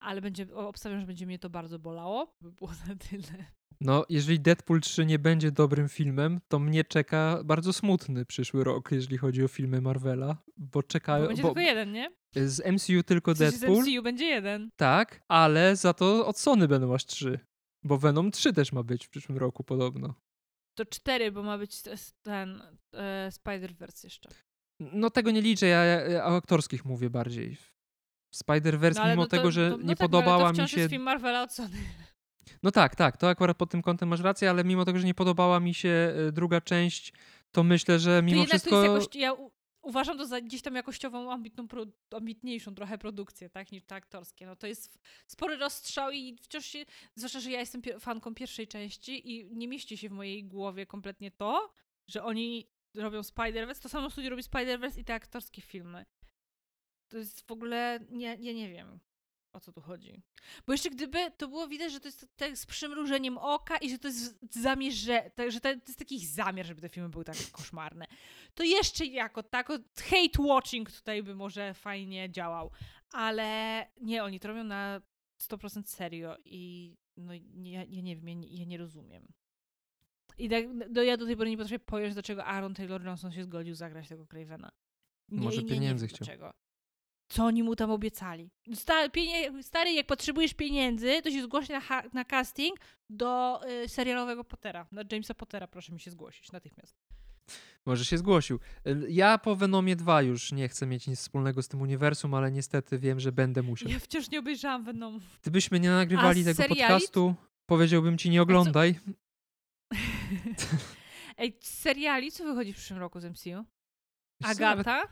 ale będzie, obstawiam, że będzie mnie to bardzo bolało, by było na tyle. No, jeżeli Deadpool 3 nie będzie dobrym filmem, to mnie czeka bardzo smutny przyszły rok, jeżeli chodzi o filmy Marvela, bo czekają... Bo będzie bo, tylko jeden, nie? Z MCU tylko Deadpool. Z MCU będzie jeden. Tak, ale za to od Sony będą aż trzy. Bo Venom 3 też ma być w przyszłym roku podobno. To 4, bo ma być ten e, Spider-Verse jeszcze. No tego nie liczę, ja, ja o aktorskich mówię bardziej. Spider-Verse, no, mimo no to, tego, że no, no nie tak, podobała no, to mi się. Jest film Marvela od Sony. (laughs) No tak, tak, to akurat pod tym kątem masz rację, ale mimo tego, że nie podobała mi się e, druga część, to myślę, że mimo to wszystko. To jest jakoś, ja uważam to za gdzieś tam jakościową, ambitną, pro, ambitniejszą trochę produkcję, tak, niż te aktorskie. No to jest spory rozstrzał i wciąż się, zwłaszcza, że ja jestem fanką pierwszej części i nie mieści się w mojej głowie kompletnie to, że oni robią Spider-Verse, to samo studio robi Spider-Verse i te aktorskie filmy. To jest w ogóle, nie, nie, nie wiem o co tu chodzi. Bo jeszcze gdyby to było widać, że to jest tak z przymrużeniem oka i że to jest zamierze, że to jest taki zamiar, żeby te filmy były tak koszmarne, to jeszcze jako tako hate watching tutaj by może fajnie działał. Ale nie, oni to robią na 100% serio i no ja, ja nie wiem, ja nie, ja nie rozumiem. I tak, do, ja do tej pory nie potrafię pojąć, dlaczego Aaron Taylor Johnson się zgodził zagrać tego Cravena. Nie, Może pieniędzy nie chciał. Dlaczego co oni mu tam obiecali. Stary, jak potrzebujesz pieniędzy, to się zgłoś na, na casting do y, serialowego Pottera. Na Jamesa Pottera proszę mi się zgłosić natychmiast. Może się zgłosił. Y, ja po Venomie 2 już nie chcę mieć nic wspólnego z tym uniwersum, ale niestety wiem, że będę musiał. Ja wciąż nie obejrzałam Venomu. Gdybyśmy nie nagrywali tego seriali? podcastu, powiedziałbym ci nie oglądaj. (laughs) Ej, seriali, co wychodzi w przyszłym roku z MCU? Agata?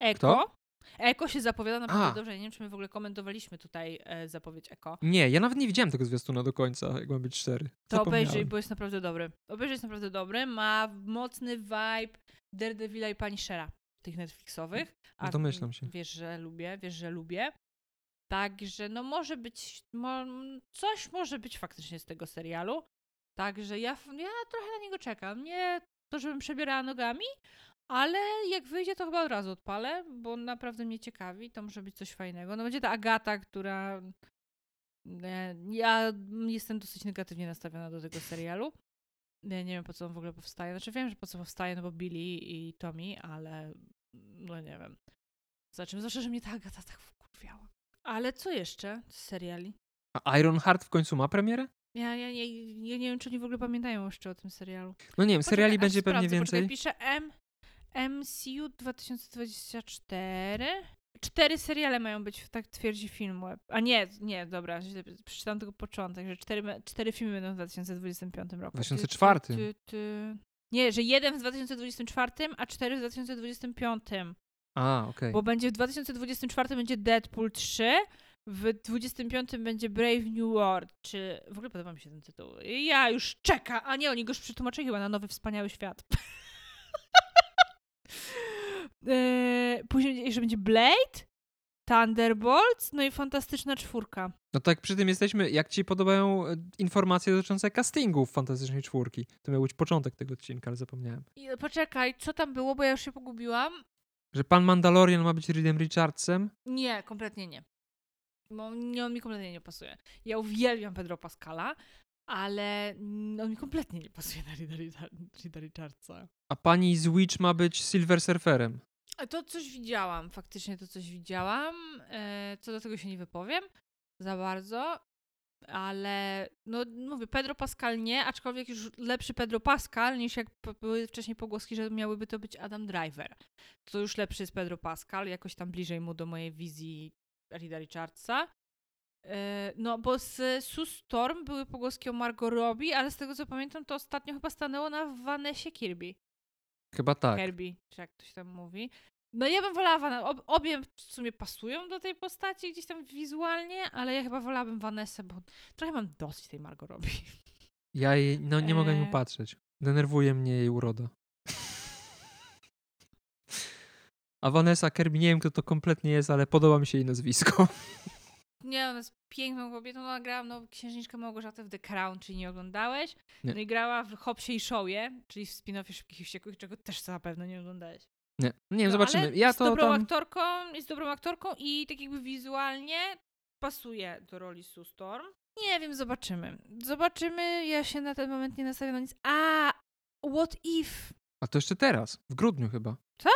Eko? Kto? Eko się zapowiada naprawdę dobrze. Nie wiem, czy my w ogóle komentowaliśmy tutaj e, zapowiedź Eko. Nie, ja nawet nie widziałem tego zwiastuna do końca, jak ma być cztery. To obejrzyj, bo jest naprawdę dobry. Obejrzyj jest naprawdę dobry. Ma mocny vibe Daredevila i Punishera tych Netflixowych. A Domyślam się. Wiesz, że lubię, wiesz, że lubię. Także no może być, mo, coś może być faktycznie z tego serialu. Także ja, ja trochę na niego czekam. Nie to, żebym przebierała nogami, ale jak wyjdzie, to chyba od razu odpalę, bo naprawdę mnie ciekawi. To może być coś fajnego. No będzie ta Agata, która. e, Ja jestem dosyć negatywnie nastawiona do tego serialu. Ja nie wiem, po co on w ogóle powstaje. Znaczy wiem, że po co powstaje, no bo Billy i Tommy, ale no nie wiem. Za czym? Zwłaszcza, że mnie ta Agata tak wkurwiała. Ale co jeszcze z seriali? A Iron Heart w końcu ma premierę? Ja, ja, ja, ja nie wiem, czy oni w ogóle pamiętają jeszcze o tym serialu. No nie wiem, seriali Poczekaj, będzie pewnie sprawdzę, więcej. Poczekaj, pisze M, MCU 2024. Cztery seriale mają być, tak twierdzi Filmweb. A nie, nie, dobra, źle przeczytałam tylko początek, że cztery, cztery filmy będą w 2025 roku. Ty, 2004. Ty, ty, ty. Nie, że jeden w 2024, a cztery w 2025. A, okej. Bo będzie w 2024 będzie Deadpool 3, w 25 będzie Brave New World, czy w ogóle podoba mi się ten tytuł. Ja już czekam, a nie, oni go już przetłumaczyli chyba na Nowy Wspaniały Świat. (laughs) Eee, Później, że będzie Blade, Thunderbolts, no i Fantastyczna Czwórka. No tak przy tym jesteśmy, jak ci podobają e, informacje dotyczące castingów Fantastycznej Czwórki? To miał być początek tego odcinka, ale zapomniałem. I, poczekaj, co tam było, bo ja już się pogubiłam. Że pan Mandalorian ma być Reedem Richardsem? Nie, kompletnie nie. Bo nie, on mi kompletnie nie pasuje. Ja uwielbiam Pedro Pascala, ale mm, on mi kompletnie nie pasuje na Rida, Rida, Rida Richardsa. A pani z Witch ma być Silver Surferem. A To coś widziałam, faktycznie to coś widziałam. E, co do tego się nie wypowiem za bardzo, ale no mówię, Pedro Pascal nie, aczkolwiek już lepszy Pedro Pascal niż jak były wcześniej pogłoski, że miałyby to być Adam Driver. To już lepszy jest Pedro Pascal, jakoś tam bliżej mu do mojej wizji Rida Richardsa. E, No, bo z Sue Storm były pogłoski o Margot Robbie, ale z tego co pamiętam, to ostatnio chyba stanęło na Vanessie Kirby. Chyba tak. Kirby, czy jak to się tam mówi. No ja bym wolała, Van- ob, obie w sumie pasują do tej postaci gdzieś tam wizualnie, ale ja chyba wolałabym Vanessę, bo trochę mam dosyć tej Margot Robbie. Ja jej, no nie mogę nią Eee. patrzeć. Denerwuje mnie jej uroda. A Vanessa Kirby, nie wiem kto to kompletnie jest, ale podoba mi się jej nazwisko. Nie, ona jest piękną kobietą, ona grała no, księżniczkę Małgorzatę w The Crown, czyli nie oglądałeś. Nie. No i grała w Hopsie i Showie, czyli w spin-offie Szybkich i Wściekłych, czego też na pewno nie oglądałeś. Nie, nie wiem, No, zobaczymy. Ja jest to dobrą tam... aktorką, jest dobrą aktorką i tak jakby wizualnie pasuje do roli Sue Storm. Nie wiem, zobaczymy. Zobaczymy, ja się na ten moment nie nastawiam na nic. A, what if? A to jeszcze teraz, w grudniu chyba. Co?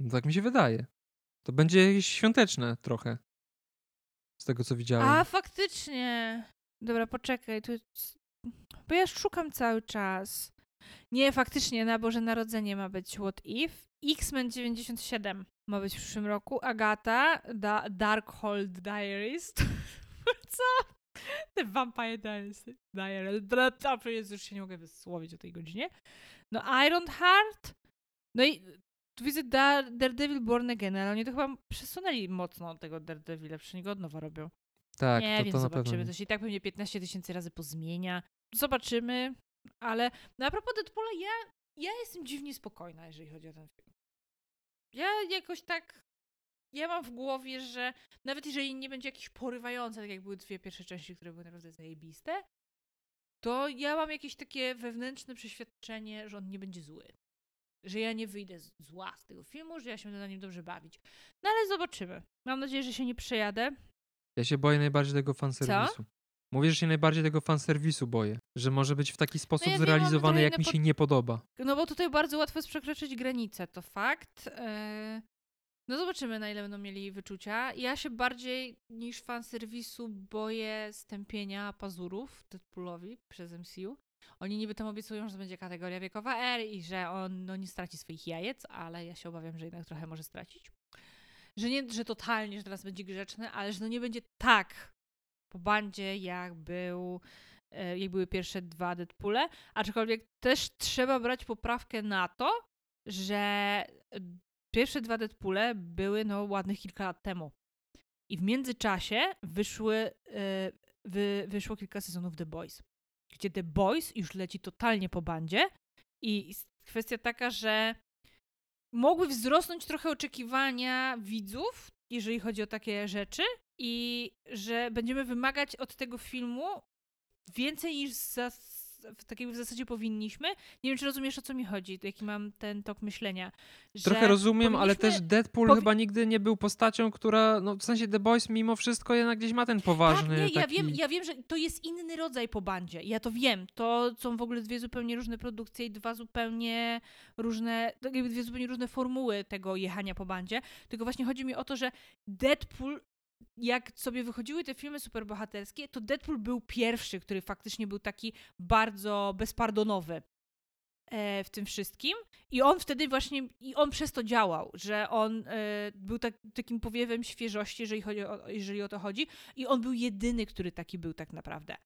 No, tak mi się wydaje. To będzie jakieś świąteczne trochę. Z tego co widziałem. A, faktycznie. Dobra, poczekaj, tu. Bo ja szukam cały czas. Nie, faktycznie, na Boże Narodzenie ma być What If. X-Men 97 ma być w przyszłym roku. Agata, da Darkhold Diaries. (laughs) Co? The Vampire Diaries. Diaries. Przecież już się nie mogę wysłowić o tej godzinie. No Iron Heart. No i tu widzę Dar Daredevil Born Again, ale oni to chyba przesunęli mocno tego Daredevila, przecież go od nowa robią. tak, nie, to, więc to zobaczymy. To się i tak pewnie 15 tysięcy razy pozmienia. Zobaczymy, ale no a propos Deadpoola, ja, ja jestem dziwnie spokojna, jeżeli chodzi o ten film. Ja jakoś tak, ja mam w głowie, że nawet jeżeli nie będzie jakiś porywający, tak jak były dwie pierwsze części, które były naprawdę zajebiste, to ja mam jakieś takie wewnętrzne przeświadczenie, że on nie będzie zły. Że ja nie wyjdę zła z tego filmu, że ja się będę na nim dobrze bawić. No ale zobaczymy. Mam nadzieję, że się nie przejadę. Ja się boję najbardziej tego fanserwisu. Mówię, że się najbardziej tego fanserwisu boję. Że może być w taki sposób ja wiem, mamy zrealizowany, trochę jak mi się nie podoba. No bo tutaj bardzo łatwo jest przekroczyć granicę, to fakt. Eee, No zobaczymy, na ile będą mieli wyczucia. Ja się bardziej niż fan serwisu boję stępienia pazurów Deadpoolowi przez MCU. Oni niby tam obiecują, że będzie kategoria wiekowa R i że on no, nie straci swoich jajec, ale ja się obawiam, że jednak trochę może stracić. Że nie, że totalnie, że teraz będzie grzeczny, ale że no nie będzie tak po bandzie, jak był e, jak były pierwsze dwa Deadpoole, aczkolwiek też trzeba brać poprawkę na to, że pierwsze dwa Deadpoole były no ładnych kilka lat temu. I w międzyczasie wyszły, e, wy, wyszło kilka sezonów The Boys, gdzie The Boys już leci totalnie po bandzie i kwestia taka, że mogły wzrosnąć trochę oczekiwania widzów, jeżeli chodzi o takie rzeczy, i że będziemy wymagać od tego filmu więcej niż za, w takiej w zasadzie powinniśmy. Nie wiem, czy rozumiesz, o co mi chodzi, jaki mam ten tok myślenia. Trochę rozumiem, ale też Deadpool powi- chyba nigdy nie był postacią, która, no w sensie The Boys mimo wszystko jednak gdzieś ma ten poważny Tak, nie, ja taki... wiem, ja wiem, że to jest inny rodzaj po bandzie. Ja to wiem. To są w ogóle dwie zupełnie różne produkcje i dwa zupełnie różne, tak jakby dwie zupełnie różne formuły tego jechania po bandzie. Tylko właśnie chodzi mi o to, że Deadpool, jak sobie wychodziły te filmy superbohaterskie, to Deadpool był pierwszy, który faktycznie był taki bardzo bezpardonowy e, w tym wszystkim. I on wtedy właśnie, i on przez to działał, że on e, był tak, takim powiewem świeżości, jeżeli, chodzi o, jeżeli o to chodzi. I on był jedyny, który taki był tak naprawdę.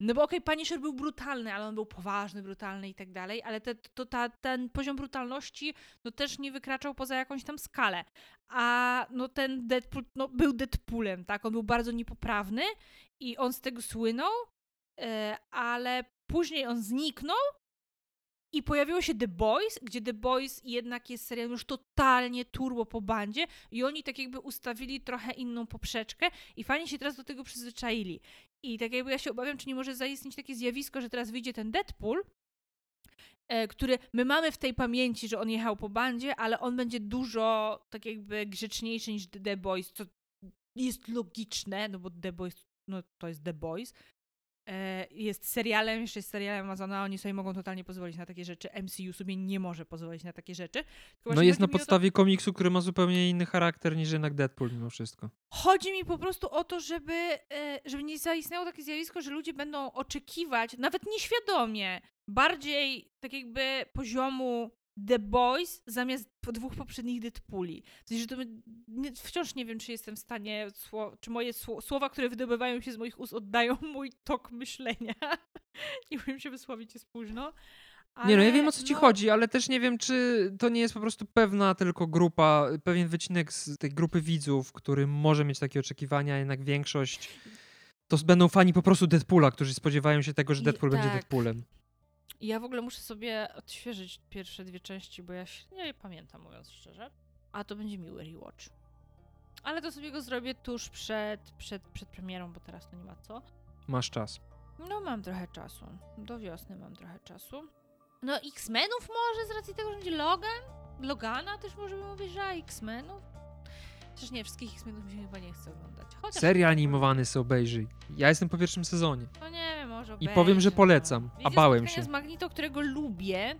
No bo okej, Punisher był brutalny, ale on był poważny, brutalny i tak dalej, ale te, to, ta, ten poziom brutalności no też nie wykraczał poza jakąś tam skalę. A no ten Deadpool no, był Deadpoolem, tak? On był bardzo niepoprawny i on z tego słynął, e, ale później on zniknął i pojawiło się The Boys, gdzie The Boys jednak jest serialem już totalnie turbo po bandzie i oni tak jakby ustawili trochę inną poprzeczkę i fani się teraz do tego przyzwyczaili. I tak jakby ja się obawiam, czy nie może zaistnieć takie zjawisko, że teraz wyjdzie ten Deadpool, e, który my mamy w tej pamięci, że on jechał po bandzie, ale on będzie dużo tak jakby grzeczniejszy niż The Boys, co jest logiczne, no bo The Boys, no to jest The Boys. E, Jest serialem, jeszcze jest serialem Amazona, oni sobie mogą totalnie pozwolić na takie rzeczy. MCU sobie nie może pozwolić na takie rzeczy. No jest na o to- podstawie komiksu, który ma zupełnie inny charakter niż jednak Deadpool mimo wszystko. Chodzi mi po prostu o to, żeby, e, żeby nie zaistniało takie zjawisko, że ludzie będą oczekiwać, nawet nieświadomie, bardziej tak jakby poziomu The Boys zamiast po dwóch poprzednich Deadpooli. W sensie, że to nie, wciąż nie wiem, czy jestem w stanie, czy moje sło, słowa, które wydobywają się z moich ust, oddają (laughs) mój tok myślenia. (laughs) nie umiem się wysłowić, jest późno. Nie no, ja ale wiem o co ci no, chodzi, ale też nie wiem, czy to nie jest po prostu pewna tylko grupa, pewien wycinek z tej grupy widzów, który może mieć takie oczekiwania, jednak większość to będą fani po prostu Deadpoola, którzy spodziewają się tego, że I- Deadpool będzie tak. Deadpoolem. Ja w ogóle muszę sobie odświeżyć pierwsze dwie części, bo ja się nie pamiętam, mówiąc szczerze. A to będzie miły rewatch. Ale to sobie go zrobię tuż przed, przed, przed premierą, bo teraz to nie ma co. Masz czas. No mam trochę czasu. Do wiosny mam trochę czasu. No X-Menów może z racji tego, że będzie Logan? Logana też możemy mówić, że X-Menów? Chociaż nie, wszystkich X-Menów mi się chyba nie chce oglądać. Chociaż Serial animowany se obejrzyj. Ja jestem po pierwszym sezonie. No nie wiem, może I powiem, że obejrzę, polecam, no. a Wizja bałem spotkania się. z Magnito, którego lubię,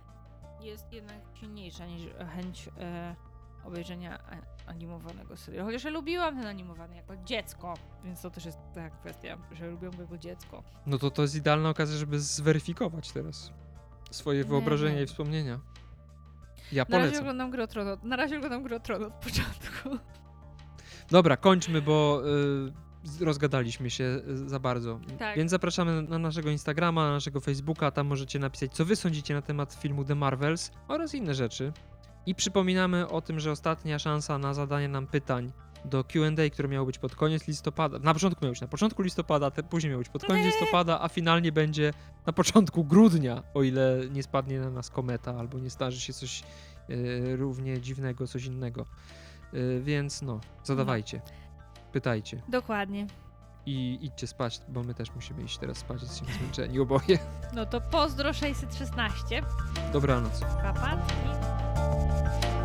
jest jednak silniejsza niż chęć e, obejrzenia a- animowanego serialu. Chociaż ja lubiłam ten animowany jako dziecko, więc to też jest taka kwestia, że lubiłam go jako dziecko. No to to jest idealna okazja, żeby zweryfikować teraz swoje Nie wyobrażenia wiem. i wspomnienia. Ja Na razie polecam. oglądam Grę o Tron, od- na razie oglądam Grę o Tron od początku. Dobra, kończmy, bo y, rozgadaliśmy się y, za bardzo. Tak. Więc zapraszamy na naszego Instagrama, na naszego Facebooka. Tam możecie napisać, co wy sądzicie na temat filmu The Marvels oraz inne rzeczy. I przypominamy o tym, że ostatnia szansa na zadanie nam pytań do Q&A, które miało być pod koniec listopada. Na początku miało być na początku listopada, te później miało być pod koniec listopada, a finalnie będzie na początku grudnia, o ile nie spadnie na nas kometa albo nie zdarzy się coś y, równie dziwnego, coś innego. Y, więc no, zadawajcie, pytajcie Dokładnie. i idźcie spać, bo my też musimy iść teraz spać, jesteśmy zmęczeni oboje. No to pozdro 616. Dobranoc. Papa. I...